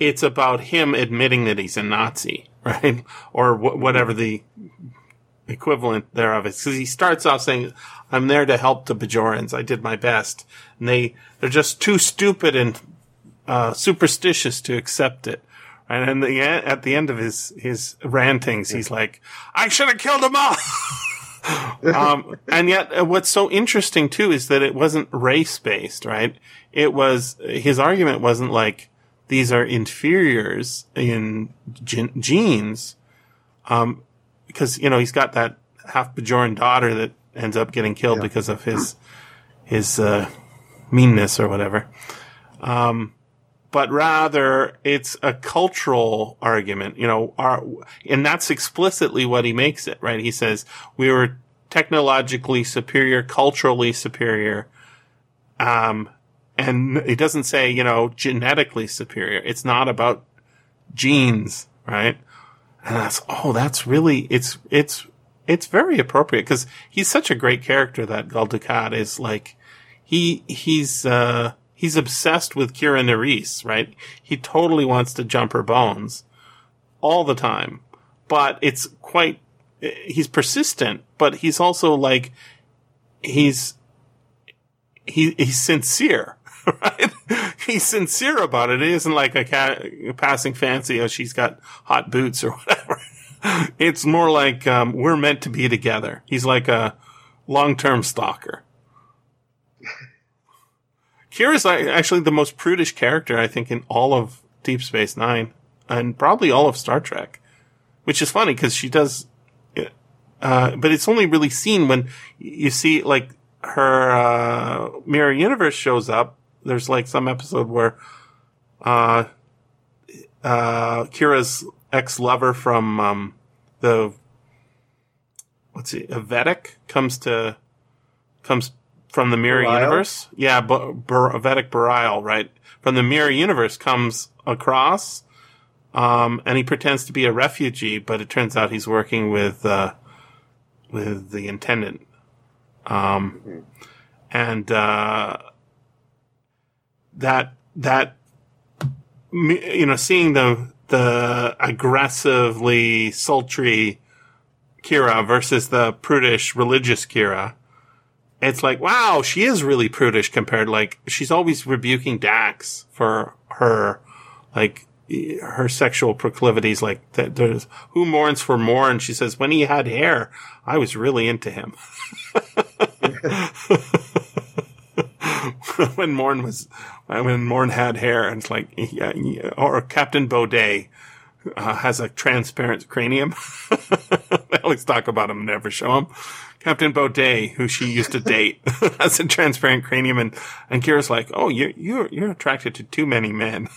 it's about him admitting that he's a Nazi, <laughs> right? Or wh- whatever the equivalent thereof is because he starts off saying, "I'm there to help the Bajorans. I did my best," and they they're just too stupid and uh, superstitious to accept it. And the, at the end of his his rantings, he's like, "I should have killed them all." <laughs> um, and yet, uh, what's so interesting too is that it wasn't race based, right? It was his argument wasn't like these are inferiors in gen- genes, um, because you know he's got that half Bajoran daughter that ends up getting killed Yeah. because of his his uh, meanness or whatever. Um, but rather it's a cultural argument, you know, our, and that's explicitly what he makes it, right? He says we were technologically superior, culturally superior. Um, and he doesn't say, you know, genetically superior. It's not about genes, right? And that's, oh, that's really, it's, it's, it's very appropriate. Because he's such a great character that Gul Dukat is like, he, he's, uh, he's obsessed with Kira Nerys, right? He totally wants to jump her bones all the time, but it's quite, he's persistent, but he's also like, he's, he, he's sincere, <laughs> right? he's sincere about it. It isn't like a, passing fancy, oh, she's got hot boots or <laughs> whatever. it's more like, um, we're meant to be together. He's like a long-term stalker. Kira's actually the most prudish character, I think, in all of Deep Space Nine and probably all of Star Trek, which is funny because she does, uh, but it's only really seen when you see like her, uh, mirror universe shows up. There's like some episode where, uh, uh, Kira's ex-lover from, um, the, what's it, Vedek comes to, comes from the mirror Bareil? universe. Yeah, Bar- Bar- Vedek Bareil, right? From the mirror universe comes across, um, and he pretends to be a refugee, but it turns out he's working with, uh, with the intendant. Um, and, uh, that, that, you know, seeing the, the aggressively sultry Kira versus the prudish religious Kira, it's like, wow, she is really prudish compared, like, she's always rebuking Dax for her, like, her sexual proclivities, like, there's, who mourns for Morn? She says, when he had hair, I was really into him. <laughs> <laughs> <laughs> when Morn was, when Morn had hair, and it's like, yeah, yeah, or Captain Boday, uh, has a transparent cranium. <laughs> they always talk about him, never show him. Captain Boday, who she used to date, <laughs> has a transparent cranium, and and Kira's like, "Oh, you're you're you're attracted to too many men."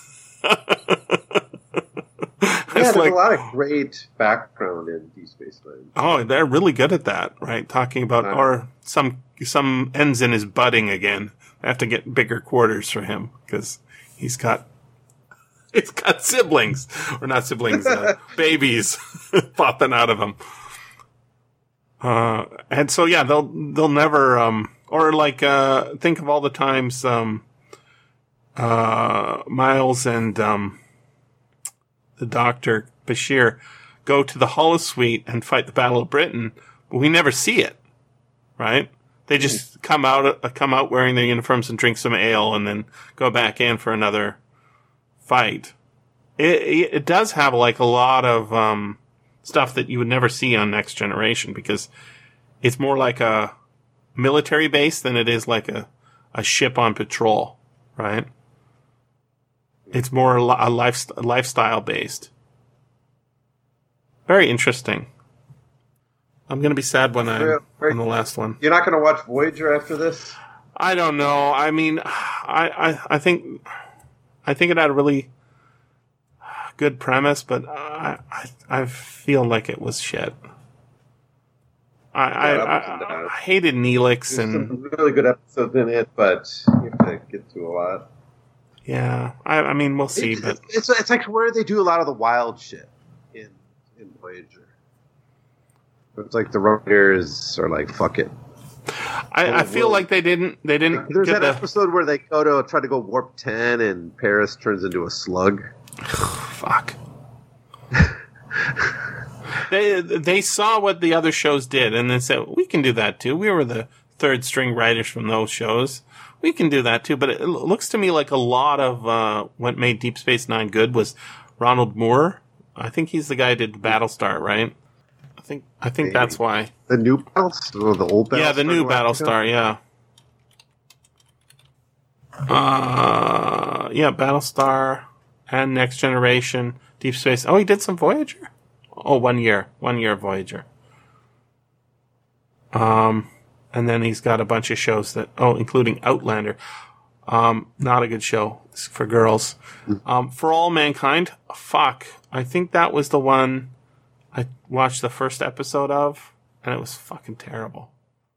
Yeah, there's like, a lot of great background in Deep Space Nine. oh, they're really good at that, right? Talking about or some some ensign is budding again. I have to get bigger quarters for him because he's got <laughs> he's got siblings or not siblings, uh, <laughs> babies <laughs> popping out of him. Uh, and so yeah, they'll they'll never um or like uh think of all the times um uh Miles and um the doctor Bashir go to the holosuite and fight the Battle of Britain, but we never see it, right? They just come out uh, come out wearing their uniforms and drink some ale and then go back in for another fight. It it, does have like a lot of um stuff that you would never see on Next Generation because it's more like a military base than it is like a, a ship on patrol, right? It's more a lifestyle based. Very interesting. I'm gonna be sad when I'm on the last one. You're not going to watch Voyager after this? I don't know. I mean, I, I, I think, I think it had a really good premise, but I, I, I feel like it was shit. I, I, I, uh, I, hated Neelix There's and some really good episodes in it, but you have to get through a lot. yeah, I, I mean, we'll see, It's, but it's, it's like where they do a lot of the wild shit in in Voyager. It's like the writers are like, fuck it. I, I feel like they didn't, they didn't There's get that the, episode where they go to try to go warp ten, and Paris turns into a slug. <sighs> fuck. they they saw what the other shows did and they said we can do that too. We were the third string writers from those shows. We can do that too. But it looks to me like a lot of uh, what made Deep Space Nine good was Ronald Moore. I think he's the guy who did Battlestar, right? think I think Maybe. that's why the new Battlestar or the old Battlestar. Yeah, the new Battlestar. Yeah. Uh, yeah, Battlestar and Next Generation, Deep Space. Oh, he did some Voyager. Oh, one year, one year Voyager. Um, and then he's got a bunch of shows that oh, including Outlander. Um, not a good show for girls. Hmm. Um, for all mankind. Fuck, I think that was the one I watched the first episode of, and it was fucking terrible.